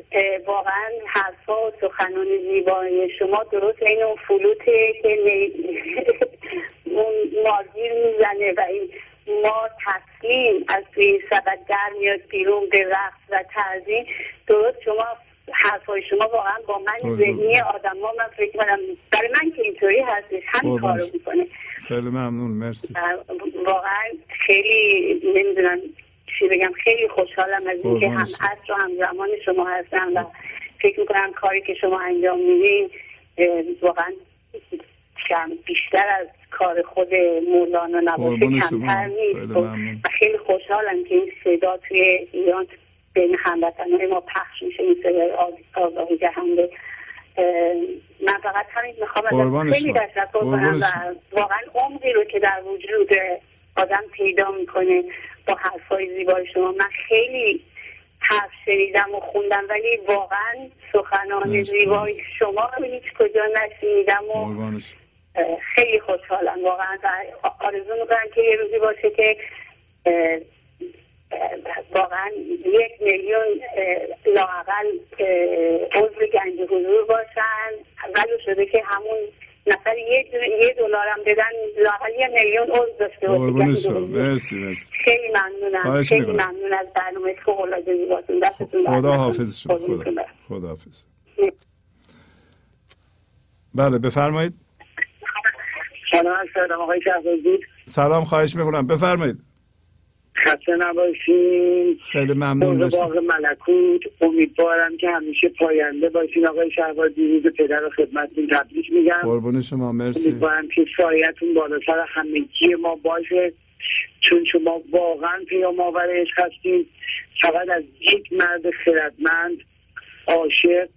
واقعا حرفا و سخنان زیبای شما درست این اون فلوته که نی... <laughs> اون مارگیر می‌زنه و این ما تسلیم از توی سبد در میاد بیرون به رقص و تعظیم درست شما حرفای شما واقعا با من ذهنی آدم ها من فکر کنم برای من که اینطوری هستش. همین کارو می‌کنه. خیلی ممنون مرسی. واقعا خیلی نمی‌دونم چی بگم خیلی خوشحالم از اینکه هم عصر و هم زمان شما هستم و فکر می‌کنم کاری که شما انجام میدین واقعا بیشتر از کار خود مولانا نباشه کمتر نیست. و خیلی خوشحالم که این صدا توی ایران بین هموطنهای ما پخش میشه این صدای آگاهی دهنده. من فقط همین می‌خوام خیلی تشکر کنم و واقعا عمقی رو که در وجود آدم پیدا می‌کنه با حرفای زیبای شما. من خیلی حرف شنیدم و خوندم ولی واقعا سخنان زیبای شما رو هیچ کجا نشنیدم و خیلی خوشحالم. واقعا آرزو می‌کنم که یه روزی باشه که واقعا یک میلیون لاقل عضو گنج حضور باشن. ولو شده که همون نفر یه یه دلار هم بدن لاقل یه میلیون عضو داشته باشه مرسی مرسی. خیلی ممنونم. خیلی ممنون از برنامه فوق العاده زیباتون دستتون خدا حافظ شما. خدا خدا حافظ بله بفرمایید. سلام سلام آقای شهبازی. سلام خواهش می‌کنم. بفرمایید. خسته نباشین. خیلی ممنون باغ ملکوت. امیدوارم که همیشه پاینده باشین آقای شهبازی. روز پدر رو خدمتتون تبریک میگم. قربون شما مرسی. امیدوارم که سایتون بالاتر همگی ما باشه. چون شما واقعا پیام آور عشق هستین. فقط از یک مرد خردمند عاشق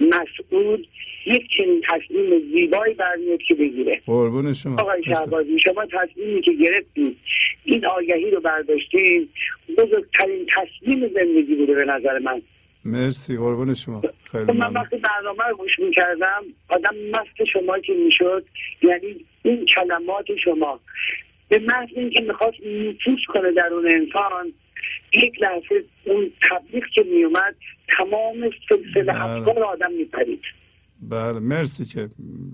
مسئول یک چنین تصمیم زیبایی برمیاد که بگیره. قربون شما. آقای شهبازی شما تصمیمی که گرفتید این آگهی رو برداشتین بزرگترین تصمیم زندگی بوده به نظر من. مرسی. قربون شما. خیلی من وقتی برنامه رو گوش می‌کردم آدم مست شما که می‌شد یعنی این کلمات شما. به محض اینکه می‌خواست نفوذ کنه در اون انسان یک لحظه اون تبلیغ که میومد تمام سلسله افکار آدم میپرید. بله مرسی که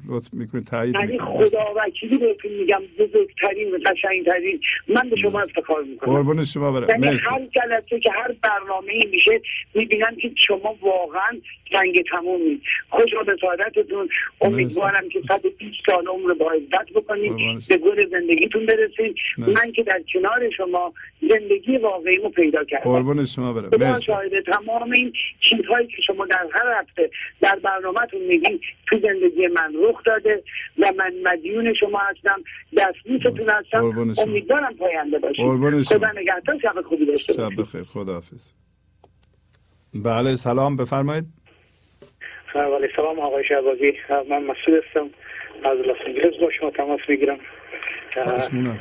لطف می‌کنید تایید یعنی خدا وکیلی بهتون میگم بزرگترین و قشنگترین من به شما افتخار می‌کنم. قربون شما برم. یعنی مرسی. هر جلسه که هر برنامه ای میشه می‌بینم که شما واقعا رنگ تمومی خوشا به سعادتتون امیدوارم که 120 سال عمر با عزت بکنید. به گل زندگیتون برسید. من که در کنار شما زندگی واقعیمو پیدا کردم. قربون شما برم. مرسی. تمام این چیزهایی که شما در هر هفته در برنامهتون میگین تو زندگی من رخ داده و من مدیون شما هستم دستبوستون هستم. امیدوارم پاینده باشید. خدا نگهدار شب خوبی داشته شب باشید. بخیر. خداحافظ. بله سلام. بفرمایید. ولی سلام آقای شهبازی. من مسئول هستم. از لس انجلس با شما تماس می‌گیرم. خواهش مونم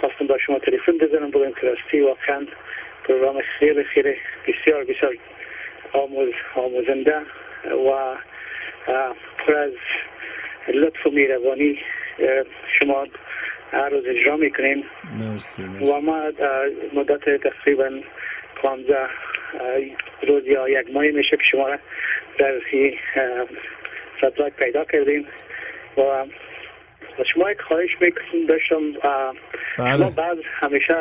خواستم با شما تلفن بزنم. بگم که راستی واقعا پروگرام خیلی خیلی بسیار بسیار آموز آموزنده. و پر از لطف و میروانی شما هر روز اجرا می‌کنیم مرسی و ما مدت تقریبا 15 اه، روز یا یک ماهی میشه که شما در سبزاک پیدا کردیم و شما یک خواهش می‌کنم داشتم بله. شما بعض همیشه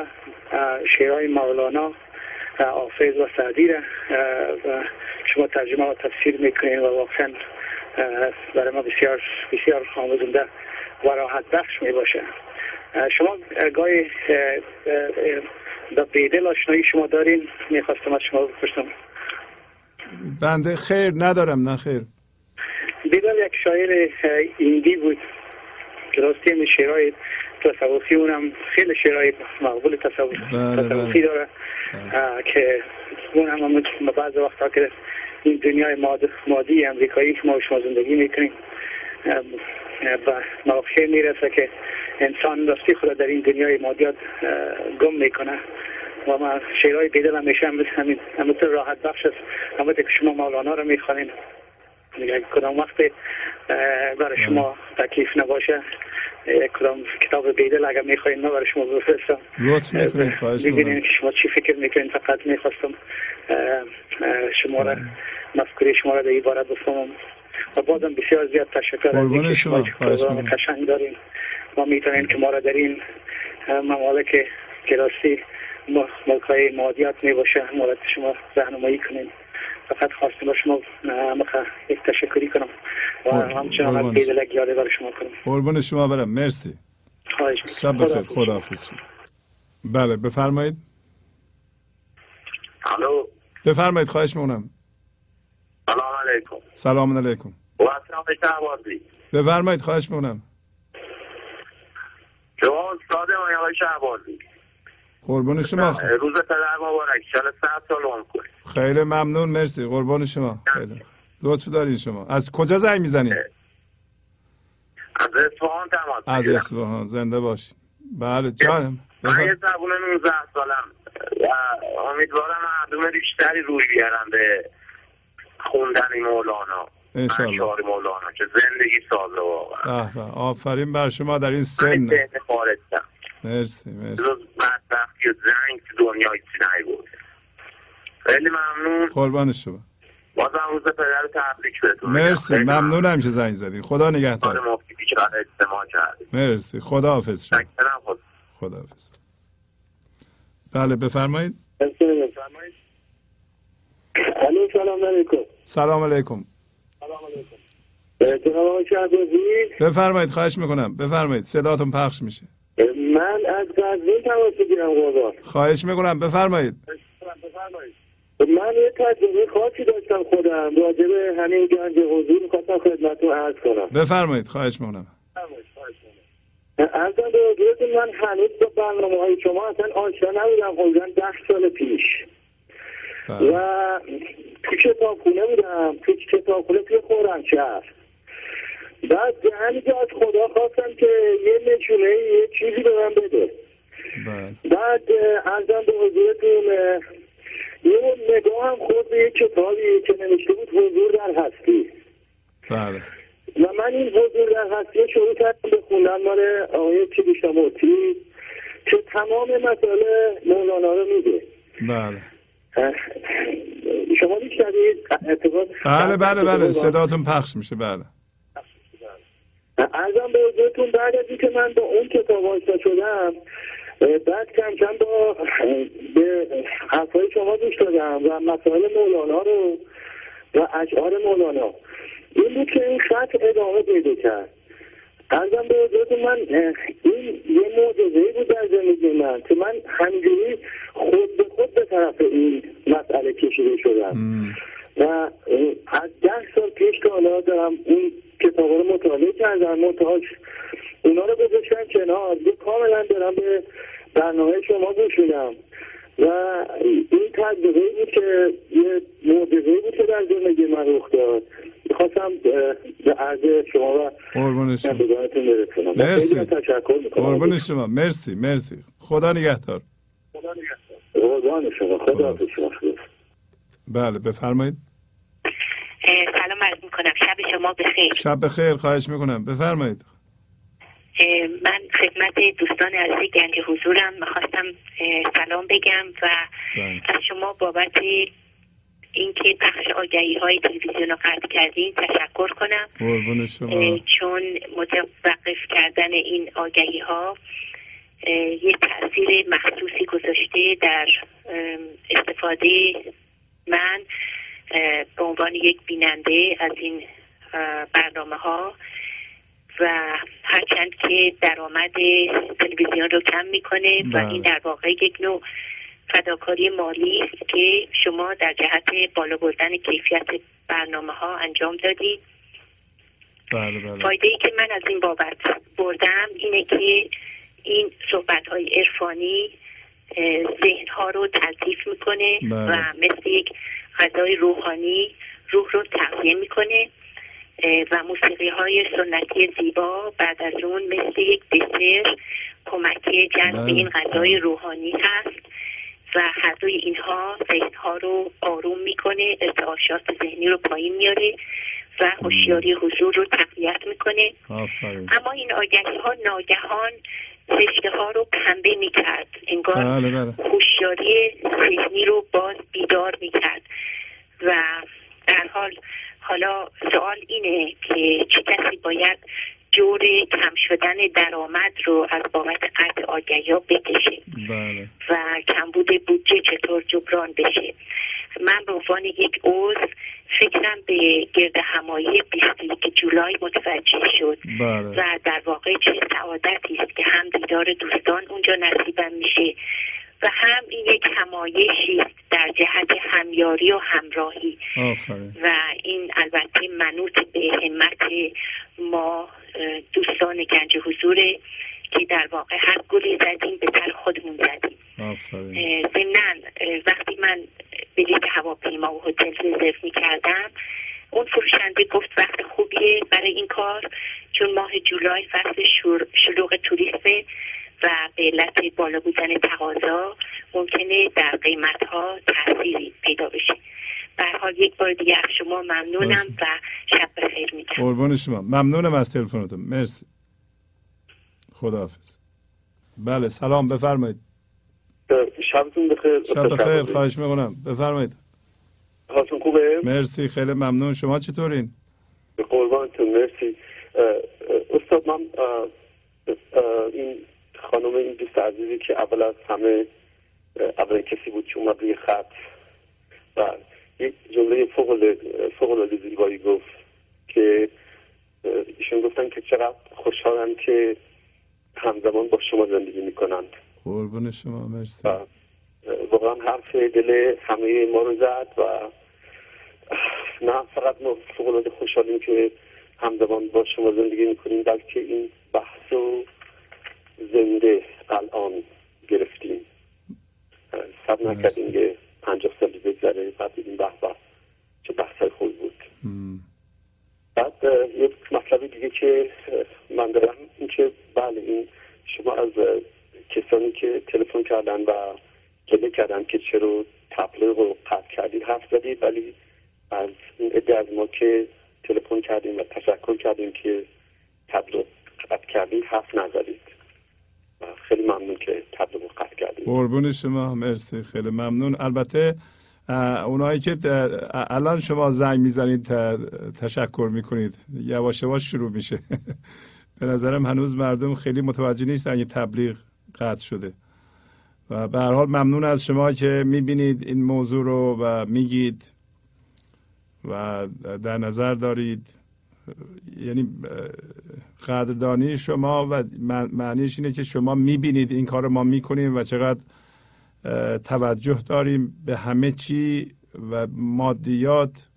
شعرهای مولانا حافظ و سعدی را شما ترجمه و تفسیر می‌کنین و واقعا برای ما بسیار بسیار آموزنده و راحت بخش می باشه شما اه، گاهی اه، اه، اه، به بیدل آشنایی شما دارین؟ می‌خواستم از شما بپرسم. بنده خیر ندارم نه خیر. بیدل یک شاعر ایندی بود. که راستی همین شعرهای تصوفی اونم خیلی شعرهای مقبول تصوف بله، تصوفی بله. داره اه، که اون هم بعض وقتا که این دنیای ماد- مادی امریکایی که ما و شما زندگی می‌کنیم به مواقع می‌رسه که انسان راستی خود در این دنیای مادیات گم می‌کنه. و ما شعرهای بیدل همیشه هم مثل راحت بخش است. همونطور که شما مولانا رو می‌خوانین یک کدام وقت برای شما تکلیف نباشه یک کدام کتاب بیدل اگر می‌خواین ما برای شما بفرستم. لطف می‌کنید خواهش ببینین که شما چی فکر می‌کنین فقط می‌خواستم شما را مفکوری شما را در این باره بفهمم. و بازم بسیار زیاد تشکر از شما. پروگرام. قشنگ دارین. ما می‌تونین که ما را در این ممالک که راستی ملک های مادیات می باشه ما را شما رهنمایی کنین فقط خواستم با شما یک تشکری کنم و همچنان از بیدلک یاده برای شما کنم. قربان شما برم. مرسی. خواهش شب می‌کنم. بخیر. خدا خداحافظ شما. بله بفرمایید. الو. بفرمایید. خواهش می‌کنم. سلام علیکم. سلام علیکم. و اصلا شهبازی. بفرمایید. خواهش می‌کنم. شما استاد آقای شهبازی. قربان شما. روز پدر مبارک. شل صد سال عمر کنید. خیلی ممنون مرسی. قربان شما. خیلی. لطف دارین شما. از کجا زنگ می‌زنید؟ از اصفهان تماس از. اصفهان. زنده باشید بله جانم. من یه زبون 19 سالم. و امیدوارم مردم بیشتری روی بیارن به خوندن مولانا. انشالله. اشعار مولانا که زندگی سازه واقعا. آفرین بر شما در این سن. مرسی مرسی. بدبختی و زنگ تو دنیا چی نیبود خیلی ممنون. قربان شما. بازم روز پدر تبریک بهتون. مرسی ممنونم که زنگ زدید خدا نگهدار. مرسی. خدا حافظ شما خدا. حافظ بله بفرمایید. الو سلام علیکم. سلام علیکم. بفرمایید خواهش می‌کنم. بفرمایید صداتون پخش میشه. من از قزوین تماس می‌گیرم قربان خواهش می‌کنم بفرمایید. من یه تجربه خاصی داشتم خودم. راجع به همین گنج حضور می‌خواستم خدمتتون عرض کنم. بفرمایید خواهش می‌کنم. ارزم به حضورتون من هنوز با برنامه های شما اصلا آشنا نبودم حدودا ده سال پیش. و بله. تو کتابخونه بودم تو کتابخونه توی خورمشهر بعد همینجا از خدا خواستم که یه نشونه یه چیزی به من بده. بله. بعد ارزم به حضورتون یه نگاه هم خود به یه کتابی که نوشته بود حضور در هستی. بله. و من این حضور در هستی رو شروع کردم به خوندن مال آقای کریشنامورتی که تمام مسائل مولانا رو میده بله. شما میشنوید بله بله بله. صداتون پخش میشه. بله. ارزم به حضورتون بعد از اینکه من با اون کتاب آشنا شدم بعد کم کم با به حرفای شما گوش دادم و مسائل مولانا رو و اشعار مولانا. این بود که این خط ادامه پیدا کرد. ارزم به حضورتون من این یه معجزه بود در زندگی من که من همینجوری خود به خود به طرف این مسئله کشیده شدم. و از ده سال پیش که حالا دارم این کتاب رو مطالعه کردم منتهاش اونا رو گذاشتم کنار. یه کاملا دارم به برنامه شما گوش میدم. و این تجربه بود که یه معجزه بود که در زندگی من رخ داد. می‌خواستم به عرض شما و قربون شما. مرسی. خیلی تشکر می‌کنم. قربون شما. مرسی مرسی. خدا نگهدار. قربان شما. خدا خدا حافظ. شما بله بفرمایید. سلام عرض می‌کنم. شب شما بخیر. شب بخیر خواهش می‌کنم. بفرمایید. من خدمت دوستان عزیز گنج حضورم. می‌خواستم سلام بگم و بله. از شما بابت اینکه پخش آگهی های تلویزیون رو قطع کردین تشکر کنم. شما. چون متوقف کردن این آگهی ها یه تاثیر مخصوصی گذاشته در استفاده من. به عنوان یک بیننده از این برنامه ها و هرچند که درآمد تلویزیون رو کم می‌کنه و بله. این در واقع یک نوع فداکاری مالی است که شما در جهت بالا بردن کیفیت برنامه ها انجام دادید بله بله فایده ای که من از این بابت بردم اینه که این صحبت های عرفانی ذهن ها رو تلطیف می‌کنه بله. و مثل یک غذای روحانی روح رو تغذیه می‌کنه و موسیقی های سنتی زیبا بعد از اون مثل یک دسر کمک جذب بله. این غذای روحانی هست و هر دوی اینها ذهن ها رو آروم می‌کنه ارتعاشات ذهنی رو پایین میاره و هوشیاری حضور رو تقویت می‌کنه. آفرین. اما این آگهی ها ناگهان رشته ها رو پنبه می‌کرد. انگار بله بله. هوشیاری ذهنی رو باز بیدار می‌کرد. و در حال حالا سوال اینه که چه کسی باید جور کم شدن درآمد رو از بابت قطع آگهی ها بکشه بله. و کمبود بودجه چطور جبران بشه. من به عنوان یک عضو فکرم به گرد همایی 21 جولای متوجه شد بله. و در واقع چه سعادتی است که هم دیدار دوستان اونجا نصیبم میشه و هم این یک همایشی است در جهت همیاری و همراهی. آفرین. و این البته منوط به همت ما دوستان گنج حضوره که در واقع هر گلی زدیم به سر خودمون زدیم. ضمناً وقتی من بلیط هواپیما و هتل رزرو می‌کردم. اون فروشنده گفت وقت خوبیه برای این کار چون ماه جولای فصل شلوغ توریسمه و به علت بالا بودن تقاضا ممکنه در قیمت ها تاثیری پیدا بشه. به هر حال یک بار دیگه از شما ممنونم و شب بخیر میگم قربون شما. ممنونم از تلفنتون. مرسی. خداحافظ. بله سلام. بفرمایید. شبتون بخیر. شب بخیر. خواهش می‌کنم. بفرمایید. حالتون خوبه؟ مرسی خیلی ممنون. شما چطورین؟ به قربانتون مرسی. استاد من این خانم این دوست عزیزی که اول از همه اولین کسی بود که اومد روی خط و یک جمله فوق العاده- فوق العاده زیبایی گفت که ایشون گفتن که چقدر خوشحالم که همزمان با شما زندگی می‌کنند. قربون شما مرسی. واقعا حرف دل همه ما رو زد و نه فقط ما فوق العاده خوشحالیم که همزمان با شما زندگی می‌کنیم بلکه این بحث و زنده الان گرفتیم. سب نکردیم که پنجاه سالی بگذره بعد دیدیم به به چه بحث خوبی بود. بعد یک مطلب دیگه که من دارم این که بله این شما از کسانی که تلفن کردن و گله کردن که چرا تبلیغ رو قطع کردید حرف زدید ولی از عده از ما که تلفن کردیم و تشکر کردیم که تبلیغ قطع کردید حرف نزدید. و خیلی ممنون که تبلیغ قطع کردید قربون شما مرسی خیلی ممنون. البته اونایی که الان شما زنگ می‌زنید تشکر می‌کنید. یواش یواش شروع میشه. <laughs> به نظرم هنوز مردم خیلی متوجه نیستن یه تبلیغ قطع شده. و به هر حال ممنون از شما که می‌بینید این موضوع رو و میگید. و در نظر دارید یعنی قدردانی شما و مع- معنیش اینه که شما می‌بینید این کار ما می‌کنیم و چقدر توجه داریم به همه چی و مادیات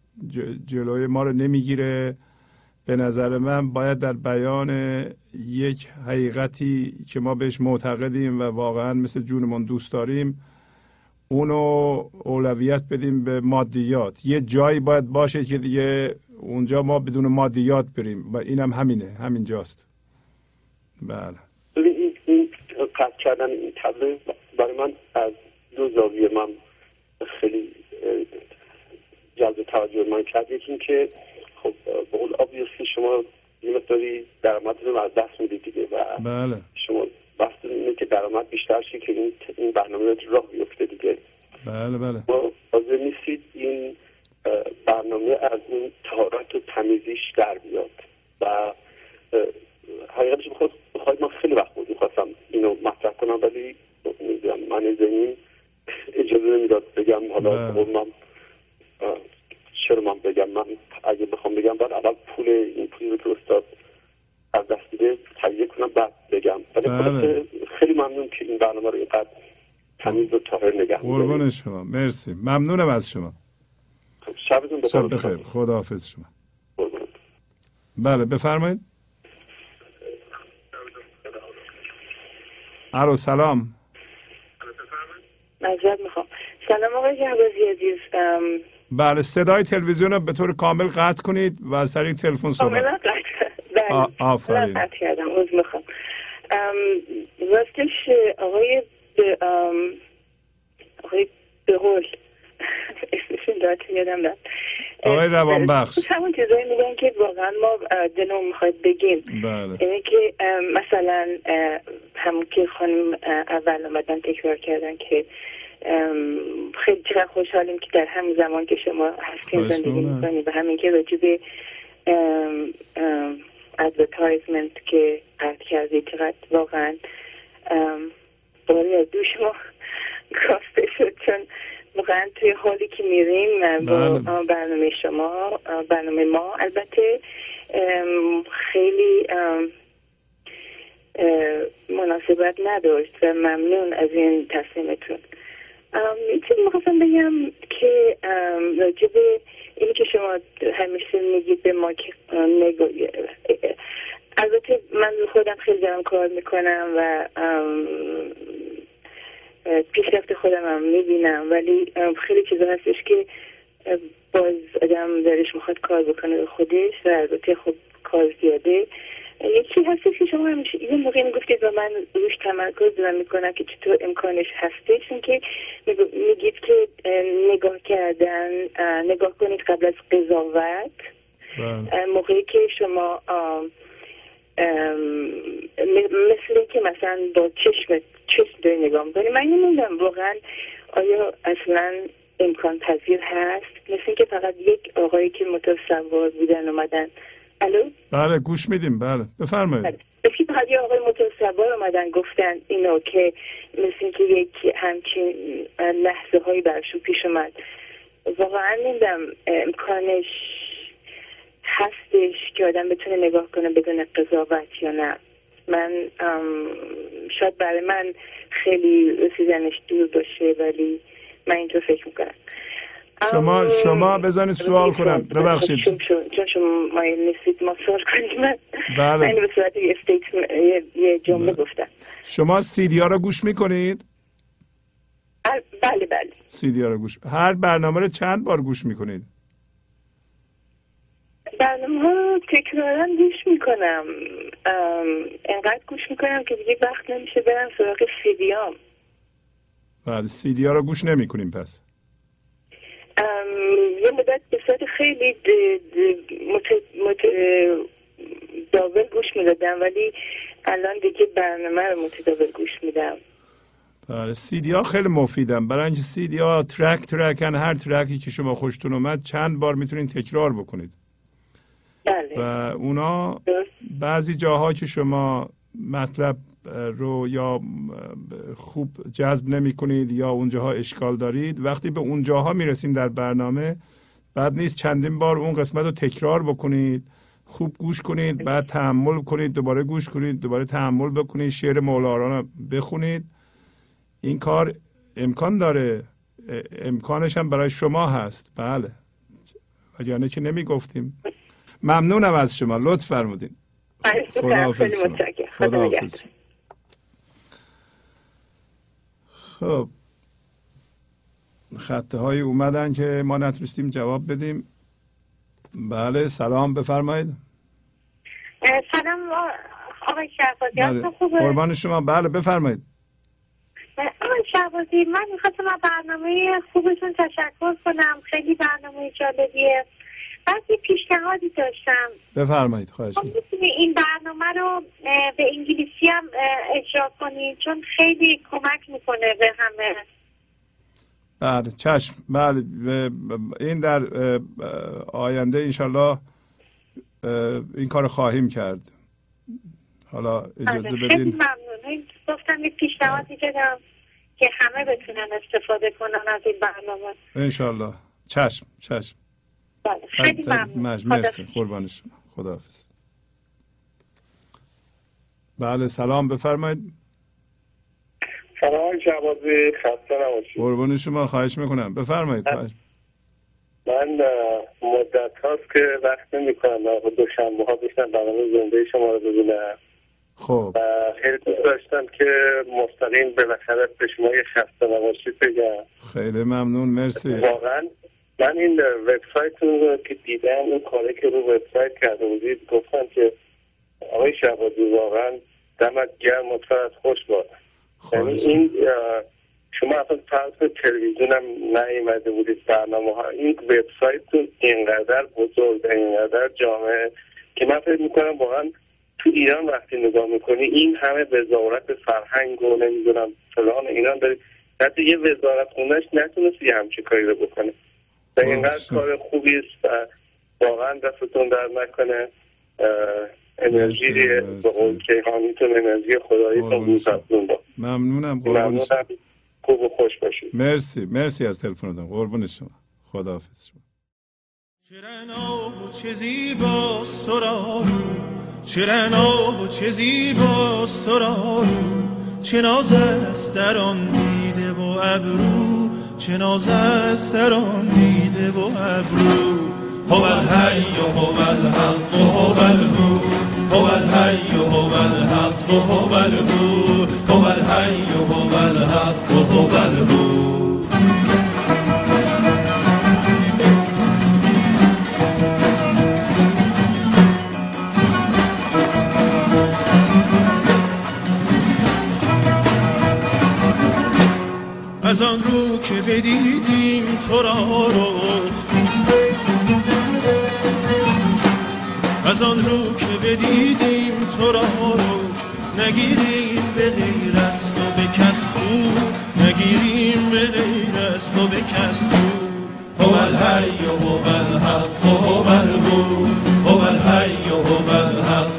جلوی ما رو نمی‌گیره. به نظر من باید در بیان یک حقیقتی که ما بهش معتقدیم و واقعا مثل جونمون دوست داریم اونو اولویت بدیم به مادیات. یه جایی باید باشه که دیگه اونجا ما بدون مادیات بریم. و اینم هم همینه همینجاست بله. این, این قطع کردن این تبله برای من از دو زاویه من خیلی جلب توجه من کرد. یکی که خب به قول آبیوسلی شما یه مقداری درآمدتون از دست می‌دید دیگه و بله. شما بحث اینه که درآمد بیشتر شه که این این برنامه راه بیفته دیگه. بله بله. ما حاضر نیستید این برنامه از اون تهارت و تمیزیش در بیاد. و حقیقتش بخواد بخواید من خیلی وقت بود می‌خواستم اینو مطرح کنم ولی نمی‌دونم من زمین <laughs> اجازه نمی‌داد بگم. حالا بله. من چرا من بگم؟ من اگه بخوام بگم بعد اول پول این پولی که استاد از دست میده تهیه کنم بعد بگم. ولی بله. خلاصه خیلی ممنون که این برنامه رو اینقدر تمیز و طاهر نگه قربان می‌دارید. شما. مرسی. ممنونم از شما. خب، شبتون بخیر. شب بخیر. خداحافظ شما. بله بفرمایید. الو سلام. معذرت می‌خوام. سلام آقای جهبازی عزیز. بله صدای تلویزیون رو به طور کامل قطع کنید و از طریق تلفن کاملا صحبت بله آفرین. کردم. می‌خوام. راستش آقای آقای بهول. اسمشون داد یادم رفت. آقای روانبخش. همون چیزایی میگن که واقعا ما دلمون می‌خواد بگیم. بله. اینه که مثلا همون که خانم اول اومدن تکرار کردن که خیلی چقدر خوشحالیم که در همون زمان که شما هستین زندگی. می‌کنید و همین که راجع به advertisement که قطع کردید چقدر واقعا باری از دوش ما کاسته شد. چون واقعا توی حالی که میریم با بله. برنامه شما برنامه ما البته خیلی مناسبت نداشت و ممنون از این تصمیمتون. چیزی می‌خواستم بگم که به اینی که شما همیشه میگید به ما که نگاه البته من خودم خیلی دارم کار می‌کنم و پیشرفت خودم هم می‌بینم ولی خیلی چیزا هستش که باز آدم درش می‌خواد کار بکنه به خودش و البته خب کار زیاده. یکی هستش که شما همیشه یه موقع می‌گفتید و من روش تمرکز دارم می‌کنم که چطور امکانش هستش این که میگید که اه، نگاه کردن اه، نگاه کنید قبل از قضاوت. بله. موقعی که شما مثل که مثلا با چشم چشم داری نگاه می‌کنی. من نمی‌دونم واقعا آیا اصلا امکان پذیر هست؟ مثل اینکه فقط یک آقایی که متصور بودن اومدن الو؟ بله گوش میدیم بله. بفرمایید. که فقط یه آقای متصور اومدن گفتن اینو که مثل اینکه یک همچین لحظه هایی برشون پیش اومد. واقعا نمی‌دونم امکانش هستش که آدم بتونه نگاه کنه بدون قضاوت یا نه. من شاید برای من خیلی رسیدنش دور باشه ولی من اینطور فکر می‌کنم. شما شما بذارید سوال کنم. ببخشید چون شما مایل نیستید ما سوال کنیم. بله. به صورت یه جمله گفتم. شما سیدی ها رو گوش می‌کنید؟ بله بله. سیدی ها رو گوش هر برنامه رو چند بار گوش می‌کنید؟ برنامه ها تکرارا گوش می‌کنم. انقدر گوش می‌کنم که دیگه وقت نمیشه برم سراغ سیدیام. بله سیدی ها رو گوش نمی‌کنیم پس. یه مدت به صورت خیلی د- د- مت- مت- داول گوش می‌دادم ولی الان دیگه برنامه رو متداول گوش میدم بله سیدی ها خیلی مفیدن برای اینکه سیدی ها ترک ترکن هر ترکی که شما خوشتون اومد چند بار می‌تونید تکرار بکنید بله و اونا بعضی جاها که شما مطلب رو یا خوب جذب نمی کنید یا اونجاها اشکال دارید. وقتی به اونجاها می‌رسیم در برنامه بعد نیست چندین بار اون قسمت رو تکرار بکنید خوب گوش کنید بعد تحمل کنید دوباره گوش کنید دوباره تحمل بکنید شعر مولانا رو بخونید. این کار امکان داره. امکانش هم برای شما هست. بله. وگرنه که نمی گفتیم ممنونم از شما. لطف فرمودین. خداحافظ خیلی متشکرم خدا خداحافظ نگهدار. خب خطه های اومدن که ما نتونستیم جواب بدیم. بله سلام بفرمایید. سلام آقای شهبازی بله. خوبه؟ قربان شما. بله بفرمایید. آقای شهبازی من می‌خواستم از برنامه خوبتون تشکر کنم. خیلی برنامه جالبیه. بعد یه پیشنهادی داشتم. بفرمایید خواهش خب می‌تونی این برنامه رو به انگلیسی هم اجرا کنی چون خیلی کمک می‌کنه به همه. بله چشم. بله این در آینده انشالله این کار خواهیم کرد. حالا اجازه خیلی بدین. ممنون. این گفتم یه پیشنهادی بدم که همه بتونن استفاده کنن از این برنامه. انشالله. چشم چشم. بله خیلی ت- ت- ممنون مرسی. قربان شما. خداحافظ. بله سلام. بفرمایید. سلام شعبازی خسته نباشید. قربان شما. خواهش می‌کنم. بفرمایید. خواهش من مدت هاست که وقت نمی کنم دو شنبه ها بشنم برنامه زنده شما رو ببینم خب. و خیلی دوست داشتم که مستقیم بالاخره به شما یه خسته نباشید بگم. خیلی ممنون. مرسی. واقعا من این وبسایتتون رو که دیدم اون کاری که رو وبسایت کرده بودید گفتم که آقای شهبازی واقعا دمت گرم و سرت خوش باد. یعنی این شما اصلا فرض کنید تلویزیون هم نیومده بودید برنامه ها. این وبسایتتون اینقدر بزرگ اینقدر جامعه که من فکر می‌کنم واقعا تو ایران وقتی نگاه می‌کنی این همه وزارت فرهنگ و نمی‌دونم فلان ایران داری حتی یه وزارت خونش نتونست یه همچین کاری رو بکنه. و اینقدر کار خوبی است و واقعا دستتون در نکنه. انرژی به قول کیهانیتون انرژی خداییتون بوزتون با ممنونم شما. خوب و خوش باشید. مرسی مرسی از تلفنتون. قربون شما. خداحافظ شما. و چه زیباست تو را. شرنا و چه زیباست تو را. چه ناز است در آن دیده و ابرو. چه ناز است در دیده و ابرو. هو. الحی هو الحق هو الهو هو الحی هو. الحق هو الهو هو الحی هو الحق هو. الهو از آن رو که بدیدیم تو را رخ از آن رو که بدیدیم تو را رخ نگیریم به غیر از تو به کس خوب نگیریم به غیر از تو به کس خوب هو الحی هو الحق هو الهو هو الحی هو الحق.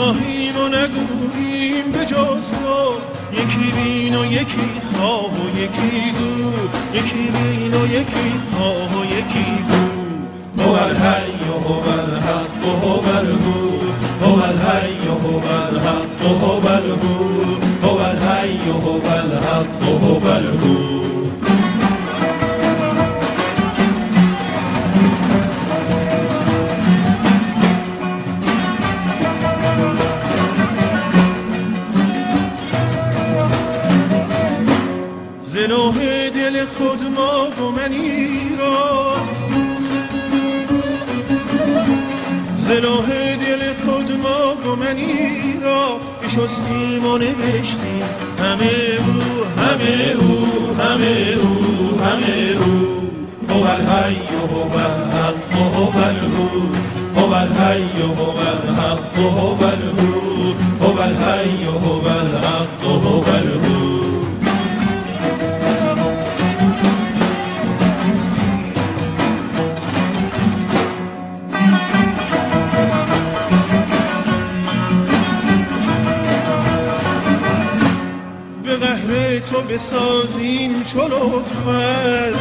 نخواهیم و نگوییم به جز تو. یکی بین و یکی خواه و یکی گو. یکی بین و یکی خواه و یکی گو. هو الحی و هو الحق هو الهو هو و هو الحق هو الهو هو الحی و هو الحق هو الهو زنوه دل خود ما و منی را زنوه دل خود ما و منی را بشستیم و نوشتیم همه او همه او همه او همه او. هو الحی هو الحق هو الهو هو. الحی و هو الحق هو الهو هو. الحی و هو الحق هو. الهو بسازیم چو لطفت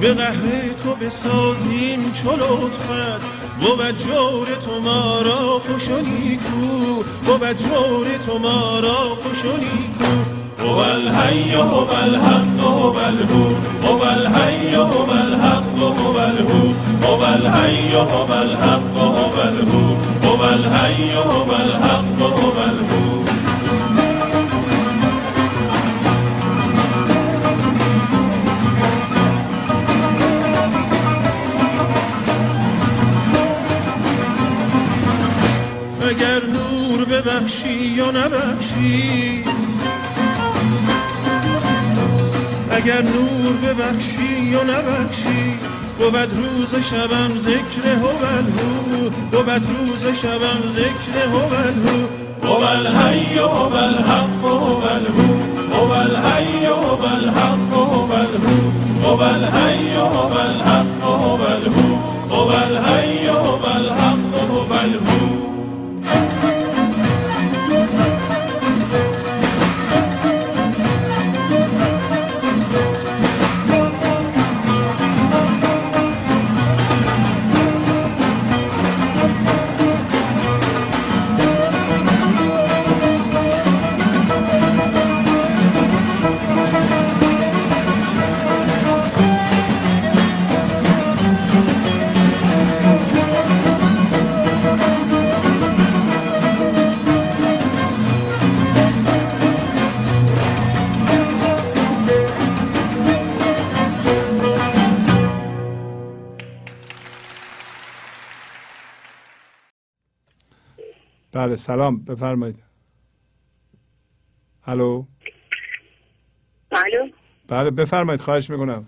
به قهر تو بسازیم چو لطفت بود جور تو ما را خوش و نیکو. بود جور تو ما را خوش و نیکو. هو الحی هو الحق هو الهو. هو الحی هو الحق هو الهو. هو الحی هو الحق هو الهو. هو الحی هو الحق هو الهو. ببخشی یا نبخشی؟ اگر نور ببخشی یا نبخشی؟ بود روز شبم ذکر هوبلهو بود روز شبم ذکر هوبلهو هو. الحی هو الحق هو الهو هو. الحی هو الحق هو الهو هو الحی هو. الحق هو الهو هو الحی هو الحق هو. بله سلام بفرمایید. الو؟ الو؟ بله بفرمایید خواهش می‌کنم.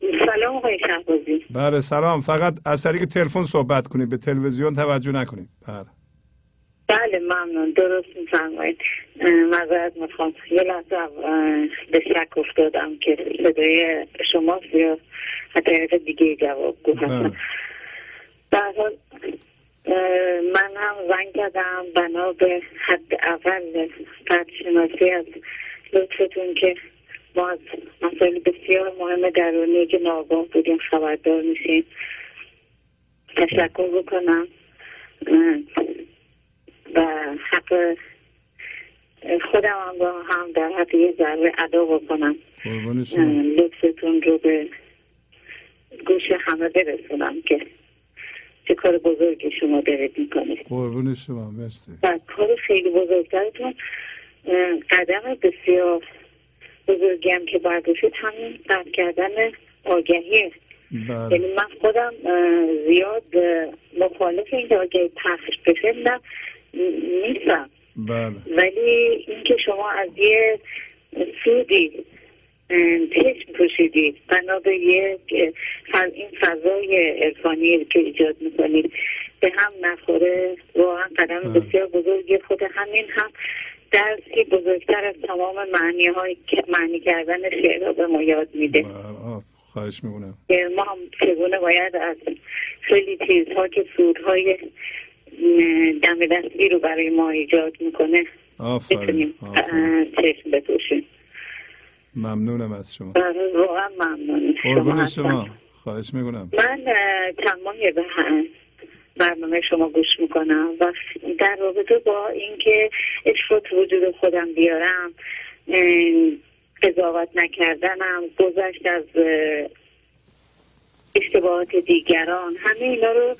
سلام آقای شهبازی. بله سلام فقط از طریق تلفن صحبت کنید به تلویزیون توجه نکنید. بله. بله ممنون درست میفرمایید. معذرت می‌خوام. یه لحظه به شک افتادم که صدای شماست یا حتی دیگه جواب گو بله. من هم زنگ کردم بنا به حد اول شناسی از لطفتون که ما از مسائل بسیار مهم درونی که ناگاه بودیم خبردار میشیم. تشکر بکنم. و حق خودم هم با هم در حد یه ذره ادا بکنم. لطفتون رو به گوش همه برسونم که چه کار بزرگی شما دارید می‌کنید؟ قربون شما مرسی. و کار خیلی بزرگترتون قدم بسیار بزرگی هم که برداشتید همین قطع کردن آگهیه بله. یعنی من خودم زیاد مخالف این آگهی پخش بشه نه نیستم. بله. ولی اینکه شما از یه سودی چشم پوشیدید بنا به یک این فضای عرفانی که ایجاد می‌کنید به هم نخوره. واقعا قدم. بسیار بزرگی خود همین هم درسی بزرگتر از تمام معنی های معنی کردن شعر به ما یاد میده. بله خواهش می‌کنم. ما هم چگونه باید از خیلی چیزها که سودهای دم دستی رو برای ما ایجاد می‌کنه آفرین بتونیم آفرین. چشم بپوشیم. ممنونم از شما. برای واقعا ممنون. قربون. شما. خواهش می‌کنم. من چند به هم برنامه شما گوش می‌کنم و در رابطه با اینکه تو وجود خودم بیارم قضاوت نکردنم گذشت از اه، اشتباهات دیگران همه اینا رو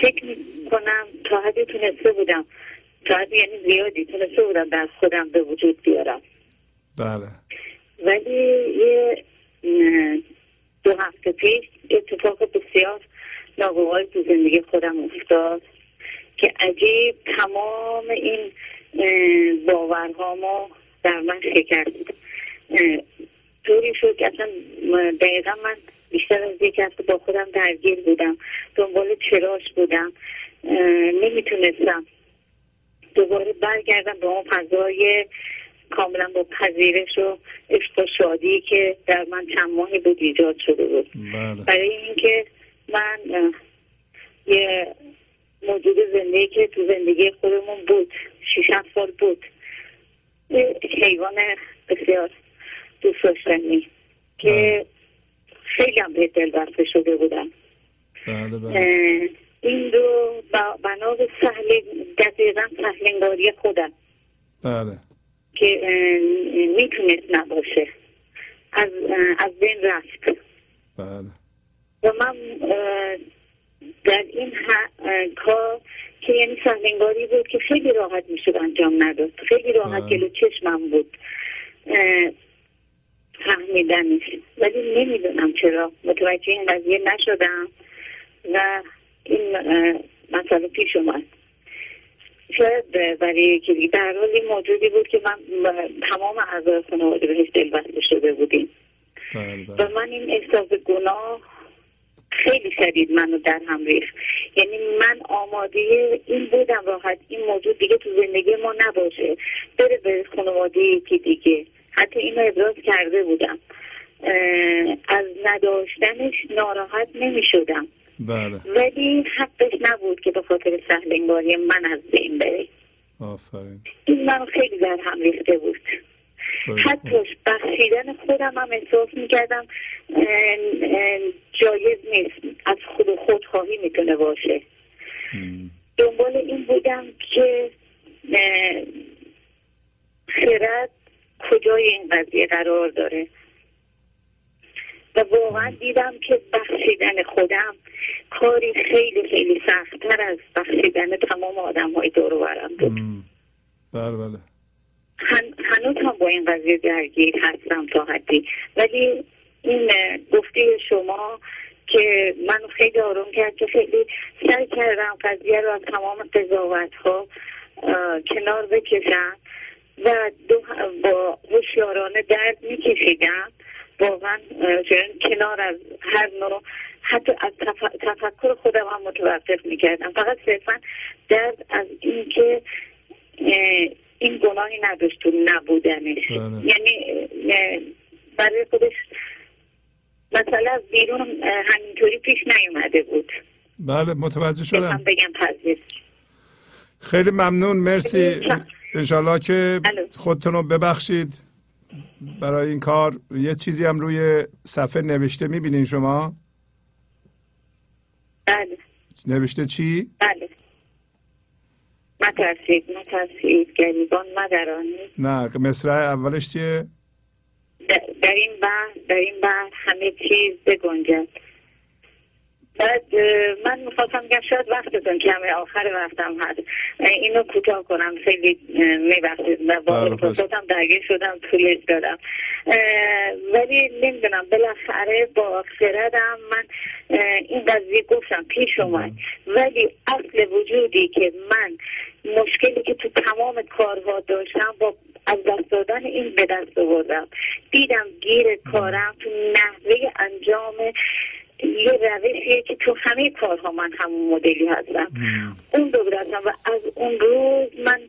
فکر کنم تا حدی تونسته بودم تا حدی یعنی زیادی تونسته بودم در خودم به وجود بیارم. بله. ولی یه دو هفته پیش اتفاق بسیار ناگواری تو زندگی خودم افتاد که عجیب تمام این اه، باورهامو در من شکست. طوری شد که اصلا دقیقا من بیشتر از یک هفته با خودم درگیر بودم. دنبال چراش بودم. نمی‌تونستم دوباره برگردم به اون فضای کاملا با پذیرش و عشق و شادی که در من چند ماهی بود ایجاد شده بود. بله. برای اینکه من یه موجود زندگی که تو زندگی خودمون بود شیش سال بود یه حیوان بسیار دوست داشتنی که خیلی هم به دل بسته شده بودم. بله بله. این رو با- بنا به سهل دقیقا سهلنگاری خودم. بله. که می‌تونست نباشه. از, از بین رفت. بله. و من در این کار که یعنی سهلنگاری بود که خیلی راحت می‌شد انجام نداد. خیلی راحت بله. جلو چشمم بود فهمیدنش ولی نمی‌دونم چرا. متوجه این قضیه نشدم و این مسئله پیش اومد. شاید برای که در حال این موجودی بود که من تمام اعضای خانواده بهش دلبسته شده بودیم. بله و بله من این احساس گناه خیلی شدید منو در هم ریخت. یعنی من آماده این بودم راحت این موجود دیگه تو زندگی ما نباشه. بره به خانواده یکی دیگه. حتی اینو ابراز کرده بودم. از نداشتنش ناراحت نمی شدم بله. ولی حقش نبود که به خاطر سهلنگاری من از بین بره. آفرین. این من خیلی در هم ریخته بود. حتی بخشیدن خودم هم احساس می‌کردم جایز نیست. از خود خودخواهی می‌تونه باشه. دنبال این بودم که خرد کجای این قضیه قرار داره؟ و واقعا دیدم که بخشیدن خودم کاری خیلی خیلی سختتر از بخشیدن تمام آدم های دور برم بود. بله بله. هن... هنوز هم با این قضیه درگیر هستم تا حدی. ولی این گفته شما که من خیلی آروم کرد که خیلی سعی کردم قضیه رو از تمام قضاوت ها کنار بکشم و دو با هوشیارانه درد میکشیدم. واقعا کنار از هر نوع حتی از تف- تفکر خودم هم متوقف می‌کردم. فقط صرفا درد از اینکه این گناهی نداشت تو نبودنش. بله. یعنی برای خودش مثلا از بیرون همینطوری پیش نیومده بود. بله متوجه شدم. بگم پذیر. خیلی ممنون. مرسی. انشالله که. خودتون رو ببخشید. برای این کار یه چیزی هم روی صفحه نوشته می‌بینین شما؟ بله. نوشته چی؟ بله. مترسید مترسید گریبان مدرانید نه مصرع اولش چیه؟ در این بحث در این بحث همه چیز بگنجد. بعد من می‌خواستم بگم شاید وقتتون کمه آخر وقتم هست. اینو کوتاه کنم خیلی میبخشید و با بله، خوش. احساساتم درگیر شدم طولش دادم. ولی نمی‌دونم بالاخره با خردم من این قضیه گفتم پیش اومد. ولی اصل وجودی که من مشکلی که تو تمام کارها داشتم با از دست دادن این به دست آوردم. دیدم گیر کارم تو نحوه انجام یه روشیه که تو همه کارها من همون مدلی هستم. اون رو بدستم و از اون روز من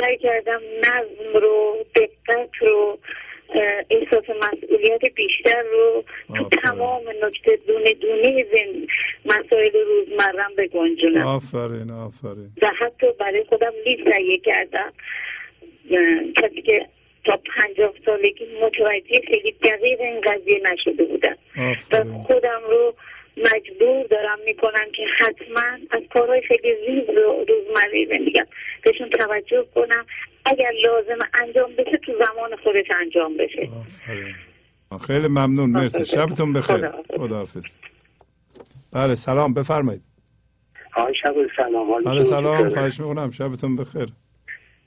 سعی کردم نظم رو دقت رو احساس مسئولیت بیشتر رو تو آفرین. تمام نکته دونه دونه زن مسائل روزمرم بگنجونم آفرین آفرین. و حتی برای خودم لیست تهیه کردم. کسی که تا پنجاه سالگی متوجه خیلی دقیق این قضیه نشده بودم. و خودم رو مجبور دارم می‌کنم که حتما از کارهای خیلی ریز رو روزمره زندگیم بهشون توجه کنم. اگر لازم انجام بشه تو زمان خودش انجام بشه. خیلی ممنون. مرسی. شبتون بخیر. خداحافظ. بله سلام. بفرمایید. آقای شب سلام. بله سلام؟ خواهش می‌کنم. شبتون بخیر.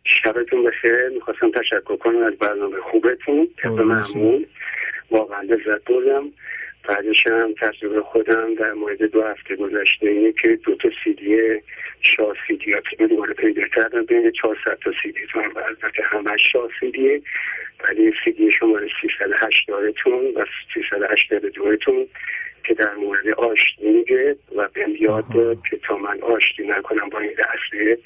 شبتون بخیر. می‌خواستم تشکر کنم از برنامه خوبتون. قربون شما. معمول. واقعا لذت بردم. بعدش هم تجربه خودم در مورد دو هفته گذشته اینه که دو تا سیدی شاه سیدی ها که دوباره پیدا کردم. بین 400 تا سیدی تو هم البته همش شاه سیدیه. ولی سیدی شماره 380 تون و 382 تون که در مورد آشتی میگه و بهم یاد. داد که تا من آشتی نکنم با این لحظه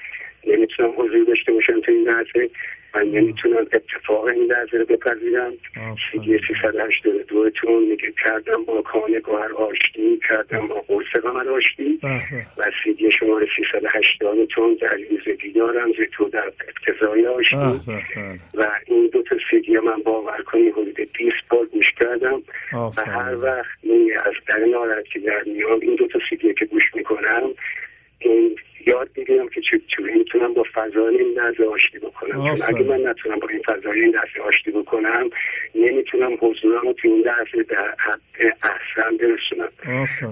نمی‌تونم حضور داشته باشم تو این لحظه من نمی‌تونم اتفاق این لحظه رو بپذیرم. سیدی 382 تون میگه کردم با کانه گوهر آشتی کردم با قرص قمر آشتی. و سیدی شماره 380 تون در یوز دیدارم زی تو در اقتضای آشتی. و این دو تا سیدی من باور کنی حدود 20 بار گوش کردم. و هر وقت این از در ناراحتی در میام این دو تا سیدی که گوش می‌کنم این یاد می‌گیرم که چطوری می‌تونم با فضای این لحظه آشتی بکنم. چون اگه من نتونم با این فضای این لحظه آشتی بکنم نمی‌تونم حضورم رو تو این لحظه در حد احسن برسونم.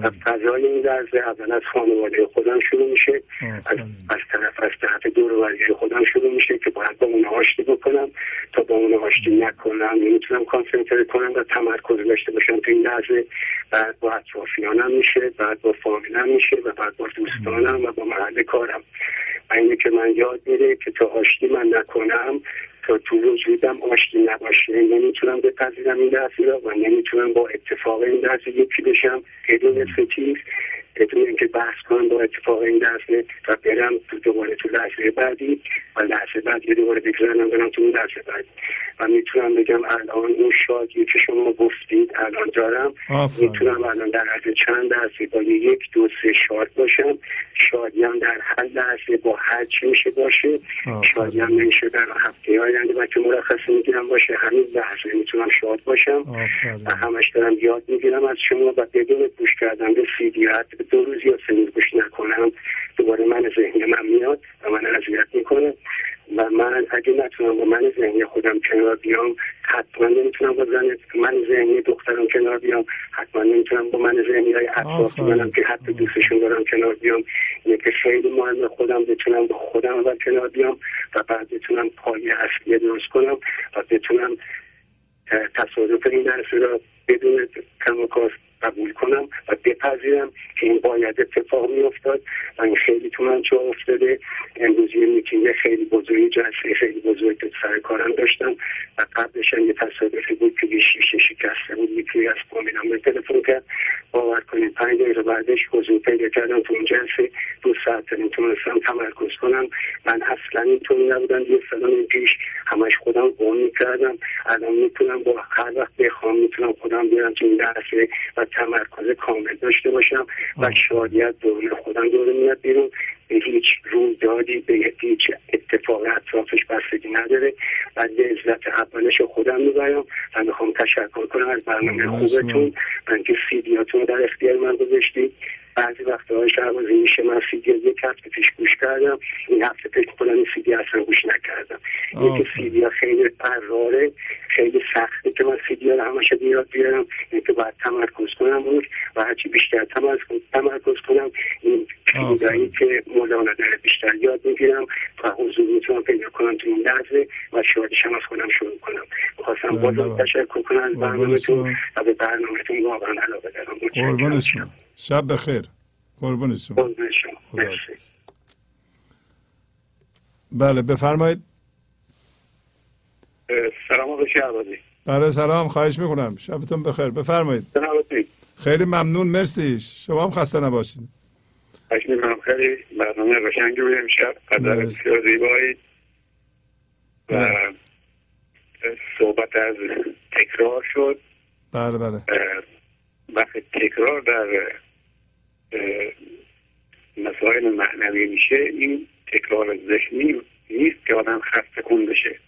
از فضای این لحظه اول از خانواده خودم شروع میشه. از, از طرف از طرف دور خودم شروع میشه که باید با اون آشتی بکنم. تا با اون آشتی نکنم نمی‌تونم کانسنتره کنم و تمرکز داشته باشم تو این لحظه. بعد با اطرافیانم میشه بعد با فامیلم میشه و بعد با دوستانم و با محل کارم اینه که من یاد میره که تا آشتی من نکنم تا تو وجودم آشتی نباشه. نمی‌تونم بپذیرم این لحظه و نمی‌تونم با اتفاق این لحظه یکی بشم. بدون ستیز بدون اینکه بحث کنم با اتفاق این لحظه و برم تو دوباره تو لحظه بعدی و لحظه بعد یه دوباره بگذارم برم تو اون لحظه بعدی. و می‌تونم بگم الان اون شادی که شما گفتید الان دارم. می‌تونم الان در عرض چند لحظه با یک دو سه شاد باشم. شادیم در هر لحظه با هر چی میشه باشه. شادیم نمیشه در هفته آینده و که مرخصی می‌گیرم باشه. همین لحظه می‌تونم شاد باشم. و همش دارم یاد می‌گیرم از شما و بدون گوش کردن به سیدیت دو روز یا سه روز گوش نکنم دوباره من ذهنی من میاد و من اذیت می‌کنه و من اگه نتونم با من ذهنی خودم کنار بیام حتما نمی‌تونم با زن من ذهنی دخترم کنار بیام حتما نمی‌تونم با من ذهنی های اطراف منم که حتی دوستشون دارم کنار بیام. اینه که خیلی مهم خودم بتونم با خودم اول کنار بیام و بعد بتونم پایه اصلی درست کنم و بتونم تصادف این درسه را بدون کم قبول کنم و بپذیرم که این باید اتفاق می افتاد و این خیلی تو من چه افتاده. امروز یه میتینگ خیلی بزرگی جلسه خیلی بزرگ سر کارم داشتم و قبلش یه تصادفی بود که شیشه شکسته بود. یکی از فامیلم به تلفن کرد. باور کنید پنج دقیقه بعدش حضور پیدا کردم تو اون جلسه. دو ساعت نمی‌تونستم تمرکز کنم. من اصلا اینطوری نبودم. یه سلام پیش همش خودم قوم می‌کردم. الان می‌تونم با هر وقت بخوام می‌تونم خودم بیارم تو این درسه و تمرکز کامل داشته باشم و شادیت دور خودم دور میاد بیرون. به هیچ رویدادی به هیچ اتفاق اطرافش بستگی نداره و لذت اولش خودم می‌برم و می‌خوام تشکر کنم از برنامه خوبتون و اینکه سیدیاتون در اختیار من گذاشتید. بعضی وقت های شهبازی میشه من سیدی یک هفته پیش گوش کردم این هفته پیش کنم این سیدی اصلا گوش نکردم. یکی سیدی ها خیلی قراره خیلی سخته که من سیدی ها رو همشه بیاد بیارم این که باید تمرکز کنم بود و هرچی بیشتر تمرکز کنم این پیدایی که مولانا داره بیشتر یاد می‌گیرم و حضور می‌تونم پیدا کنم تو این لحظه و شادشم از خودم شروع کنم. خواستم بازم تشکر کنم از برنامهتون و به برنامهتون واقعا علاقه دارم. شب بخیر. قربون شما. بله بفرمایید. سلام آقای شهبازی. بله سلام. خواهش می‌کنم. شبتون بخیر. بفرمایید. خیلی ممنون. مرسی. شما هم خسته نباشید می‌کنم. خیلی برنامه قشنگی بود امشب. قدر بسیار زیبایی و صحبت از تکرار شد. بله بله. وقتی تکرار در مسائل معنوی میشه این تکرار ذهنی نیست که آدم خسته کن بشه.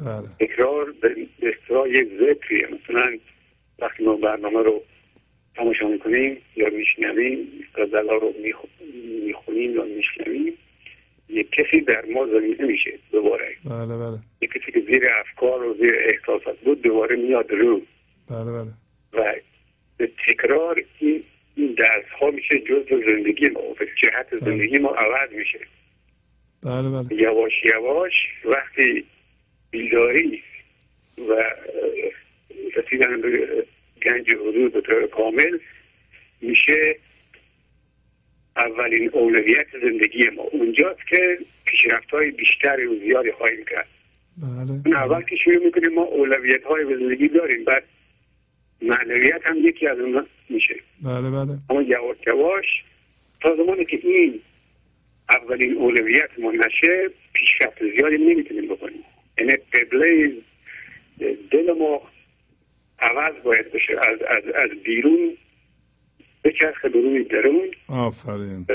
بله. تکرار به اصطلاح یک ذکریه. مثلا وقتی ما برنامه رو تماشا می‌کنیم یا میشنویم غزل رو می‌خونیم یا میشنویم یک کسی در ما زمینه میشه دوباره. بله بله. یک کسی که زیر افکار و زیر احساسات بود دوباره میاد رو. بله بله. و به تکرار این این درس ها میشه جز زندگی ما و جهت زندگی ما عوض میشه. بله بله. یواش یواش وقتی بیداری و رسیدن به گنج حضور به طور کامل میشه اولین اولویت زندگی ما. اونجاست که پیشرفت های بیشتری و زیادی خواهیم کرد. بله. اول که شروع می‌کنیم ما اولویت های به زندگی داریم. بعد معنویت هم یکی از اونها میشه. بله بله. اما یواش یواش تا زمانی که این اولین اولویت ما نشه پیشرفت زیادی نمی‌تونیم بکنیم. یعنی قبله دل ما عوض باید بشه از, از, از بیرون به روی درون. آفرین.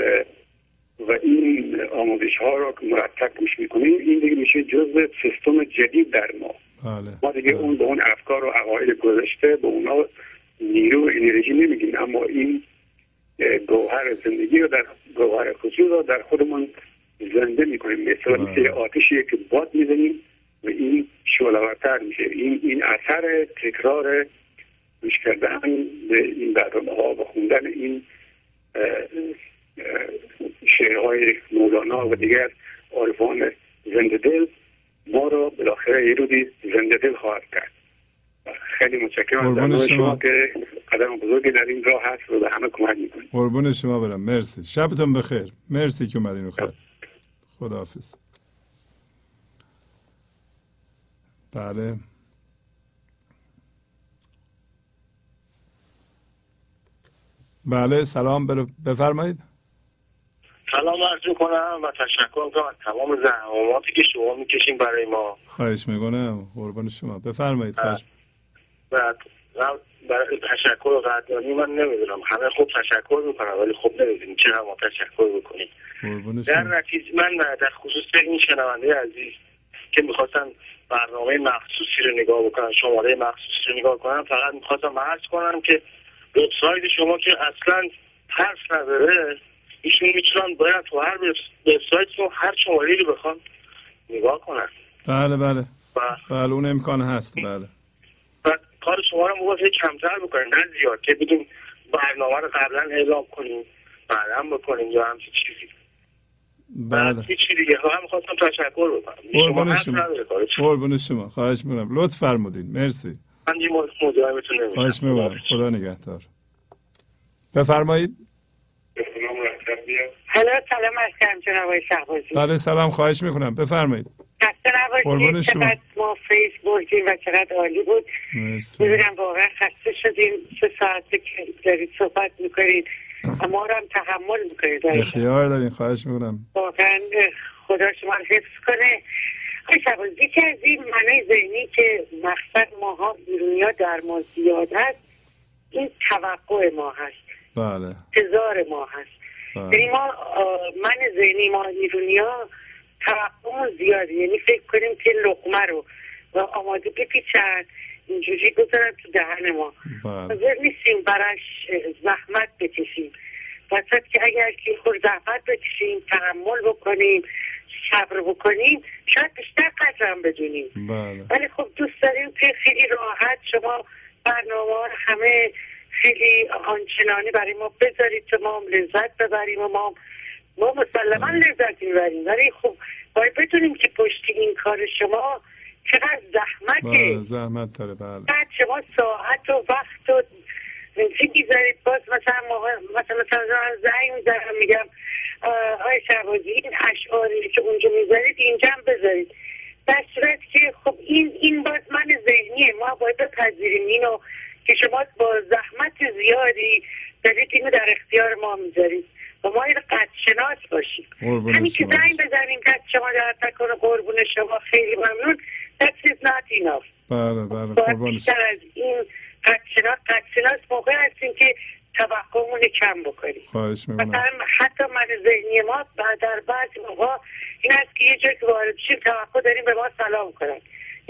و این آموزش ها را که مرتب می‌کنیم این دیگه میشه جزء سیستم جدید در ما. بله. ما دیگه اون به اون افکار و عقاید گذشته به اونا نیرو و انرژی نمیگیم اما این گوهر زندگی رو در گوهر خصوص رو در خودمون زنده می‌کنیم. مثل مثل آتشی که باد می‌زنیم و این شعلهورتر میشه. این این اثر تکرار گوش کردن به این برنامه ها و خوندن این شعرهای مولانا و دیگر عارفان زنده دل ما رو بالاخره یه روزی زنده دل خواهد کرد. خیلی متشکرم از شما. که قدم بزرگی در این راه هست و به همه کمک می‌کنید. قربون شما برم. مرسی. شبتون بخیر. مرسی که اومدین خط. خداحافظ. بله. بله سلام. بفرمایید. سلام عرض کنم و تشکر کنم از تمام زحماتی که شما می‌کشیم برای ما. خواهش می‌کنم. قربان شما. بفرمایید خواهش بعد برای تشکر و قدردانی من نمی‌دونم. همه خوب تشکر می‌کنم ولی خوب نمی‌دونیم. چرا ما تشکر بکنیم؟ در نتیجه من در خصوص این شنونده عزیز که می‌خواستن برنامه مخصوصی رو نگاه بکنن شماره مخصوصی رو نگاه کنن فقط می‌خواستم عرض کنم که وبسایت شما که اصلا حرف نداره ایشون می‌تونن باید تو هر وبسایتتون هر شماره رو بخوان نگاه کنن. بله بله. بله اون امکان هست. بله. و کار شما رو موقع کمتر بکنیم نه زیاد که بگیم برنامه رو قبلا اعلام کنیم بعدا بکنیم یا همچین چیزی. بله. هیچی دیگه. هم خواستم تشکر بکنم. قربون شما. قربون شما. خواهش می‌کنم. لطف فرمودین. مرسی. من یه خواهش می‌کنم. خدا نگهدار. بفرمایید. هلو سلام عرض جناب شهبازی. بله سلام خواهش می‌کنم. بفرمایید. خسته نباشید. چقدر ما فیس بردیم و چقدر عالی بود. می‌بینم واقعا خسته شدیم. سه ساعته که دارید صحبت می‌کنید. ما رو هم تحمل می‌کنید. اختیار دارین خواهش می‌کنم. واقعا خدا شما رو حفظ کنه. شهبازی یکی از این معنی ذهنی که مقصد ماها بیرونیا در ما زیاد هست این توقع ما هست. بله. ما هست. یعنی ما من ذهنی ما ایرونیا توقعمون زیاده. یعنی فکر کنیم که لقمه رو و آماده بپیچن اینجوری بذارن تو دهن ما. حاضر نیستیم براش زحمت بکشیم. وسط که اگر که خود زحمت بکشیم تحمل بکنیم صبر بکنیم شاید بیشتر قدرم بدونیم. ولی خب دوست داریم که خیلی راحت شما برنامه همه خیلی آنچنانی برای ما بذارید که ما لذت ببریم و ما ما مسلما لذت می‌بریم. ولی خب باید بدونیم که پشت این کار شما چقدر زحمته. زحمت داره بله. بعد شما ساعت و وقت و چی می‌ذارید؟ باز مثلا مثلا مثلا زنگ می‌زنم میگم آقای شهبازی این اشعاری که اونجا می‌ذارید اینجا هم بذارید. در صورت که خب این این باز من ذهنیه. ما باید بپذیریم. اینو که شما با زحمت زیادی دارید اینو در اختیار ما می‌ذارید. و ما این قد شناس باشیم همین که زنگ بزنیم قد شما در تکن قربون شما. خیلی ممنون. That is not enough. بله بله قربان بیشتر از این قد شناس قد شناس موقع هستیم که توقعمون کم بکنیم. خواهش می‌کنم. مثلا حتی من ذهنی ما در بعضی موقع این است که یه جایی که وارد شیم توقع داریم به ما سلام کنن.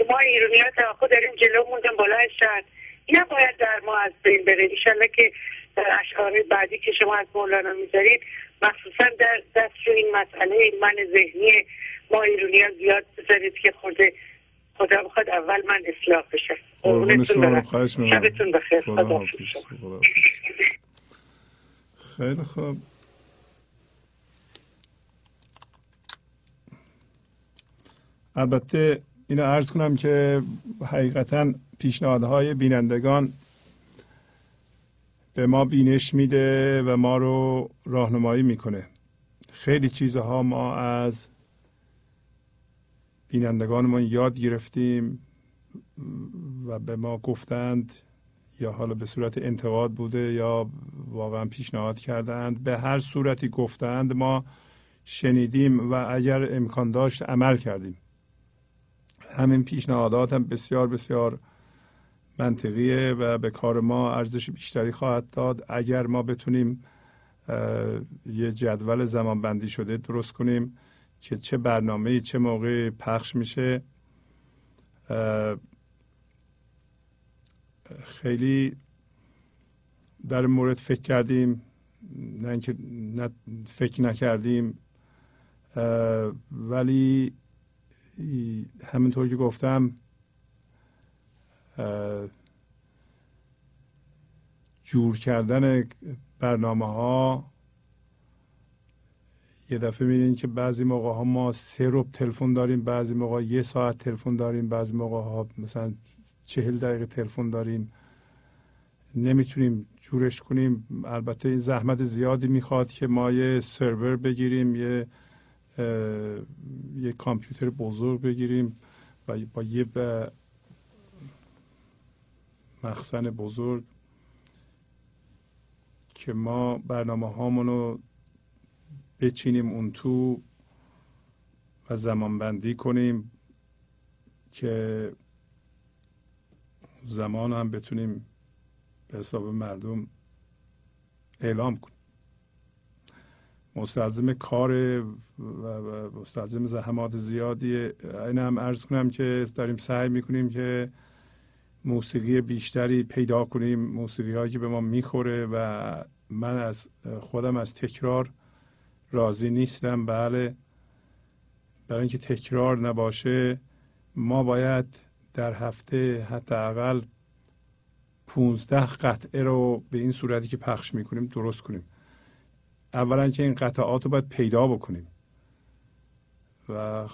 ما ایرانی ها توقع داریم جلو موندن بلند شد این باید در ما از بین بره. ایشالله که در اشعار بعدی که شما از مولانا می‌ذارید مخصوصا در دست این مسئله من ذهنی ما ایرانی ها زیاد بذارید که خورده خدا بخواد اول من اصلاح بشه. شبتون بخیر. خدا خیلی خوب. البته اینو عرض کنم که حقیقتا پیشنهادهای بینندگان به ما بینش میده و ما رو راهنمایی می‌کنه. خیلی چیزها ما از بینندگانمون یاد گرفتیم و به ما گفتند یا حالا به صورت انتقاد بوده یا واقعا پیشنهاد کردند. به هر صورتی گفتند ما شنیدیم و اگر امکان داشت عمل کردیم. همین پیشنهادات هم بسیار بسیار منطقیه و به کار ما ارزش بیشتری خواهد داد. اگر ما بتونیم یه جدول زمان بندی شده درست کنیم که چه برنامه چه موقع پخش میشه خیلی در مورد فکر کردیم نه اینکه فکر نکردیم. ولی همینطور که گفتم جور کردن برنامه ها یه دفعه می‌بینید که بعضی موقع ها ما سه روب تلفن داریم بعضی موقع یه ساعت تلفن داریم بعضی موقع ها مثلا چهل دقیقه تلفن داریم. نمی‌تونیم جورش کنیم. البته این زحمت زیادی می‌خواد که ما یه سرور بگیریم یه یه کامپیوتر بزرگ بگیریم و با یه مخزن بزرگ که ما برنامه هامون رو بچینیم اون تو و زمان بندی کنیم که زمان هم بتونیم به حساب مردم اعلام کنیم. مستلزم کار و مستلزم زحمات زیادی این هم ارز کنم که داریم سعی می‌کنیم که موسیقی بیشتری پیدا کنیم موسیقی هایی که به ما می‌خوره و من از خودم از تکرار راضی نیستم. بله. برای اینکه تکرار نباشه ما باید در هفته حداقل 15 قطعه رو به این صورتی که پخش می‌کنیم درست کنیم. اولا که این قطعات رو باید پیدا بکنیم و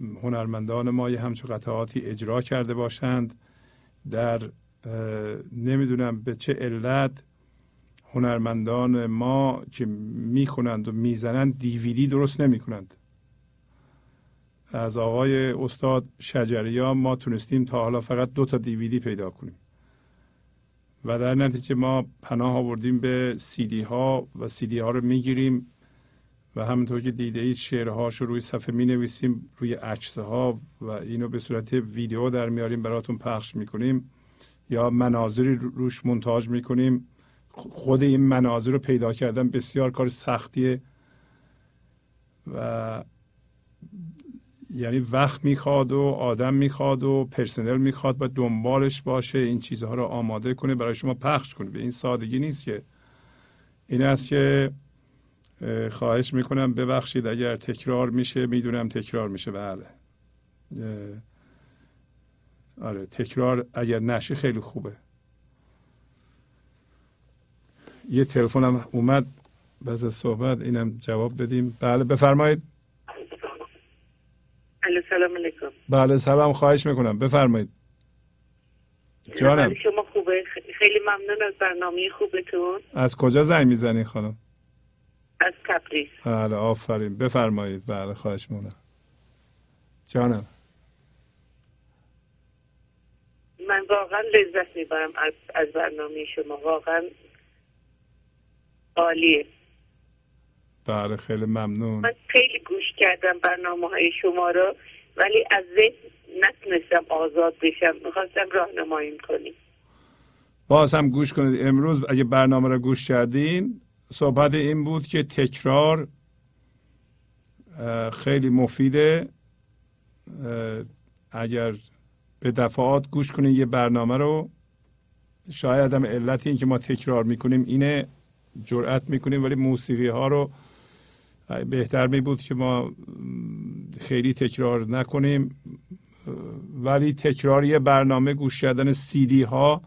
هنرمندان ما یه همچون قطعاتی اجرا کرده باشند. در نمی‌دونم به چه علت هنرمندان ما که می‌خونند و می‌زنند دیویدی درست نمی‌کنند. از آقای استاد شجریا ما تونستیم تا حالا فقط دو تا دیویدی پیدا کنیم. و در نتیجه ما پناه آوردیم به سیدی ها و سیدی ها رو می‌گیریم. و همونطور که دیده اید شعرهاش رو روی صفحه می نویسیم روی عکسه ها و اینو به صورت ویدیو در میاریم براتون پخش می‌کنیم. یا مناظری روش منتاج می‌کنیم. خود این مناظر رو پیدا کردن بسیار کار سختیه و یعنی وقت می‌خواد و آدم می‌خواد و پرسنل می‌خواد و دنبالش باشه این چیزها رو آماده کنه برای شما پخش کنه. به این سادگی نیست که. این است که خواهش می‌کنم ببخشید اگر تکرار میشه. می‌دونم تکرار میشه. بله. آره تکرار اگر نشه خیلی خوبه. یه تلفنم اومد. بز صحبت اینم جواب بدیم. بله بفرمایید. سلام علیکم. بله سلام. خواهش می‌کنم. بفرمایید. جانم. شما خوبه. خیلی ممنون از برنامه خوبتون. از کجا زنگ می‌زنی خانم؟ از تبریز. بله آفرین. بفرمایید. بله خواهش می‌کنم. جانم. من واقعا لذت می‌برم از, از برنامه شما. واقعا عالیه. بله خیلی ممنون. من خیلی گوش کردم برنامه های شما رو ولی از ذهن نتونستم آزاد بشم. می‌خواستم راهنمایی کنیم. باز هم گوش کنید. امروز اگه برنامه رو گوش کردین صحبت این بود که تکرار خیلی مفیده. اگر به دفعات گوش کنید یه برنامه رو شاید هم علت این که ما تکرار می‌کنیم اینه جرأت می‌کنیم ولی موسیقی ها رو بهتر می بود که ما خیلی تکرار نکنیم. ولی تکرار یه برنامه گوش کردن دی ها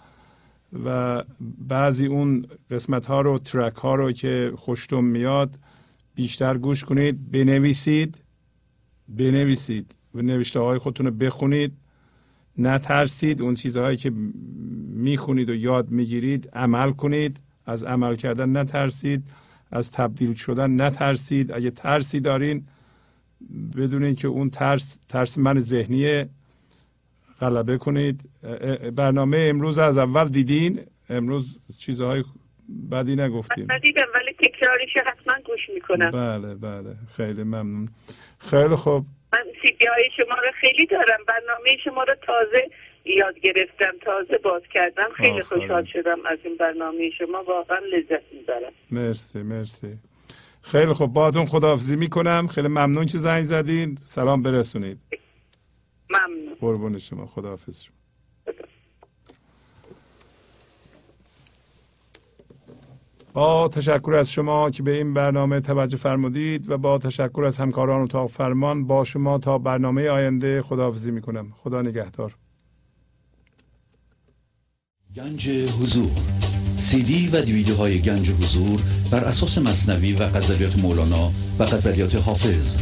و بعضی اون قسمت ها رو ترک ها رو که خوشتون میاد بیشتر گوش کنید بنویسید. بنویسید. و نوشته های خودتون رو بخونید. نترسید اون چیزهایی که می‌خونید و یاد می‌گیرید عمل کنید. از عمل کردن نترسید. از تبدیل شدن نترسید. اگه ترسی دارین بدونید که اون ترس ترس من ذهنی غلبه کنید برنامه امروز از اول دیدین؟ امروز چیزهای بدی نگفتیم ندیدم ولی تکراریش حتما گوش می‌کنم. بله بله. خیلی ممنون. خیلی خوب. من سیدی های شما رو خیلی دارم. برنامه شما رو تازه یاد گرفتم. تازه باز کردم. خیلی خوشحال شدم از این برنامه شما. واقعا لذت می‌برم. مرسی مرسی. خیلی خوب. باتون خداحافظی می‌کنم. خیلی ممنون که زنگ زدین. سلام برسونید. ممنون. قربون شما خداحافظ شما. با تشکر از شما که به این برنامه توجه فرمودید و با تشکر از همکاران اتاق فرمان با شما تا برنامه آینده خداحافظی می‌کنم. خدا نگهدار. گنج حضور. سی دی و دیویدیوهای گنج حضور بر اساس مصنوی و غزلیات مولانا و غزلیات حافظ.